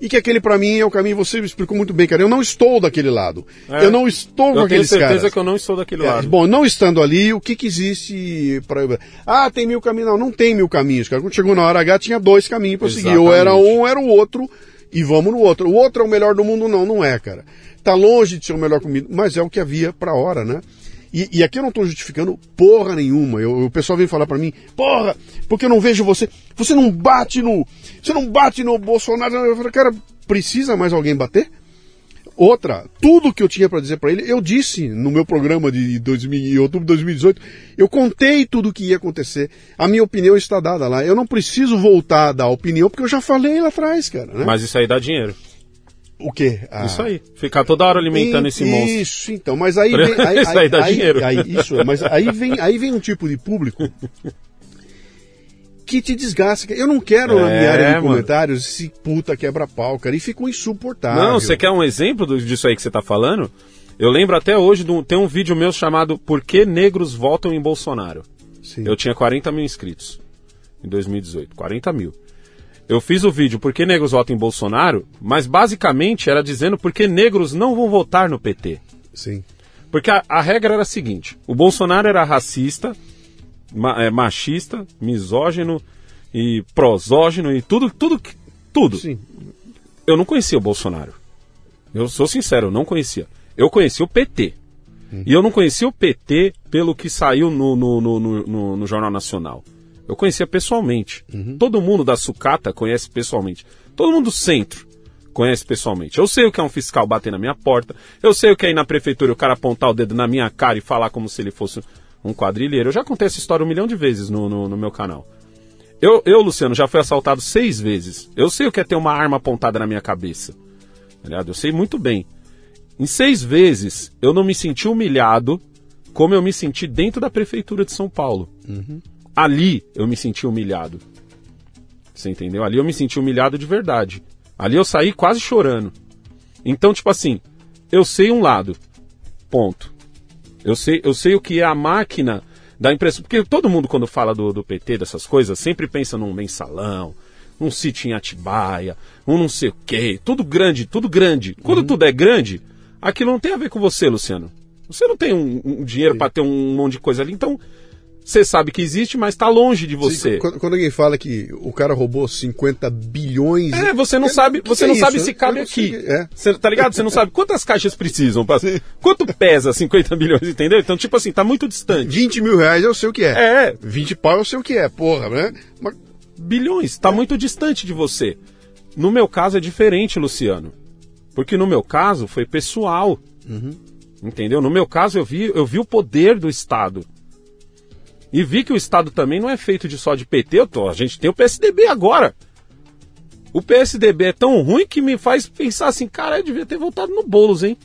E que aquele pra mim é o caminho, você me explicou muito bem, cara. Eu não estou daquele lado. É. Eu não estou com Eu tenho aqueles certeza caras. que eu não estou daquele É, lado. bom, não estando ali, o que que existe para Ah, tem mil caminhos. Não, não tem mil caminhos, cara. Quando chegou na hora H, tinha dois caminhos para seguir. Ou era um, ou era o outro, e vamos no outro. O outro é o melhor do mundo? Não, não é, cara. Tá longe de ser o melhor comigo, mas é o que havia pra hora, né? E, e aqui eu não tô justificando porra nenhuma. Eu- o pessoal vem falar pra mim, porra, porque eu não vejo você. Você não bate no. Você não bate no Bolsonaro. Eu falei, cara, precisa mais alguém bater? Outra, tudo que eu tinha para dizer para ele, eu disse no meu programa de 2000, em outubro de 2018. Eu contei tudo o que ia acontecer. A minha opinião está dada lá. Eu não preciso voltar a dar opinião, porque eu já falei lá atrás, cara. Né? Mas isso aí dá dinheiro. o quê? Ah, Isso aí. Ficar toda hora alimentando esse monstro. Isso, então. Mas aí vem. [laughs] Aí, Isso aí dá dinheiro. aí- isso, mas aí vem, aí vem um tipo de público que te desgasta. Eu não quero na É, minha área de mano. comentários esse puta quebra-pau, cara. E ficou insuportável. Não, você quer um exemplo disso aí que você tá falando? Eu lembro até hoje, de um- tem um vídeo meu chamado Por que negros votam em Bolsonaro? Sim. Eu tinha 40 mil inscritos em 2018. 40 mil. Eu fiz o vídeo Por que negros votam em Bolsonaro, mas basicamente era dizendo por que negros não vão votar no PT. Sim. Porque a, a regra era a seguinte: o Bolsonaro era racista, machista, misógino e prosógino e tudo, tudo, que- tudo. Sim. Eu não conhecia o Bolsonaro. Eu sou sincero, eu não conhecia. Eu conhecia o PT. E eu não conhecia o PT pelo que saiu no, no, no, no- no- Jornal Nacional. Eu conhecia pessoalmente. Todo mundo da sucata conhece pessoalmente. Todo mundo do centro conhece pessoalmente. Eu sei o que é um fiscal bater na minha porta. Eu sei o que é ir na prefeitura e o cara apontar o dedo na minha cara e falar como se ele fosse um quadrilheiro. Eu já contei essa história um milhão de vezes no, no, no meu canal. Eu, eu, Luciano, já fui assaltado seis vezes. Eu sei o que é ter uma arma apontada na minha cabeça. Tá ligado? Eu sei muito bem. Em seis vezes, eu não me senti humilhado como eu me senti dentro da prefeitura de São Paulo. Ali eu me senti humilhado. Você entendeu? Ali eu me senti humilhado de verdade. Ali eu saí quase chorando. Então, tipo assim, eu sei um lado. Ponto. Eu sei, eu sei o que é a máquina da impressão. Porque todo mundo, quando fala do, do PT, dessas coisas, sempre pensa num mensalão, um sítio em Atibaia, um não sei o quê. Tudo grande, tudo grande. Quando tudo é grande, aquilo não tem a ver com você, Luciano. Você não tem um, um dinheiro para ter um monte de coisa ali. Então, você sabe que existe, mas está longe de você. Sim, quando, quando alguém fala que o cara roubou 50 bilhões. É, você não É, sabe, você não sabe se cabe aqui. que- é. Você, tá ligado? Você não sabe quantas caixas precisam. Pra... Quanto pesa 50 bilhões, entendeu? Então, tipo assim, tá muito distante. 20 mil reais eu sei o que é. É. 20 pau eu sei o que é, porra, né? Mas, Bilhões, tá muito distante de você. No meu caso é diferente, Luciano. Porque no meu caso foi pessoal. Entendeu? No meu caso eu vi, eu vi o poder do Estado. E vi que o Estado também não é feito de só de PT. Tô, a gente tem o PSDB agora. O PSDB é tão ruim que me faz pensar assim, cara, eu devia ter votado no Boulos, hein?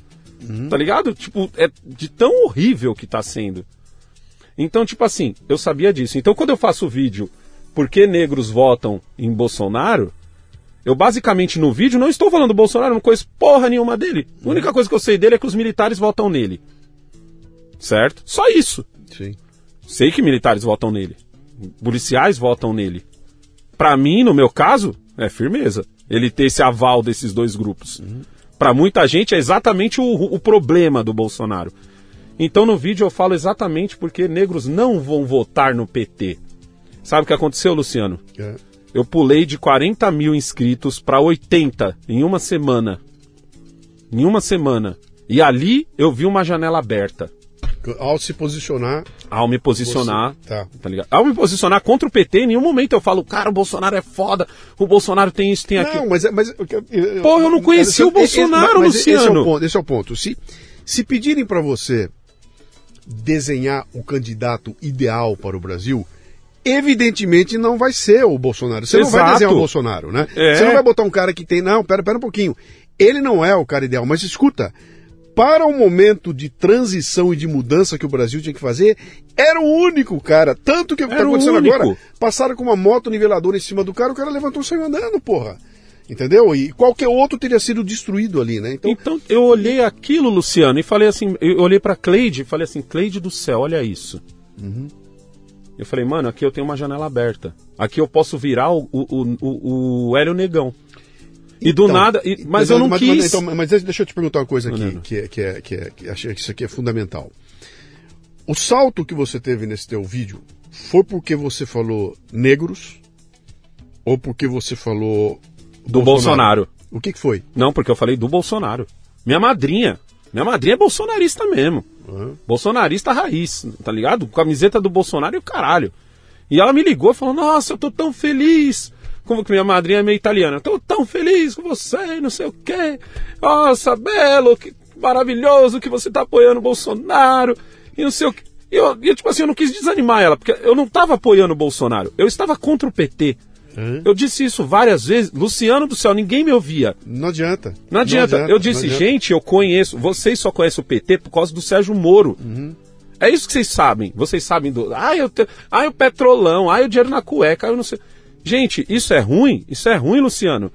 Tá ligado? Tipo, é de tão horrível que tá sendo. Então, tipo assim, eu sabia disso. Então, quando eu faço o vídeo por que negros votam em Bolsonaro, eu basicamente no vídeo não estou falando do Bolsonaro, não conheço porra nenhuma dele. A única coisa que eu sei dele é que os militares votam nele. Certo? Só isso. Sim. Sei que militares votam nele. Policiais votam nele. Pra mim, no meu caso, é firmeza. Ele ter esse aval desses dois grupos. Pra muita gente é exatamente o, o problema do Bolsonaro. Então no vídeo eu falo exatamente porque negros não vão votar no PT. Sabe o que aconteceu, Luciano? É. Eu pulei de 40 mil inscritos para 80 em uma semana. Em uma semana. E ali eu vi uma janela aberta. Ao se posicionar. Ao me posicionar. Você- tá. Tá ligado? Ao me posicionar contra o PT, em nenhum momento eu falo, cara, o Bolsonaro é foda, o Bolsonaro tem isso, tem aquilo. Não, mas, é- mas eu- Pô, eu não conhecia o Bolsonaro, mas Esse é Luciano. o ponto. Esse é o ponto. Se, se pedirem para você desenhar o candidato ideal para o Brasil, evidentemente não vai ser o Bolsonaro. Você não vai Exato. desenhar o Bolsonaro, né? É. Você não vai botar um cara que tem. Não, pera, pera um pouquinho. Ele não é o cara ideal, mas escuta. Para o momento de transição e de mudança que o Brasil tinha que fazer, era o único cara. Tanto que o que está acontecendo agora, passaram com uma moto niveladora em cima do cara, o cara levantou e saiu andando, porra. Entendeu? E qualquer outro teria sido destruído ali, né? Então, Então eu olhei aquilo, Luciano, e falei assim, eu olhei pra Cleide e falei assim, Cleide do céu, olha isso. Eu falei, mano, aqui eu tenho uma janela aberta. Aqui eu posso virar o, o, o, o Hélio Negão. E do Então, nada, e- mas eu não mas, quis. Mas, então, mas deixa eu te perguntar uma coisa aqui, não. que, é, que, é, que, é, que acho que isso aqui é fundamental. O salto que você teve nesse teu vídeo foi porque você falou negros ou porque você falou Do Bolsonaro. O que, que foi? Não, porque eu falei do Bolsonaro. Minha madrinha. Minha madrinha é bolsonarista mesmo. Uhum. Bolsonarista raiz, tá ligado? Camiseta do Bolsonaro e o caralho. E ela me ligou e falou: Nossa, eu tô tão feliz. Como que minha madrinha é meio italiana. Eu tô tão feliz com você, não sei o quê. Nossa, Belo, que maravilhoso que você tá apoiando o Bolsonaro. E não sei o quê. E eu, eu, tipo assim, eu não quis desanimar ela, porque eu não tava apoiando o Bolsonaro. Eu estava contra o PT. Eu disse isso várias vezes. Luciano do céu, ninguém me ouvia. Não adianta. Não adianta. eu disse, não adianta. gente, eu conheço. Vocês só conhecem o PT por causa do Sérgio Moro. Uhum. É isso que vocês sabem. Vocês sabem do. Ai, eu te... ai o petrolão, ai, o dinheiro na cueca, eu não sei. Gente, isso é ruim? Isso é ruim, Luciano.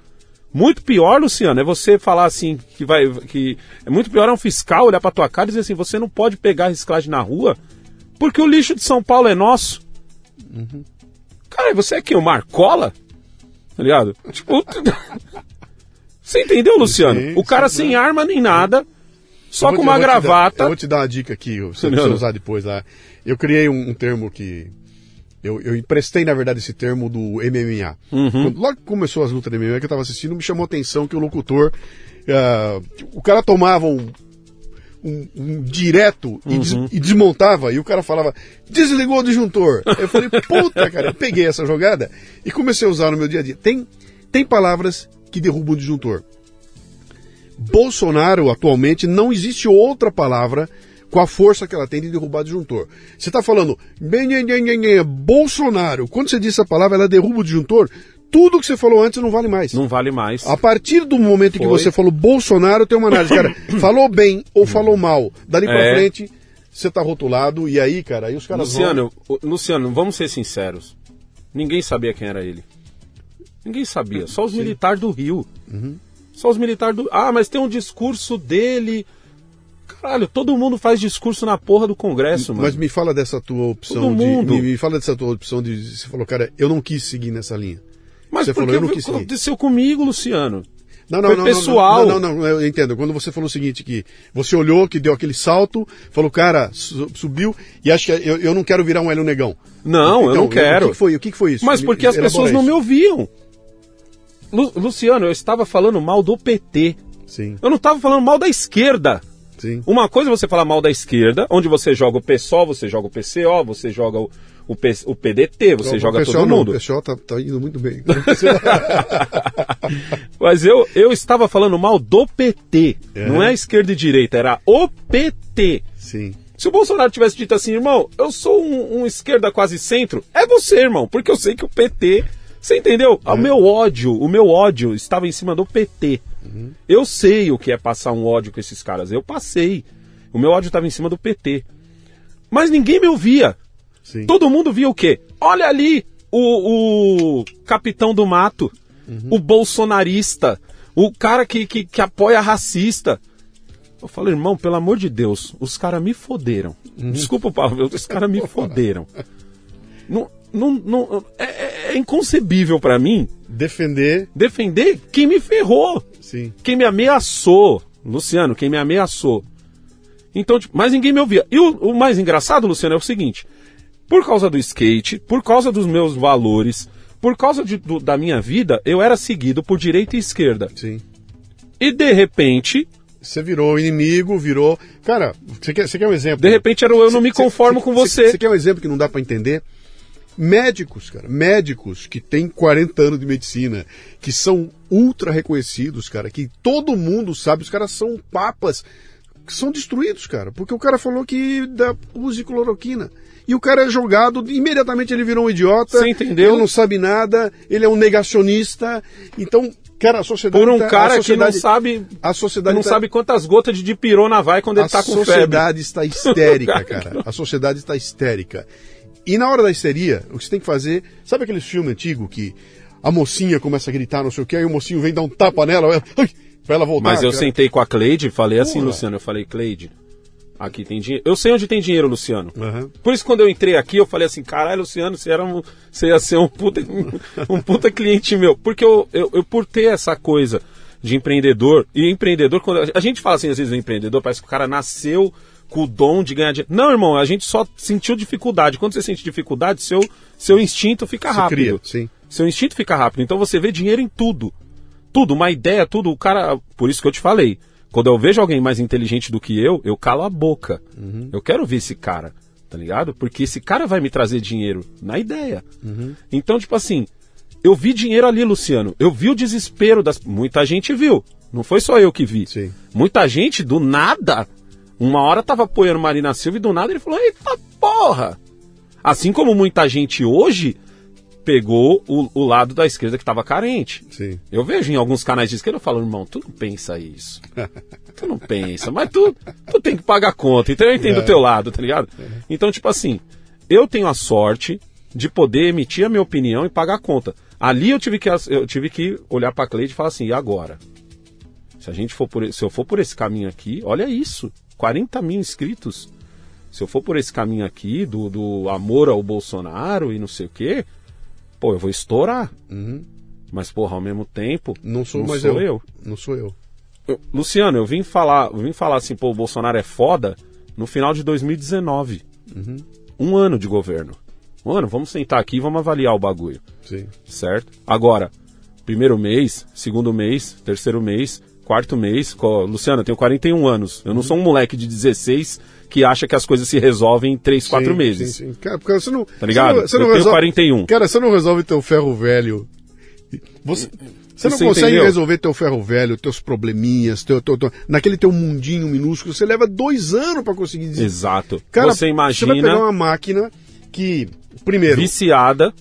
Muito pior, Luciano, é você falar assim que vai. que É muito pior é um fiscal olhar pra tua cara e dizer assim: você não pode pegar reciclagem na rua porque o lixo de São Paulo é nosso. Uhum. Cara, você é quem? O Marcola? Tá ligado? Tipo. [laughs] Você entendeu, Luciano? Sim, o cara sim, sem né? arma nem nada, só com uma te dar- gravata. eu vou te dar uma dica aqui, [laughs] você precisa usar depois lá. Eu criei um, um termo que. Eu, eu emprestei, na verdade, esse termo do MMA. Uhum. Quando- logo que começou as lutas de MMA que eu tava assistindo, me chamou a atenção que o locutor. ah, o cara tomava um, um, um direto e, des- Uhum. e desmontava, e o cara falava, desligou o disjuntor. Eu falei, puta, cara, eu peguei essa jogada e comecei a usar no meu dia a dia. Tem, tem palavras que derrubam o disjuntor. Bolsonaro, atualmente, não existe outra palavra com a força que ela tem de derrubar disjuntor. Você está falando Bolsonaro. Quando você diz essa palavra, ela derruba o disjuntor. Tudo que você falou antes não vale mais. Não vale mais. A partir do momento em que Foi. você falou Bolsonaro, tem uma análise. Cara, [coughs] falou bem ou falou mal. Dali pra É. frente, você tá rotulado. E aí, cara, aí os caras vão... Luciano, o- Luciano, vamos ser sinceros. Ninguém sabia quem era ele. Ninguém sabia. Só os militares do Rio. Uhum. Só os militares do. Ah, mas tem um discurso dele. Caralho, todo mundo faz discurso na porra do Congresso, mano. Mas me fala dessa tua opção Todo de. mundo. Me, fala dessa tua opção de. Você falou, cara, eu não quis seguir nessa linha. Mas você falou, eu não quis seguir. aconteceu comigo, Luciano? Não, não, Foi não, pessoal. Não, não, não, eu entendo. Quando você falou o seguinte, que você olhou, que deu aquele salto, falou, cara, su- subiu, e acho que eu, eu não quero virar um Hélio Negão. Não, eu Então, não quero. O que foi, o que foi isso? Mas porque as pessoas não isso. me ouviam. Lu- Luciano, eu estava falando mal do PT. Sim, Eu não estava falando mal da esquerda. Sim. Uma coisa é você falar mal da esquerda, onde você joga o PSOL, você joga o PCO, você joga o, o, P- o PDT, você O joga pessoal todo não, mundo. O pessoal tá, tá indo muito bem. [laughs] Mas eu, eu estava falando mal do PT. É. Não é esquerda e direita, era o PT. sim. Se o Bolsonaro tivesse dito assim, irmão, eu sou um, um esquerda quase centro, é você, irmão, porque eu sei que o PT. Você entendeu? É. O meu ódio, o meu ódio estava em cima do PT. Uhum. Eu sei o que é passar um ódio com esses caras. Eu passei. O meu ódio estava em cima do PT. Mas ninguém me ouvia. Sim. Todo mundo via o quê? Olha ali, o, o capitão do mato, o bolsonarista, o cara que, que, que apoia racista. Eu falo, irmão, pelo amor de Deus, os caras me foderam. Desculpa o palavrão, os caras me [laughs] foderam. Não, não, não, é, é- é inconcebível pra mim Defender, defender quem me ferrou, sim. quem me ameaçou. Luciano, quem me ameaçou. Então, tipo, mas ninguém me ouvia. E o, o mais engraçado, Luciano, é o seguinte: por causa do skate, por causa dos meus valores, por causa de- do- da minha vida, eu era seguido por direita e esquerda. Sim. E de repente, Você virou inimigo, virou. Cara, você quer, você quer um exemplo? de repente era eu não me Cê- conformo cê- com cê- você. Você quer um exemplo que não dá pra entender? Médicos, cara, médicos que têm 40 anos de medicina, que são ultra reconhecidos, cara, que todo mundo sabe, os caras são papas, que são destruídos, cara, porque o cara falou que dá, use cloroquina. E o cara é jogado, imediatamente ele virou um idiota. Você entendeu? Ele não sabe nada, ele é um negacionista. Então, cara, a sociedade. Por um tá- a cara que não sabe, A sociedade não tá- sabe quantas gotas de dipirona vai quando ele a tá com febre. sociedade está histérica, [laughs] cara. A sociedade está histérica. E na hora da histeria, o que você tem que fazer. Sabe aqueles filmes antigos que a mocinha começa a gritar, não sei o que, aí o mocinho vem dar um tapa nela, ela, [laughs] pra ela voltar. Mas eu cara. sentei com a Cleide e falei assim, Porra. Luciano, eu falei, Cleide, aqui tem dinheiro. Eu sei onde tem dinheiro, Luciano. Aham. Por isso, quando eu entrei aqui, eu falei assim, caralho, Luciano, você, era um, você ia ser um puta, [laughs] um puta cliente meu. Porque eu, eu, eu, por ter essa coisa de empreendedor, e empreendedor, quando a gente fala assim, às vezes, o empreendedor, parece que o cara nasceu com o dom de ganhar dinheiro. Não, irmão, a gente só sentiu dificuldade. Quando você sente dificuldade, seu, seu instinto fica Se rápido. cria, sim. Seu instinto fica rápido. Então você vê dinheiro em tudo. Tudo, uma ideia, tudo. O cara. Por isso que eu te falei. Quando eu vejo alguém mais inteligente do que eu, eu calo a boca. Eu quero ver esse cara, tá ligado? Porque esse cara vai me trazer dinheiro na ideia. Então, tipo assim, eu vi dinheiro ali, Luciano. Eu vi o desespero das. Muita gente viu. Não foi só eu que vi. Sim. Muita gente, do nada. Uma hora tava apoiando Marina Silva e do nada ele falou: Eita porra! Assim como muita gente hoje pegou o, o lado da esquerda que estava carente. Sim. Eu vejo em alguns canais de esquerda eu falo, irmão, tu não pensa isso. [laughs] tu não pensa, mas tu, tu tem que pagar conta. Então eu entendo o teu lado, tá ligado? Então, tipo assim, eu tenho a sorte de poder emitir a minha opinião e pagar a conta. Ali eu tive que, eu tive que olhar pra Cleide e falar assim, e agora? Se a gente for por, se eu for por esse caminho aqui, olha isso, 40 mil inscritos. Se eu for por esse caminho aqui, do, do amor ao Bolsonaro e não sei o quê, pô, eu vou estourar. Mas, porra, ao mesmo tempo, Não sou não mais sou eu. eu. Não sou eu. Eu- Luciano, eu vim falar, eu vim falar assim, pô, o Bolsonaro é foda no final de 2019. Um ano de governo. Um ano, vamos sentar aqui e vamos avaliar o bagulho, Sim. certo? Agora, primeiro mês, segundo mês, terceiro mês, quarto mês. Luciano, eu tenho 41 anos. Eu não sou um moleque de 16 que acha que as coisas se resolvem em 3, 4 Sim, meses. Sim, sim. Cara, porque você não. Tá ligado? Você não, você não Eu tenho resolve, 41. Cara, você não resolve teu ferro velho. Você, você não Você consegue entendeu? resolver teu ferro velho, teus probleminhas, teu, teu, teu- naquele teu mundinho minúsculo. Você leva dois anos pra conseguir dizer. Exato. Cara, Você imagina Você vai pegar uma máquina que, primeiro, viciada.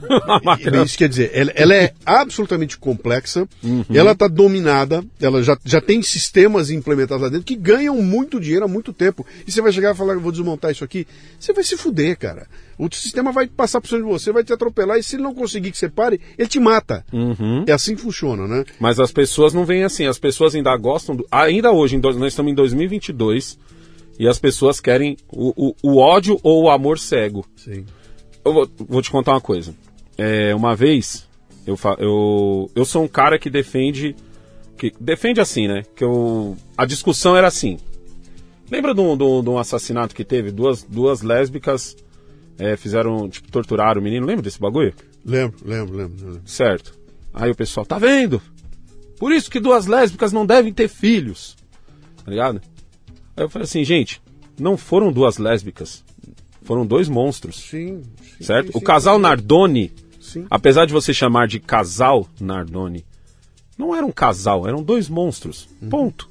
[laughs] É, isso quer dizer, ela, ela é absolutamente complexa, Uhum. ela está dominada, ela já, já tem sistemas implementados lá dentro que ganham muito dinheiro há muito tempo. E você vai chegar e falar, eu vou desmontar isso aqui, você vai se fuder, cara. O sistema vai passar por cima de você, vai te atropelar, e se ele não conseguir que você pare, ele te mata. Uhum. É assim que funciona, né? Mas as pessoas não veem assim, as pessoas ainda gostam, do, ainda hoje, em dois- nós estamos em 2022, e as pessoas querem o, o, o ódio ou o amor cego. Sim. Eu vou, vou te contar uma coisa. É, uma vez, eu, eu, eu sou um cara que defende, que defende assim, né? Que eu, a discussão era assim. Lembra de um, de um- de um assassinato que teve? Duas, duas lésbicas é, fizeram, tipo, torturaram o menino. Lembra desse bagulho? Lembro, lembro, lembro. lembro. Certo. Aí o pessoal, tá vendo? Por isso que duas lésbicas não devem ter filhos. Tá ligado? Aí eu falei assim, gente, não foram duas lésbicas. Foram dois monstros. Sim, sim, Certo? sim, o casal sim. Nardoni, Sim. apesar de você chamar de casal Nardoni, não era um casal, eram dois monstros. Ponto.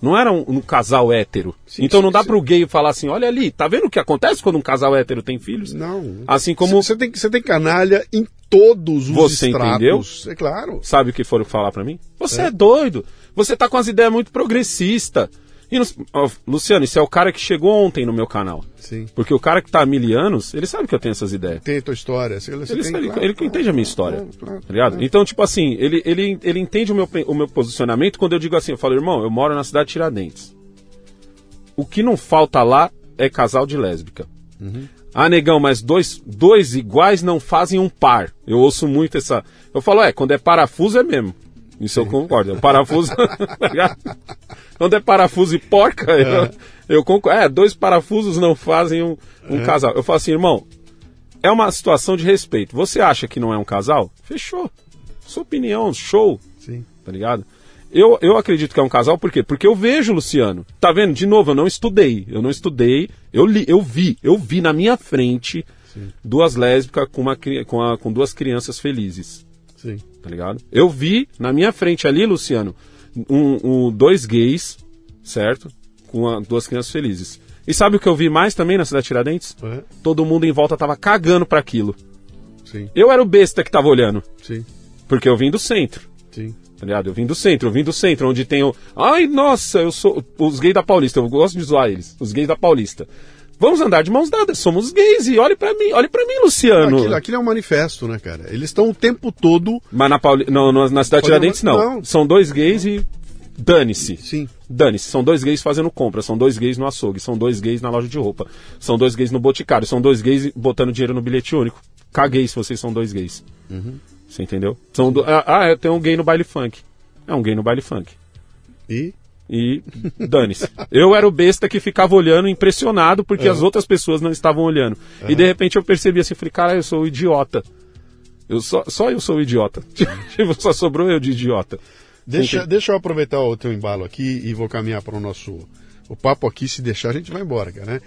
Não era um, um casal hétero. Sim, então não sim, dá sim. pro gay falar assim, olha ali, tá vendo o que acontece quando um casal hétero tem filhos? Não. Assim como Você tem, tem canalha em todos os Você estratos. É claro. Sabe o que foram falar pra mim? Você é. doido. Você tá com as ideias muito progressistas. E, ó, Luciano, isso é o cara que chegou ontem no meu canal. Sim. Porque o cara que tá há mil anos, ele sabe que eu tenho essas ideias. Tem a tua história. Você, você Ele, tem, sabe- claro, ele claro, entende a minha história, claro, claro, tá ligado? Então, tipo assim, ele, ele, ele entende o meu, o meu posicionamento quando eu digo assim, eu falo, irmão, eu moro na cidade de Tiradentes. O que não falta lá é casal de lésbica. Ah, negão, mas dois, dois iguais não fazem um par. Eu ouço muito essa. Eu falo, é, quando é parafuso é mesmo. Isso eu concordo. É um parafuso. [laughs] tá ligado? quando é parafuso e porca, eu, eu concordo. É, dois parafusos não fazem um, um casal. Eu falo assim, irmão, é uma situação de respeito. Você acha que não é um casal? Fechou. Sua opinião, show. Sim. Tá ligado? Eu, eu acredito que é um casal, por quê? Porque eu vejo, Luciano. Tá vendo? De novo, eu não estudei. Eu não estudei. Eu li, eu vi, eu vi na minha frente duas lésbicas com, uma, com, a- com duas crianças felizes. Sim. Tá ligado? Eu vi na minha frente ali, Luciano, um, um- dois gays, certo? Com duas crianças felizes. E sabe o que eu vi mais também na cidade de Tiradentes? É. Todo mundo em volta tava cagando pra aquilo. Sim. Eu era o besta que tava olhando. Sim. Porque eu vim do centro. Sim. Tá ligado? Eu vim do centro, eu vim do centro, onde tem o. Ai, nossa, eu sou. Os gays da Paulista, eu gosto de zoar eles. Os gays da Paulista. Vamos andar de mãos dadas, somos gays. E olhe pra mim, olhe pra mim, Luciano. Aquilo, aquilo é um manifesto, né, cara? Eles estão o tempo todo. Mas na, Pauli... não, na- na cidade Tiradentes, não. não. São dois gays e. Dane-se. Sim. Dane-se. São dois gays fazendo compra, são dois gays no açougue, são dois gays na loja de roupa, são dois gays no boticário, são dois gays botando dinheiro no bilhete único. Caguei se vocês são dois gays. Você entendeu? São do... Ah, ah, tem um gay no baile funk. É um gay no baile funk. E. E dane-se. Eu era o besta que ficava olhando, impressionado, porque as outras pessoas não estavam olhando. E de repente eu percebi assim, falei, cara, eu sou o idiota. Eu só, só eu sou o idiota. [laughs] Tipo, só sobrou eu de idiota. Deixa, Entendi. deixa eu aproveitar o teu embalo aqui e vou caminhar para o nosso. O papo aqui, se deixar, a gente vai embora, cara, né?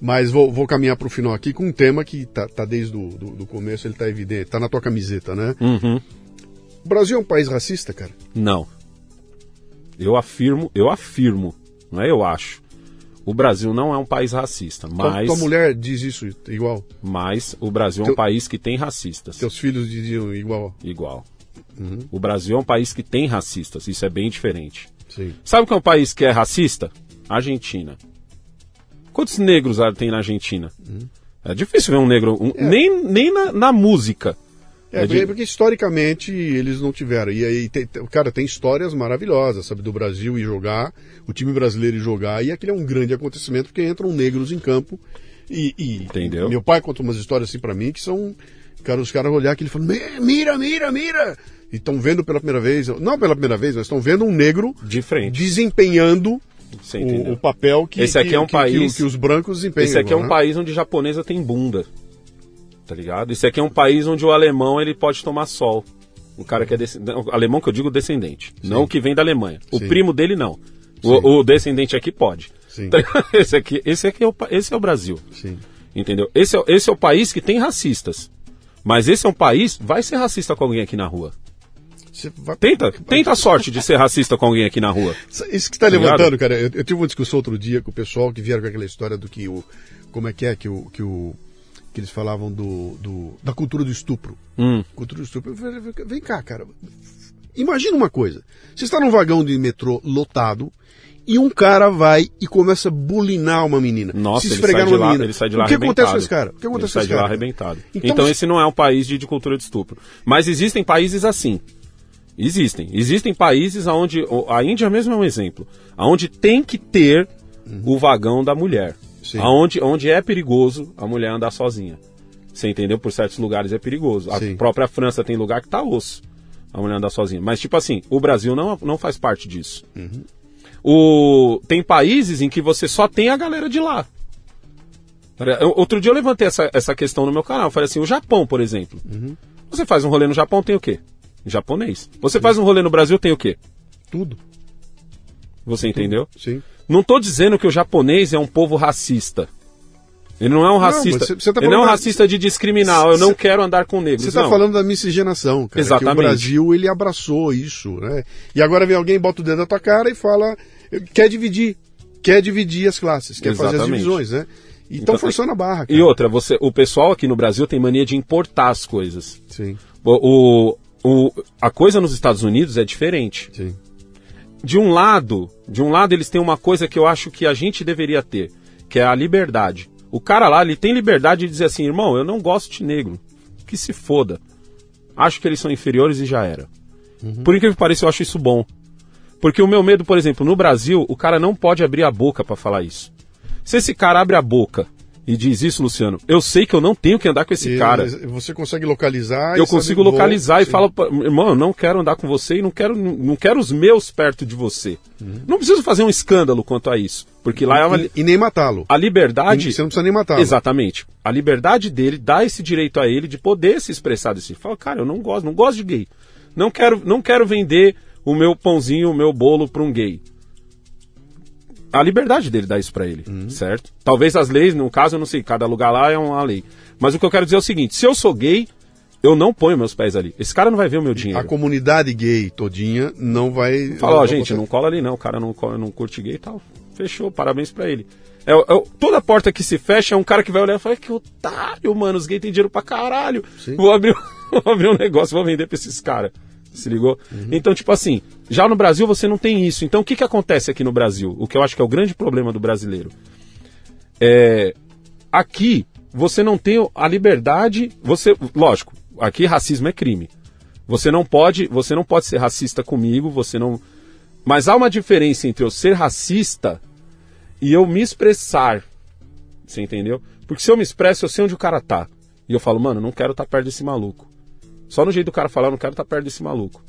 Mas vou, vou caminhar para o final aqui com um tema que tá, tá desde o do, do começo, ele tá evidente, tá na tua camiseta, né? Uhum. O Brasil é um país racista, cara? Não. Eu afirmo, eu afirmo, não é eu acho. O Brasil não é um país racista, Tua- mas, Tua mulher diz isso igual? mas o Brasil é um Teu- país que tem racistas. Teus filhos diziam igual? Igual. O Brasil é um país que tem racistas, isso é bem diferente. Sim. Sabe que é um país que é racista? Argentina. Quantos negros tem na Argentina? É difícil ver um negro, um- nem, nem na, na música. É, É de- porque, historicamente eles não tiveram. E aí, tem- cara, tem histórias maravilhosas, sabe, do Brasil ir jogar, o time brasileiro ir jogar, e aquele é um grande acontecimento porque entram negros em campo. E, e- Entendeu? meu pai conta umas histórias assim pra mim que são. Cara, os caras olhar aqui e falam, "Mi- mira, mira, mira! E estão vendo pela primeira vez, não pela primeira vez, mas estão vendo um negro De frente. desempenhando o, o papel que, Esse aqui que- é um que- que país- o- que os brancos desempenham. Esse aqui é um né? país onde japonesa tem bunda. Tá ligado? Esse aqui é um país onde o alemão ele pode tomar sol. O cara que é descendente. Alemão que eu digo descendente. Não o que vem da Alemanha. O Sim. primo dele não. O, o descendente aqui pode. Sim. Tá? [laughs] Esse aqui, esse aqui é o, esse é o Brasil. Sim. Entendeu? Esse é, esse é o país que tem racistas. Mas esse é um país. Vai ser racista com alguém aqui na rua. Vai- Tenta, tenta a sorte de ser racista com alguém aqui na rua. Isso que está Tá levantando, cara, eu, eu tive uma discussão outro dia com o pessoal que vieram com aquela história do que o. Como é que é que o. Que, o, que eles falavam do, do- da cultura do estupro. Hum. Cultura do estupro. Vem cá, cara. Imagina uma coisa. Você está num vagão de metrô lotado e um cara vai e começa a bulinar uma menina. Nossa, se ele esfregar sai, de lá, menina. ele sai de lá O que acontece com arrebentado. esse cara? O que Ele acontece com sai esse de lá cara? arrebentado. Então, Então, se- esse não é um país de, de cultura de estupro. Mas existem países assim. Existem. Existem países onde. A Índia mesmo é um exemplo. Onde tem que ter o vagão da mulher. Sim. Aonde, onde é perigoso a mulher andar sozinha. Você entendeu? Por certos lugares é perigoso. A Sim. própria França tem lugar que tá osso. A mulher andar sozinha. Mas, tipo assim, o Brasil não, não faz parte disso. O, tem países em que você só tem a galera de lá. Outro dia eu levantei essa, essa questão no meu canal. Eu falei assim: o Japão, por exemplo. Você faz um rolê no Japão, tem o quê? Japonês. Você faz um rolê no Brasil, tem o quê? Tudo. Você entendeu? Sim. Não tô dizendo que o japonês é um povo racista. Ele não é um racista. mas você- você tá ele não é um racista de discriminar. Eu não Cê- quero andar com negros. Você está não. falando da miscigenação, cara. Exatamente. Que o Brasil, ele abraçou isso, né? E agora vem alguém, bota o dedo na tua cara e fala, quer dividir, quer dividir as classes, quer fazer as Exatamente. divisões, né? E estão Então, forçando a barra, cara. E outra, você, o pessoal aqui no Brasil tem mania de importar as coisas. Sim, o, o- a coisa nos Estados Unidos é diferente. sim. De um lado, de um lado eles têm uma coisa que eu acho que a gente deveria ter, que é a liberdade. O cara lá, ele tem liberdade de dizer assim, irmão, eu não gosto de negro. Que se foda. Acho que eles são inferiores e já era. Por incrível que pareça, eu acho isso bom. Porque o meu medo, por exemplo, no Brasil, o cara não pode abrir a boca pra falar isso. Se esse cara abre a boca e diz isso, Luciano, eu sei que eu não tenho que andar com esse cara. Você consegue localizar. Eu consigo localizar e sim. falo, irmão, eu não quero andar com você e não quero, não quero os meus perto de você. Não preciso fazer um escândalo quanto a isso. Porque lá é uma, E, e nem matá-lo. a liberdade. E Você não precisa nem matá-lo. Exatamente. A liberdade dele dá esse direito a ele de poder se expressar desse. Fala, cara, eu não gosto, não gosto de gay. Não quero, não quero vender o meu pãozinho, o meu bolo para um gay. A liberdade dele dá isso para ele, certo? Talvez as leis, no caso, eu não sei, cada lugar lá é uma lei. Mas o que eu quero dizer é o seguinte: se eu sou gay, eu não ponho meus pés ali. Esse cara não vai ver o meu A dinheiro. comunidade gay todinha não vai. Fala, ó, gente, não cola ali não, o cara não, não curte gay e tal. Fechou, parabéns pra ele. É, é toda porta que se fecha é um cara que vai olhar e falar, que otário, mano, os gays têm dinheiro pra caralho. Sim. Vou abrir, [laughs] vou abrir um negócio, vou vender pra esses caras. Se ligou? Então, tipo assim, já no Brasil você não tem isso. Então, o que que acontece aqui no Brasil? O que eu acho que é o grande problema do brasileiro. É, aqui você não tem a liberdade, você, lógico, aqui racismo é crime. Você não pode, você não pode ser racista comigo, você não Mas há uma diferença entre eu ser racista e eu me expressar. Você entendeu? Porque se eu me expresso, eu sei onde o cara tá. E eu falo, mano, não quero estar perto desse maluco. Só no jeito do cara falar, não quero estar perto desse maluco.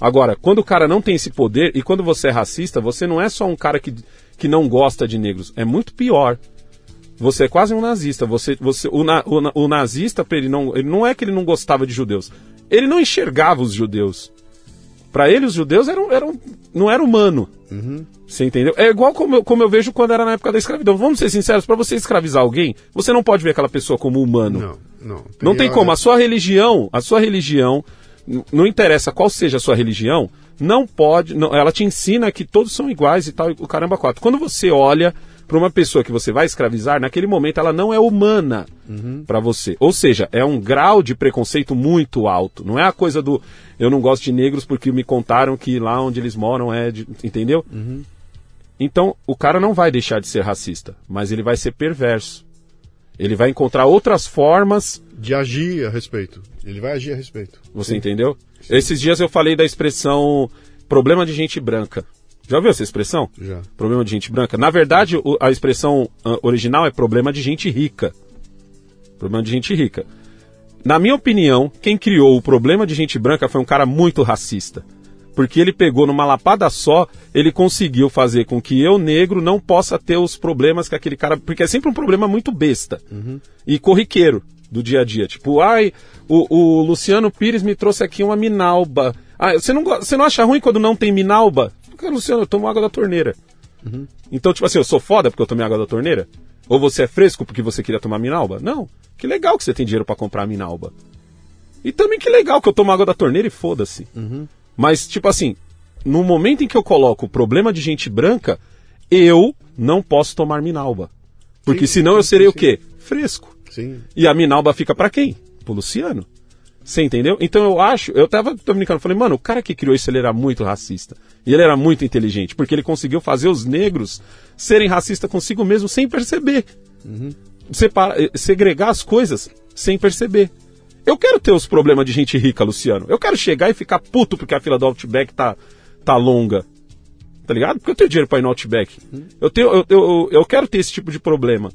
Agora, quando o cara não tem esse poder e quando você é racista, você não é só um cara que, que não gosta de negros. É muito pior. Você é quase um nazista. Você, você, o, na- o o nazista, ele não, ele não é que ele não gostava de judeus. Ele não enxergava os judeus. Pra ele, os judeus eram, eram, não era humano. Você entendeu? É igual como eu, como eu vejo quando era na época da escravidão. Vamos ser sinceros, pra você escravizar alguém, você não pode ver aquela pessoa como humano. Não, não. Não tem como. A sua religião, a sua religião, não interessa qual seja a sua religião, não pode. não- ela te ensina que todos são iguais e tal, e o caramba quatro. Quando você olha para uma pessoa que você vai escravizar, naquele momento ela não é humana pra você. Ou seja, é um grau de preconceito muito alto. Não é a coisa do eu não gosto de negros porque me contaram que lá onde eles moram é de. Entendeu? Então, o cara não vai deixar de ser racista, mas ele vai ser perverso. Ele vai encontrar outras formas De agir a respeito. Ele vai agir a respeito. você entendeu? Esses dias eu falei da expressão problema de gente branca. Já ouviu essa expressão? Já. Problema de gente branca. Na verdade, a expressão ah, original é problema de gente rica. Problema de gente rica. Na minha opinião, quem criou o problema de gente branca foi um cara muito racista. Porque ele pegou numa lapada só, ele conseguiu fazer com que eu, negro, não possa ter os problemas que aquele cara. Porque é sempre um problema muito besta e corriqueiro do dia a dia. Tipo, ai, o, o Luciano Pires me trouxe aqui uma minalba. Ah, você não, você não acha ruim quando não tem minalba? Porque, Luciano, eu tomo água da torneira. Então, tipo assim, eu sou foda porque eu tomei água da torneira? Ou você é fresco porque você queria tomar minalba? Não. Que legal que você tem dinheiro pra comprar minalba. E também que legal que eu tomo água da torneira e foda-se. Mas, tipo assim, no momento em que eu coloco o problema de gente branca, eu não posso tomar minalba. Porque Sim, senão eu serei sim, o quê? Fresco. Sim. E a minalba fica pra quem? Pro Luciano. Você entendeu? Então eu acho, eu tava eu falei, mano, o cara que criou isso ele era muito racista. E ele era muito inteligente, porque ele conseguiu fazer os negros serem racistas consigo mesmo sem perceber. Separa- eh, segregar as coisas sem perceber. Eu quero ter os problemas de gente rica, Luciano. Eu quero chegar e ficar puto porque a fila do Outback tá, tá longa. Tá ligado? Porque eu tenho dinheiro pra ir no Outback. Eu, tenho, eu, eu, eu quero ter esse tipo de problema.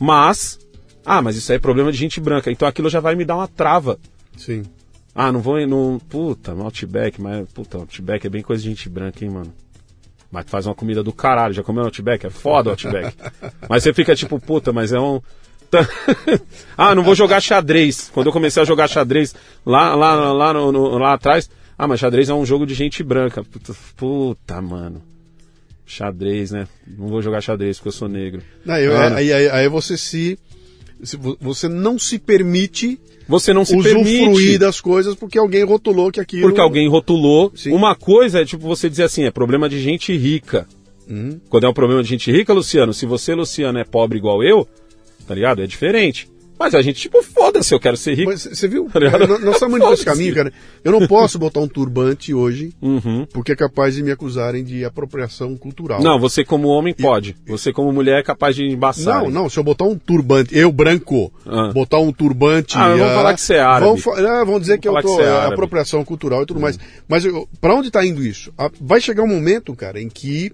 Mas. Ah, mas isso aí é problema de gente branca. Então aquilo já vai me dar uma trava. Sim. Ah, não vou no. Puta, no Outback, mas. Puta, Outback é bem coisa de gente branca, hein, mano. Mas faz uma comida do caralho. Já comeu no Outback? É foda o Outback. [laughs] mas você fica tipo, puta, mas é um. [laughs] ah, não vou jogar xadrez. Quando eu comecei a jogar xadrez lá, lá, lá, no- no- lá atrás. Ah, mas xadrez é um jogo de gente branca. Puta, puta, mano. Xadrez, né? Não vou jogar xadrez porque eu sou negro. Não, eu- Mano, aí, aí- aí você se, Você não se permite Você não se usufruir permite. das coisas porque alguém rotulou que aquilo. Porque alguém rotulou. Sim. Uma coisa é tipo você dizer assim, é problema de gente rica. Quando é um problema de gente rica, Luciano, se você, Luciano, é pobre igual eu, tá ligado? É diferente. Mas a gente, tipo, foda-se, eu quero ser rico. Mas você viu? É, nós nós estamos indo nesse caminho, cara. Eu não posso botar um turbante hoje, Uhum. porque é capaz de me acusarem de apropriação cultural. Não, você como homem pode. Você como mulher é capaz de embaçar. Não, não, se eu botar um turbante, eu branco, Ah. botar um turbante. Ah, vamos falar que você é árabe. Fa- ah, vamos dizer que eu tô que é apropriação cultural e tudo mais. Mas pra onde tá indo isso? Ah, Vai chegar um momento, cara, em que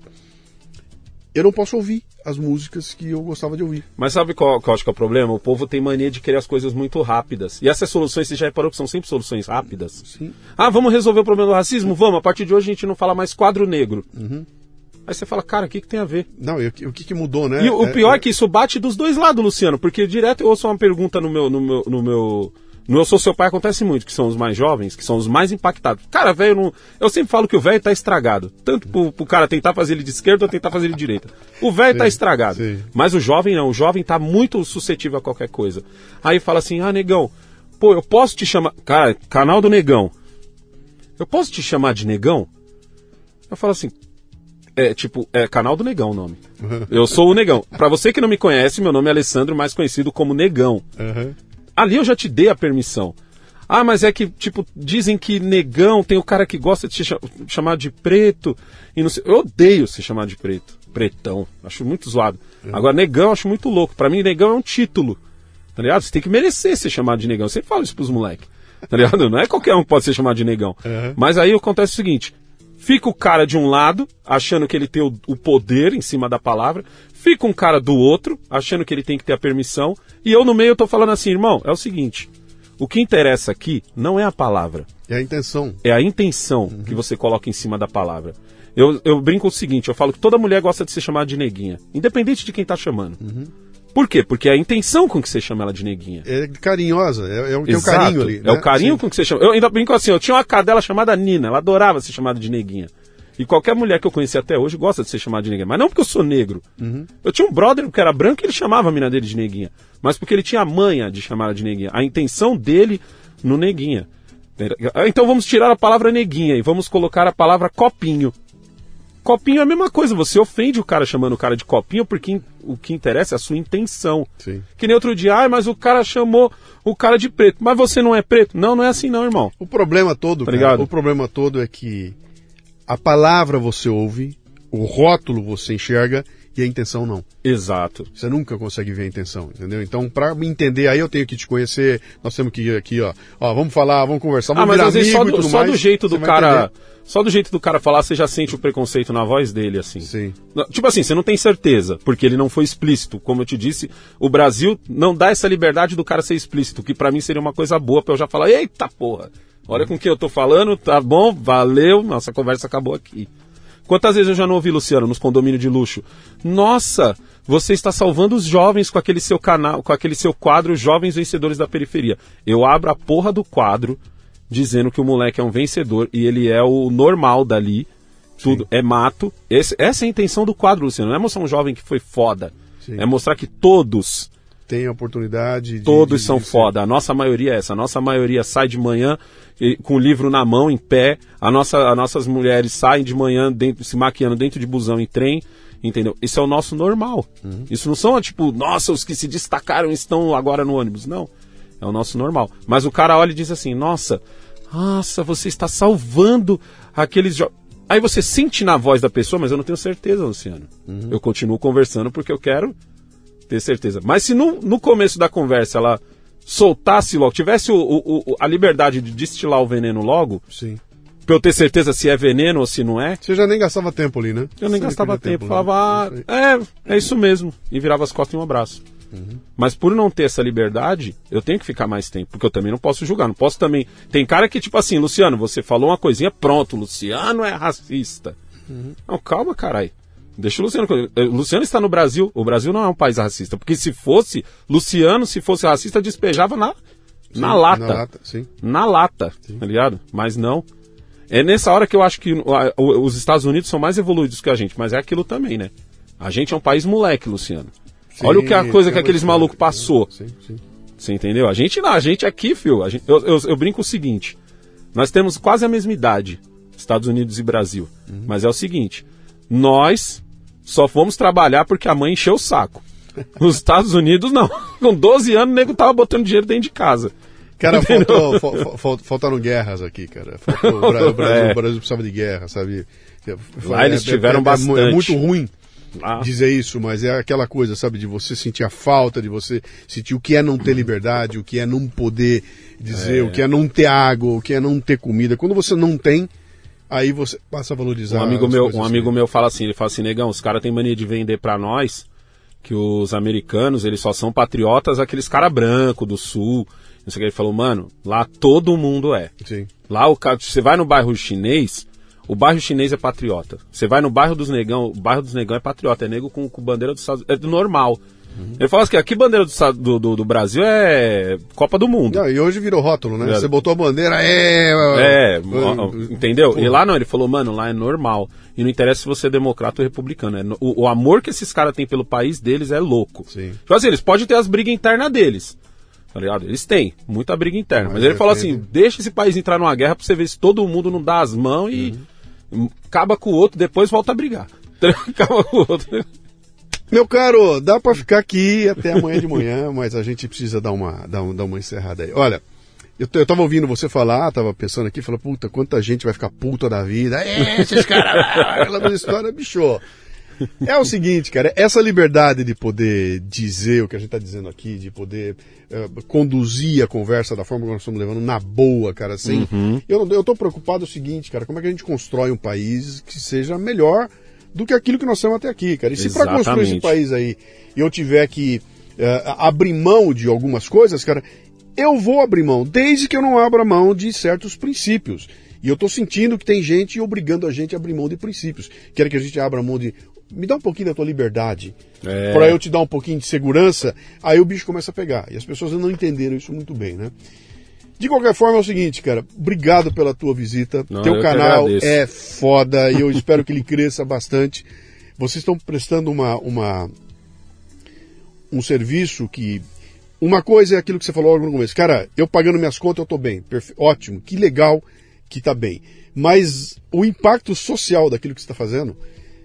eu não posso ouvir as músicas que eu gostava de ouvir. Mas sabe qual, qual acho que é o problema? O povo tem mania de querer as coisas muito rápidas. E essas soluções, você já reparou que são sempre soluções rápidas? Sim. Ah, vamos resolver o problema do racismo? Vamos, a partir de hoje a gente não fala mais quadro negro. Aí você fala, cara, o que, que tem a ver? Não, e o que, que mudou, né? E o o pior é que isso bate dos dois lados, Luciano, porque direto eu ouço uma pergunta no meu. No meu, no meu no Eu Sou Seu Pai acontece muito, que são os mais jovens, que são os mais impactados. Cara, velho, não... eu sempre falo que o velho tá estragado. Tanto pro, pro cara tentar fazer ele de esquerda ou tentar fazer ele de direita. O velho tá estragado. sim. Mas o jovem não, o jovem tá muito suscetível a qualquer coisa. Aí fala assim, ah, negão, pô, eu posso te chamar. Cara, canal do negão. Eu posso te chamar de negão? Eu falo assim, é tipo, é canal do Negão o nome. Eu sou o Negão. Pra você que não me conhece, meu nome é Alessandro, mais conhecido como Negão. Aham. Ali eu já te dei a permissão. Ah, mas é que, tipo, dizem que negão tem o cara que gosta de se cha- chamar de preto. E não sei. Eu odeio se chamar de preto. Pretão. Acho muito zoado. Agora, negão acho muito louco. Pra mim, negão é um título. Tá ligado? Você tem que merecer ser chamado de negão. Eu sempre falo isso pros moleques. Tá ligado? Não é qualquer um que pode ser chamado de negão. Uhum. Mas aí acontece o seguinte: fica o cara de um lado, achando que ele tem o, o poder em cima da palavra, fica um cara do outro, achando que ele tem que ter a permissão, e eu no meio tô falando assim, irmão, é o seguinte: o que interessa aqui não é a palavra, É a intenção. é a intenção que você coloca em cima da palavra. Eu, eu brinco o seguinte, eu falo que toda mulher gosta de ser chamada de neguinha, independente de quem tá chamando. Por quê? Porque é a intenção com que você chama ela de neguinha. É carinhosa, é, é o, tem o carinho ali. É né? o carinho Sim. com que você chama. Eu ainda brinco assim, eu tinha uma cadela chamada Nina, ela adorava ser chamada de neguinha. E qualquer mulher que eu conheci até hoje gosta de ser chamada de neguinha. Mas não porque eu sou negro. Uhum. Eu tinha um brother que era branco e ele chamava a mina dele de neguinha. Mas porque ele tinha a manha de chamar ela de neguinha. A intenção dele no neguinha. Então vamos tirar a palavra neguinha e vamos colocar a palavra copinho. Copinho é a mesma coisa, você ofende o cara chamando o cara de copinho porque o que interessa é a sua intenção. Sim. Que nem outro dia, ah, mas o cara chamou o cara de preto. Mas você não é preto? Não, não é assim não, irmão. O problema todo, Tá cara, o problema todo é que a palavra você ouve, o rótulo você enxerga e a intenção não. Exato. Você nunca consegue ver a intenção, entendeu? Então, pra me entender, aí eu tenho que te conhecer, nós temos que ir aqui, ó. Ó, vamos falar, vamos conversar, Ah, vamos mas virar às vezes só amigo e do, só mais, do jeito do cara. Só do jeito do cara falar, você já sente o preconceito na voz dele, assim. Sim. Tipo assim, você não tem certeza, porque ele não foi explícito. Como eu te disse, o Brasil não dá essa liberdade do cara ser explícito, que pra mim seria uma coisa boa pra eu já falar, eita porra, olha com quem eu tô falando, tá bom, valeu, nossa conversa acabou aqui. Quantas vezes eu já não ouvi, Luciano, nos condomínios de luxo? Nossa, você está salvando os jovens com aquele seu canal, com aquele seu quadro Jovens Vencedores da Periferia. Eu abro a porra do quadro dizendo que o moleque é um vencedor e ele é o normal dali. Tudo é mato. Esse- essa é a intenção do quadro, Luciano. Não é mostrar um jovem que foi foda. Sim. É mostrar que todos, Tem a oportunidade de. todos de- são de ser- foda. A nossa maioria é essa. A nossa maioria sai de manhã e- com o livro na mão, em pé. A nossa, as nossas mulheres saem de manhã dentro, se maquiando dentro de busão em trem. Entendeu? Isso é o nosso normal. Uhum. Isso não são, tipo, nossa, os que se destacaram estão agora no ônibus. Não. É o nosso normal. Mas o cara olha e diz assim: Nossa, nossa, você está salvando aqueles jovens. Aí você sente na voz da pessoa, mas eu não tenho certeza, Luciano. Uhum. Eu continuo conversando porque eu quero ter certeza. Mas se no, no começo da conversa ela soltasse logo, tivesse o- o- o- a liberdade de destilar o veneno logo, Sim. pra eu ter certeza se é veneno ou se não é, Você já nem gastava tempo ali, né? eu nem Você gastava perdia tempo. né? Falava, ah, é, é isso mesmo. E virava as costas em um abraço. Mas por não ter essa liberdade, eu tenho que ficar mais tempo, porque eu também não posso julgar. Não posso também. Tem cara que, tipo assim, Luciano, você falou uma coisinha, pronto, Luciano é racista. Não, calma, carai. Deixa o Luciano. eh, Luciano está no Brasil. O Brasil não é um país racista. Porque se fosse, Luciano, se fosse racista, despejava na, na lata Na lata, sim. na lata, tá ligado? Mas não. É nessa hora que eu acho que a- o- os Estados Unidos são mais evoluídos que a gente, mas é aquilo também, né? A gente é um país moleque, Luciano. Olha o que a Sim, coisa que aqueles malucos passou. Sim, sim. Você entendeu? A gente não, a gente aqui, fio. gente- eu, eu- eu brinco o seguinte: nós temos quase a mesma idade, Estados Unidos e Brasil. Mas é o seguinte: nós só fomos trabalhar porque a mãe encheu o saco. Nos Estados Unidos, não. [laughs] Com 12 anos, o nego tava botando dinheiro dentro de casa. Cara, faltou, fal- fal- faltaram guerras aqui, cara. Faltou, o, Bra- o [laughs] Brasil, É. o Brasil precisava de guerra, sabe? Lá eles tiveram é, bastante. É muito ruim Lá. dizer isso, mas é aquela coisa, sabe, de você sentir a falta, de você sentir o que é não ter liberdade, o que é não poder dizer, o que é não ter água, o que é não ter comida. Quando você não tem, aí você passa a valorizar. Um amigo meu, um que- amigo meu fala assim, ele fala assim, negão, os caras têm mania de vender pra nós que os americanos, eles só são patriotas aqueles cara branco do sul. Não sei o que ele falou, mano, lá todo mundo é. Sim. Lá o cara, você vai no bairro chinês, o bairro chinês é patriota. Você vai no bairro dos negão, o bairro dos negão é patriota, é nego com, com bandeira dos Estados É do normal. Ele fala assim, aqui bandeira do, do, do, Brasil é Copa do Mundo. Não, e hoje virou rótulo, né? É. Você botou a bandeira, é. É, ó, ó, entendeu? Pô. E lá não, ele falou, mano, lá é normal. E não interessa se você é democrata ou republicano. É no- o, o amor que esses caras têm pelo país deles é louco. Sim. Tipo assim, eles podem ter as brigas internas deles. Tá ligado? Eles têm, muita briga interna. Mas, Mas ele falou assim: deixa esse país entrar numa guerra pra você ver se todo mundo não dá as mãos e Uhum. acaba com o outro, depois volta a brigar. [laughs] acaba com o outro. Meu caro, dá pra ficar aqui até amanhã de manhã, [laughs] mas a gente precisa dar uma, dar, um- dar uma encerrada aí. Olha, eu, eu tava ouvindo você falar, tava pensando aqui, falei, puta, quanta gente vai ficar puta da vida. É, esses caras, [laughs] aquela história, bicho. É o seguinte, cara, essa liberdade de poder dizer o que a gente tá dizendo aqui, de poder eh, conduzir a conversa da forma que nós estamos levando na boa, cara, assim. Eu, não- eu tô preocupado o seguinte, cara, como é que a gente constrói um país que seja melhor do que aquilo que nós temos até aqui, cara. E se para construir esse país aí eu tiver que eh, abrir mão de algumas coisas, cara, eu vou abrir mão, desde que eu não abra mão de certos princípios. E eu tô sentindo que tem gente obrigando a gente a abrir mão de princípios. Quer que a gente abra mão de. Me dá um pouquinho da tua liberdade. É. Pra eu te dar um pouquinho de segurança, aí o bicho começa a pegar. E as pessoas não entenderam isso muito bem, né? De qualquer forma é o seguinte, cara, obrigado pela tua visita. Não, eu Teu canal é foda e eu espero que ele cresça bastante. Vocês estão prestando uma, uma um serviço que uma coisa é aquilo que você falou logo no começo. Cara, eu pagando minhas contas eu tô bem. Perfe- Ótimo, que legal que tá bem. Mas o impacto social daquilo que você está fazendo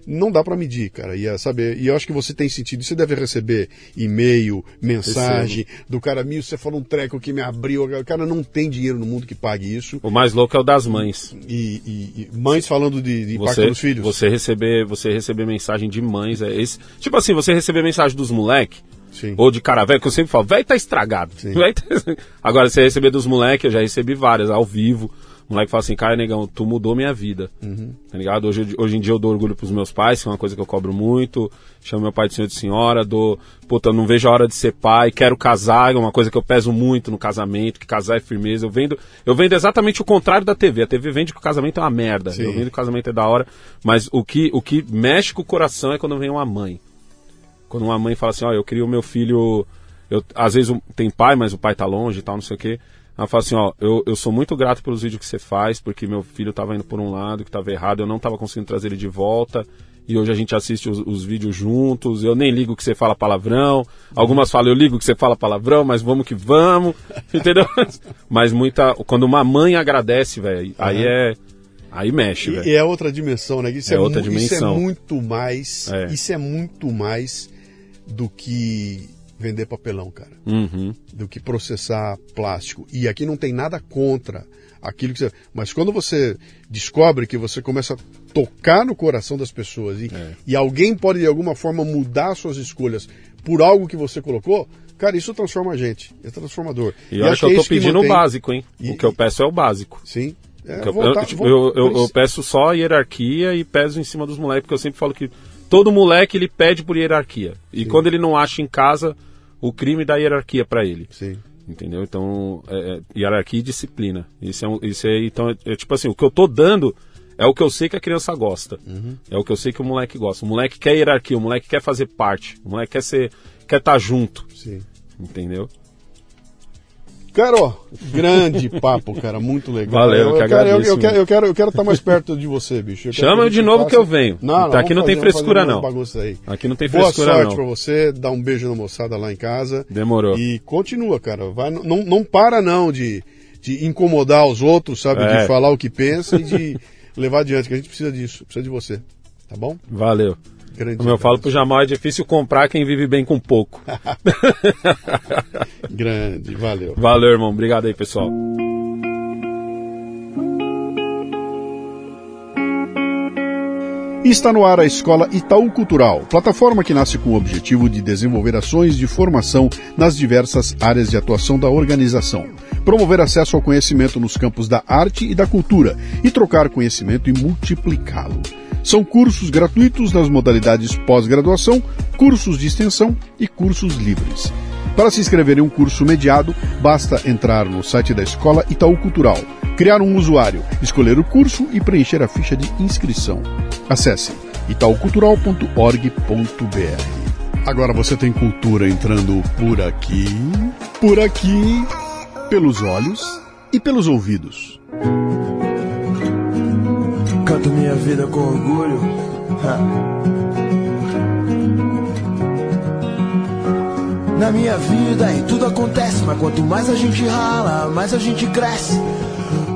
não dá para medir, cara. E, é, sabe, e eu acho que você tem sentido. Você deve receber e-mail, mensagem do cara, Mil, você falou um treco que me abriu. O cara não tem dinheiro no mundo que pague isso. O mais louco é o das mães. E, e- e mães falando de, de impacto Você, nos filhos. você receber, você receber mensagem de mães, é esse. Tipo assim, você receber mensagem dos moleque, Sim. ou de cara velho, que eu sempre falo, velho tá estragado. [laughs] Tá- Agora, você receber dos moleque, eu já recebi várias, ao vivo. Moleque fala assim, cara, negão, tu mudou minha vida. Uhum. Tá ligado? Hoje, hoje em dia eu dou orgulho pros meus pais, que é uma coisa que eu cobro muito. Chamo meu pai de senhor e de senhora, dou, puta, eu não vejo a hora de ser pai, quero casar, é uma coisa que eu peso muito no casamento, que casar é firmeza. Eu vendo, eu vendo exatamente o contrário da TV. A TV vende que o casamento é uma merda. Sim. Eu vendo que o casamento é da hora, mas o que, o que mexe com o coração é quando vem uma mãe. Quando uma mãe fala assim, ó, eu queria o meu filho. Eu, às vezes tem pai, mas o pai tá longe e tal, não sei o quê. Ela fala assim, ó, eu, eu sou muito grato pelos vídeos que você faz, porque meu filho tava indo por um lado, que tava errado, eu não tava conseguindo trazer ele de volta. E hoje a gente assiste os, os vídeos juntos, eu nem ligo que você fala palavrão. Algumas falam, eu ligo que você fala palavrão, mas vamos que vamos. [laughs] Entendeu? Mas muita. Quando uma mãe agradece, velho, aí é. Aí mexe, velho. E, é outra dimensão, né? Isso É é, outra mu- Isso é dimensão. muito mais. É. Isso é muito mais do que vender papelão, cara. Uhum. Do que processar plástico. E aqui não tem nada contra aquilo que você. Mas quando você descobre que você começa a tocar no coração das pessoas e, É. e alguém pode de alguma forma mudar suas escolhas por algo que você colocou, cara, isso transforma a gente. É transformador. E olha acho que eu é tô isso que pedindo o básico, hein? E- o que eu peço é o básico. Sim. É, eu, voltar- eu, tipo, eu, eu- por eu isso- peço só hierarquia e peso em cima dos moleques, porque eu sempre falo que todo moleque ele pede por hierarquia. E quando ele não acha em casa, o crime dá hierarquia pra ele. Sim. Entendeu? Então, é, é, hierarquia e disciplina. Isso é, um- isso é, então, é, é tipo assim, o que eu tô dando é o que eu sei que a criança gosta. É o que eu sei que o moleque gosta. O moleque quer hierarquia, o moleque quer fazer parte, o moleque quer ser, quer estar junto. Sim. Entendeu? Cara, ó, grande papo, cara, muito legal. Valeu, eu que cara, agradeço eu quero, eu quero, eu quero estar mais [laughs] perto de você, bicho. Quero Chama eu de novo faça- que eu venho. Não, Tá, aqui não tem fazer- vamos frescura, não. Aqui não tem Boa frescura, sorte não. pra você, dá um beijo na moçada lá em casa. Demorou. E continua, cara. Vai, não, não para não de, de incomodar os outros, sabe? É. De falar o que pensa e de [laughs] levar adiante, que a gente precisa disso, precisa de você. Tá bom? Valeu. Grande Como eu falo pro Jamal, é difícil comprar quem vive bem com pouco. [laughs] Grande, valeu. Valeu, irmão. Obrigado aí, pessoal. Está no ar a Escola Itaú Cultural, plataforma que nasce com o objetivo de desenvolver ações de formação nas diversas áreas de atuação da organização, promover acesso ao conhecimento nos campos da arte e da cultura e trocar conhecimento e multiplicá-lo. São cursos gratuitos nas modalidades pós-graduação, cursos de extensão e cursos livres. Para se inscrever em um curso mediado, basta entrar no site da Escola Itaú Cultural, criar um usuário, escolher o curso e preencher a ficha de inscrição. Acesse itaucultural.org.br. Agora você tem cultura entrando por aqui, por aqui, pelos olhos e pelos ouvidos. Canto minha vida com orgulho. Na minha vida e tudo acontece, mas quanto mais a gente rala, mais a gente cresce.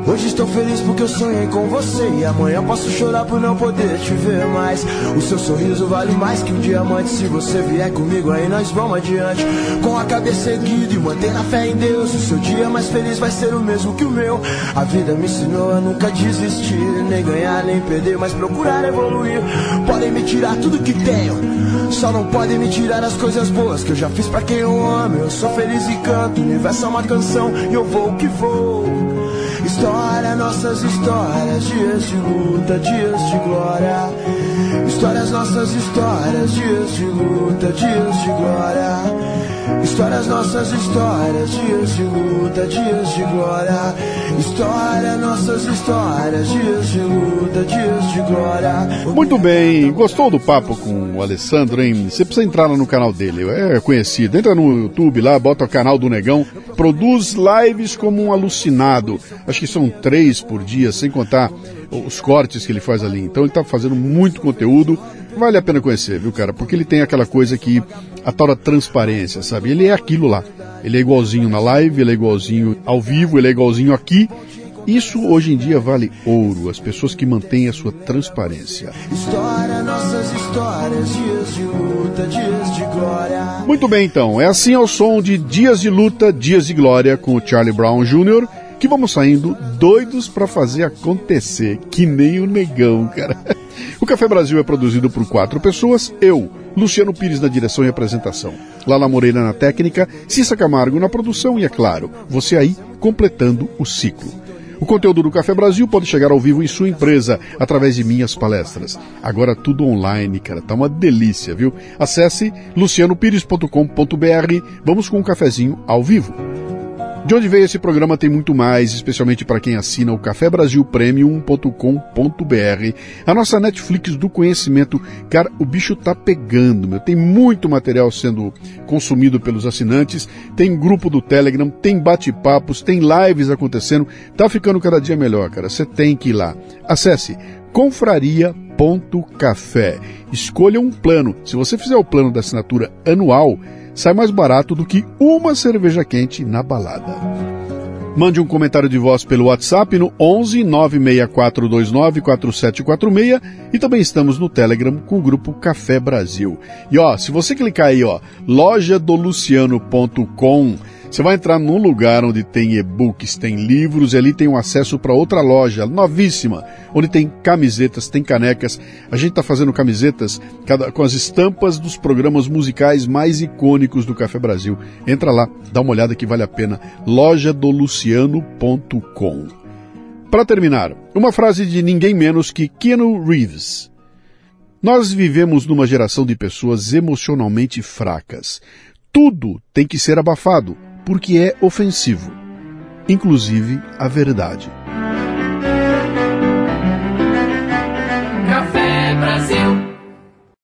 Hoje estou feliz porque eu sonhei com você. E amanhã posso chorar por não poder te ver mais. O seu sorriso vale mais que um diamante. Se você vier comigo aí nós vamos adiante. Com a cabeça erguida e manter a fé em Deus O seu dia mais feliz vai ser o mesmo que o meu. A vida me ensinou a nunca desistir Nem ganhar nem perder, mas procurar evoluir. Podem me tirar tudo que tenho Só não podem me tirar as coisas boas Que eu já fiz pra quem eu amo. Eu sou feliz e canto, o universo é uma canção E eu vou que vou História, nossas histórias, dias de luta, dias de glória. Histórias, nossas histórias, dias de luta, dias de glória. Histórias, nossas histórias, dias de luta, dias de glória. História, nossas histórias, dias de luta, dias de glória. Muito bem, gostou do papo com o Alessandro, hein? Você precisa entrar lá no canal dele, é conhecido. Entra no YouTube lá, bota o canal do Negão, produz lives como um alucinado. Acho que são três por dia, sem contar os cortes que ele faz ali. Então ele está fazendo muito conteúdo. Vale a pena conhecer, viu, cara? Porque ele tem aquela coisa que a tal da transparência, sabe? Ele é aquilo lá. Ele é igualzinho na live, ele é igualzinho ao vivo, ele é igualzinho aqui. Isso hoje em dia vale ouro, as pessoas que mantêm a sua transparência. História, nossas histórias, dias de luta, dias de glória. Muito bem, então. É assim ao som de Dias de Luta, Dias de Glória com o Charlie Brown Jr. que vamos saindo doidos para fazer acontecer, que nem o negão, cara. [laughs] O Café Brasil é produzido por quatro pessoas, eu, Luciano Pires na direção e apresentação, Lala Moreira na técnica, Cissa Camargo na produção e, é claro, você aí completando o ciclo. O conteúdo do Café Brasil pode chegar ao vivo em sua empresa através de minhas palestras. Agora tudo online, cara, tá uma delícia, viu? Acesse lucianopires.com.br. Vamos com um cafezinho ao vivo. De onde veio esse programa tem muito mais, especialmente para quem assina o cafebrasilpremium.com.br, a nossa Netflix do conhecimento. Cara, o bicho tá pegando, meu. Tem muito material sendo consumido pelos assinantes, tem grupo do Telegram, tem bate-papos, tem lives acontecendo. Tá ficando cada dia melhor, cara. Você tem que ir lá. Acesse confraria.café. Escolha um plano. Se você fizer o plano da assinatura anual, sai mais barato do que uma cerveja quente na balada. Mande um comentário de voz pelo WhatsApp no 11 96429 4746 e também estamos no Telegram com o grupo Café Brasil. E ó, se você clicar aí, ó, lojadoluciano.com você vai entrar num lugar onde tem e-books, tem livros, e ali tem um acesso para outra loja novíssima, onde tem camisetas, tem canecas. A gente está fazendo camisetas cada, com as estampas dos programas musicais mais icônicos do Café Brasil. Entra lá, dá uma olhada que vale a pena. lojadoluciano.com. Para terminar, uma frase de ninguém menos que Keanu Reeves. Nós vivemos numa geração de pessoas emocionalmente fracas. Tudo tem que ser abafado porque é ofensivo, inclusive a verdade.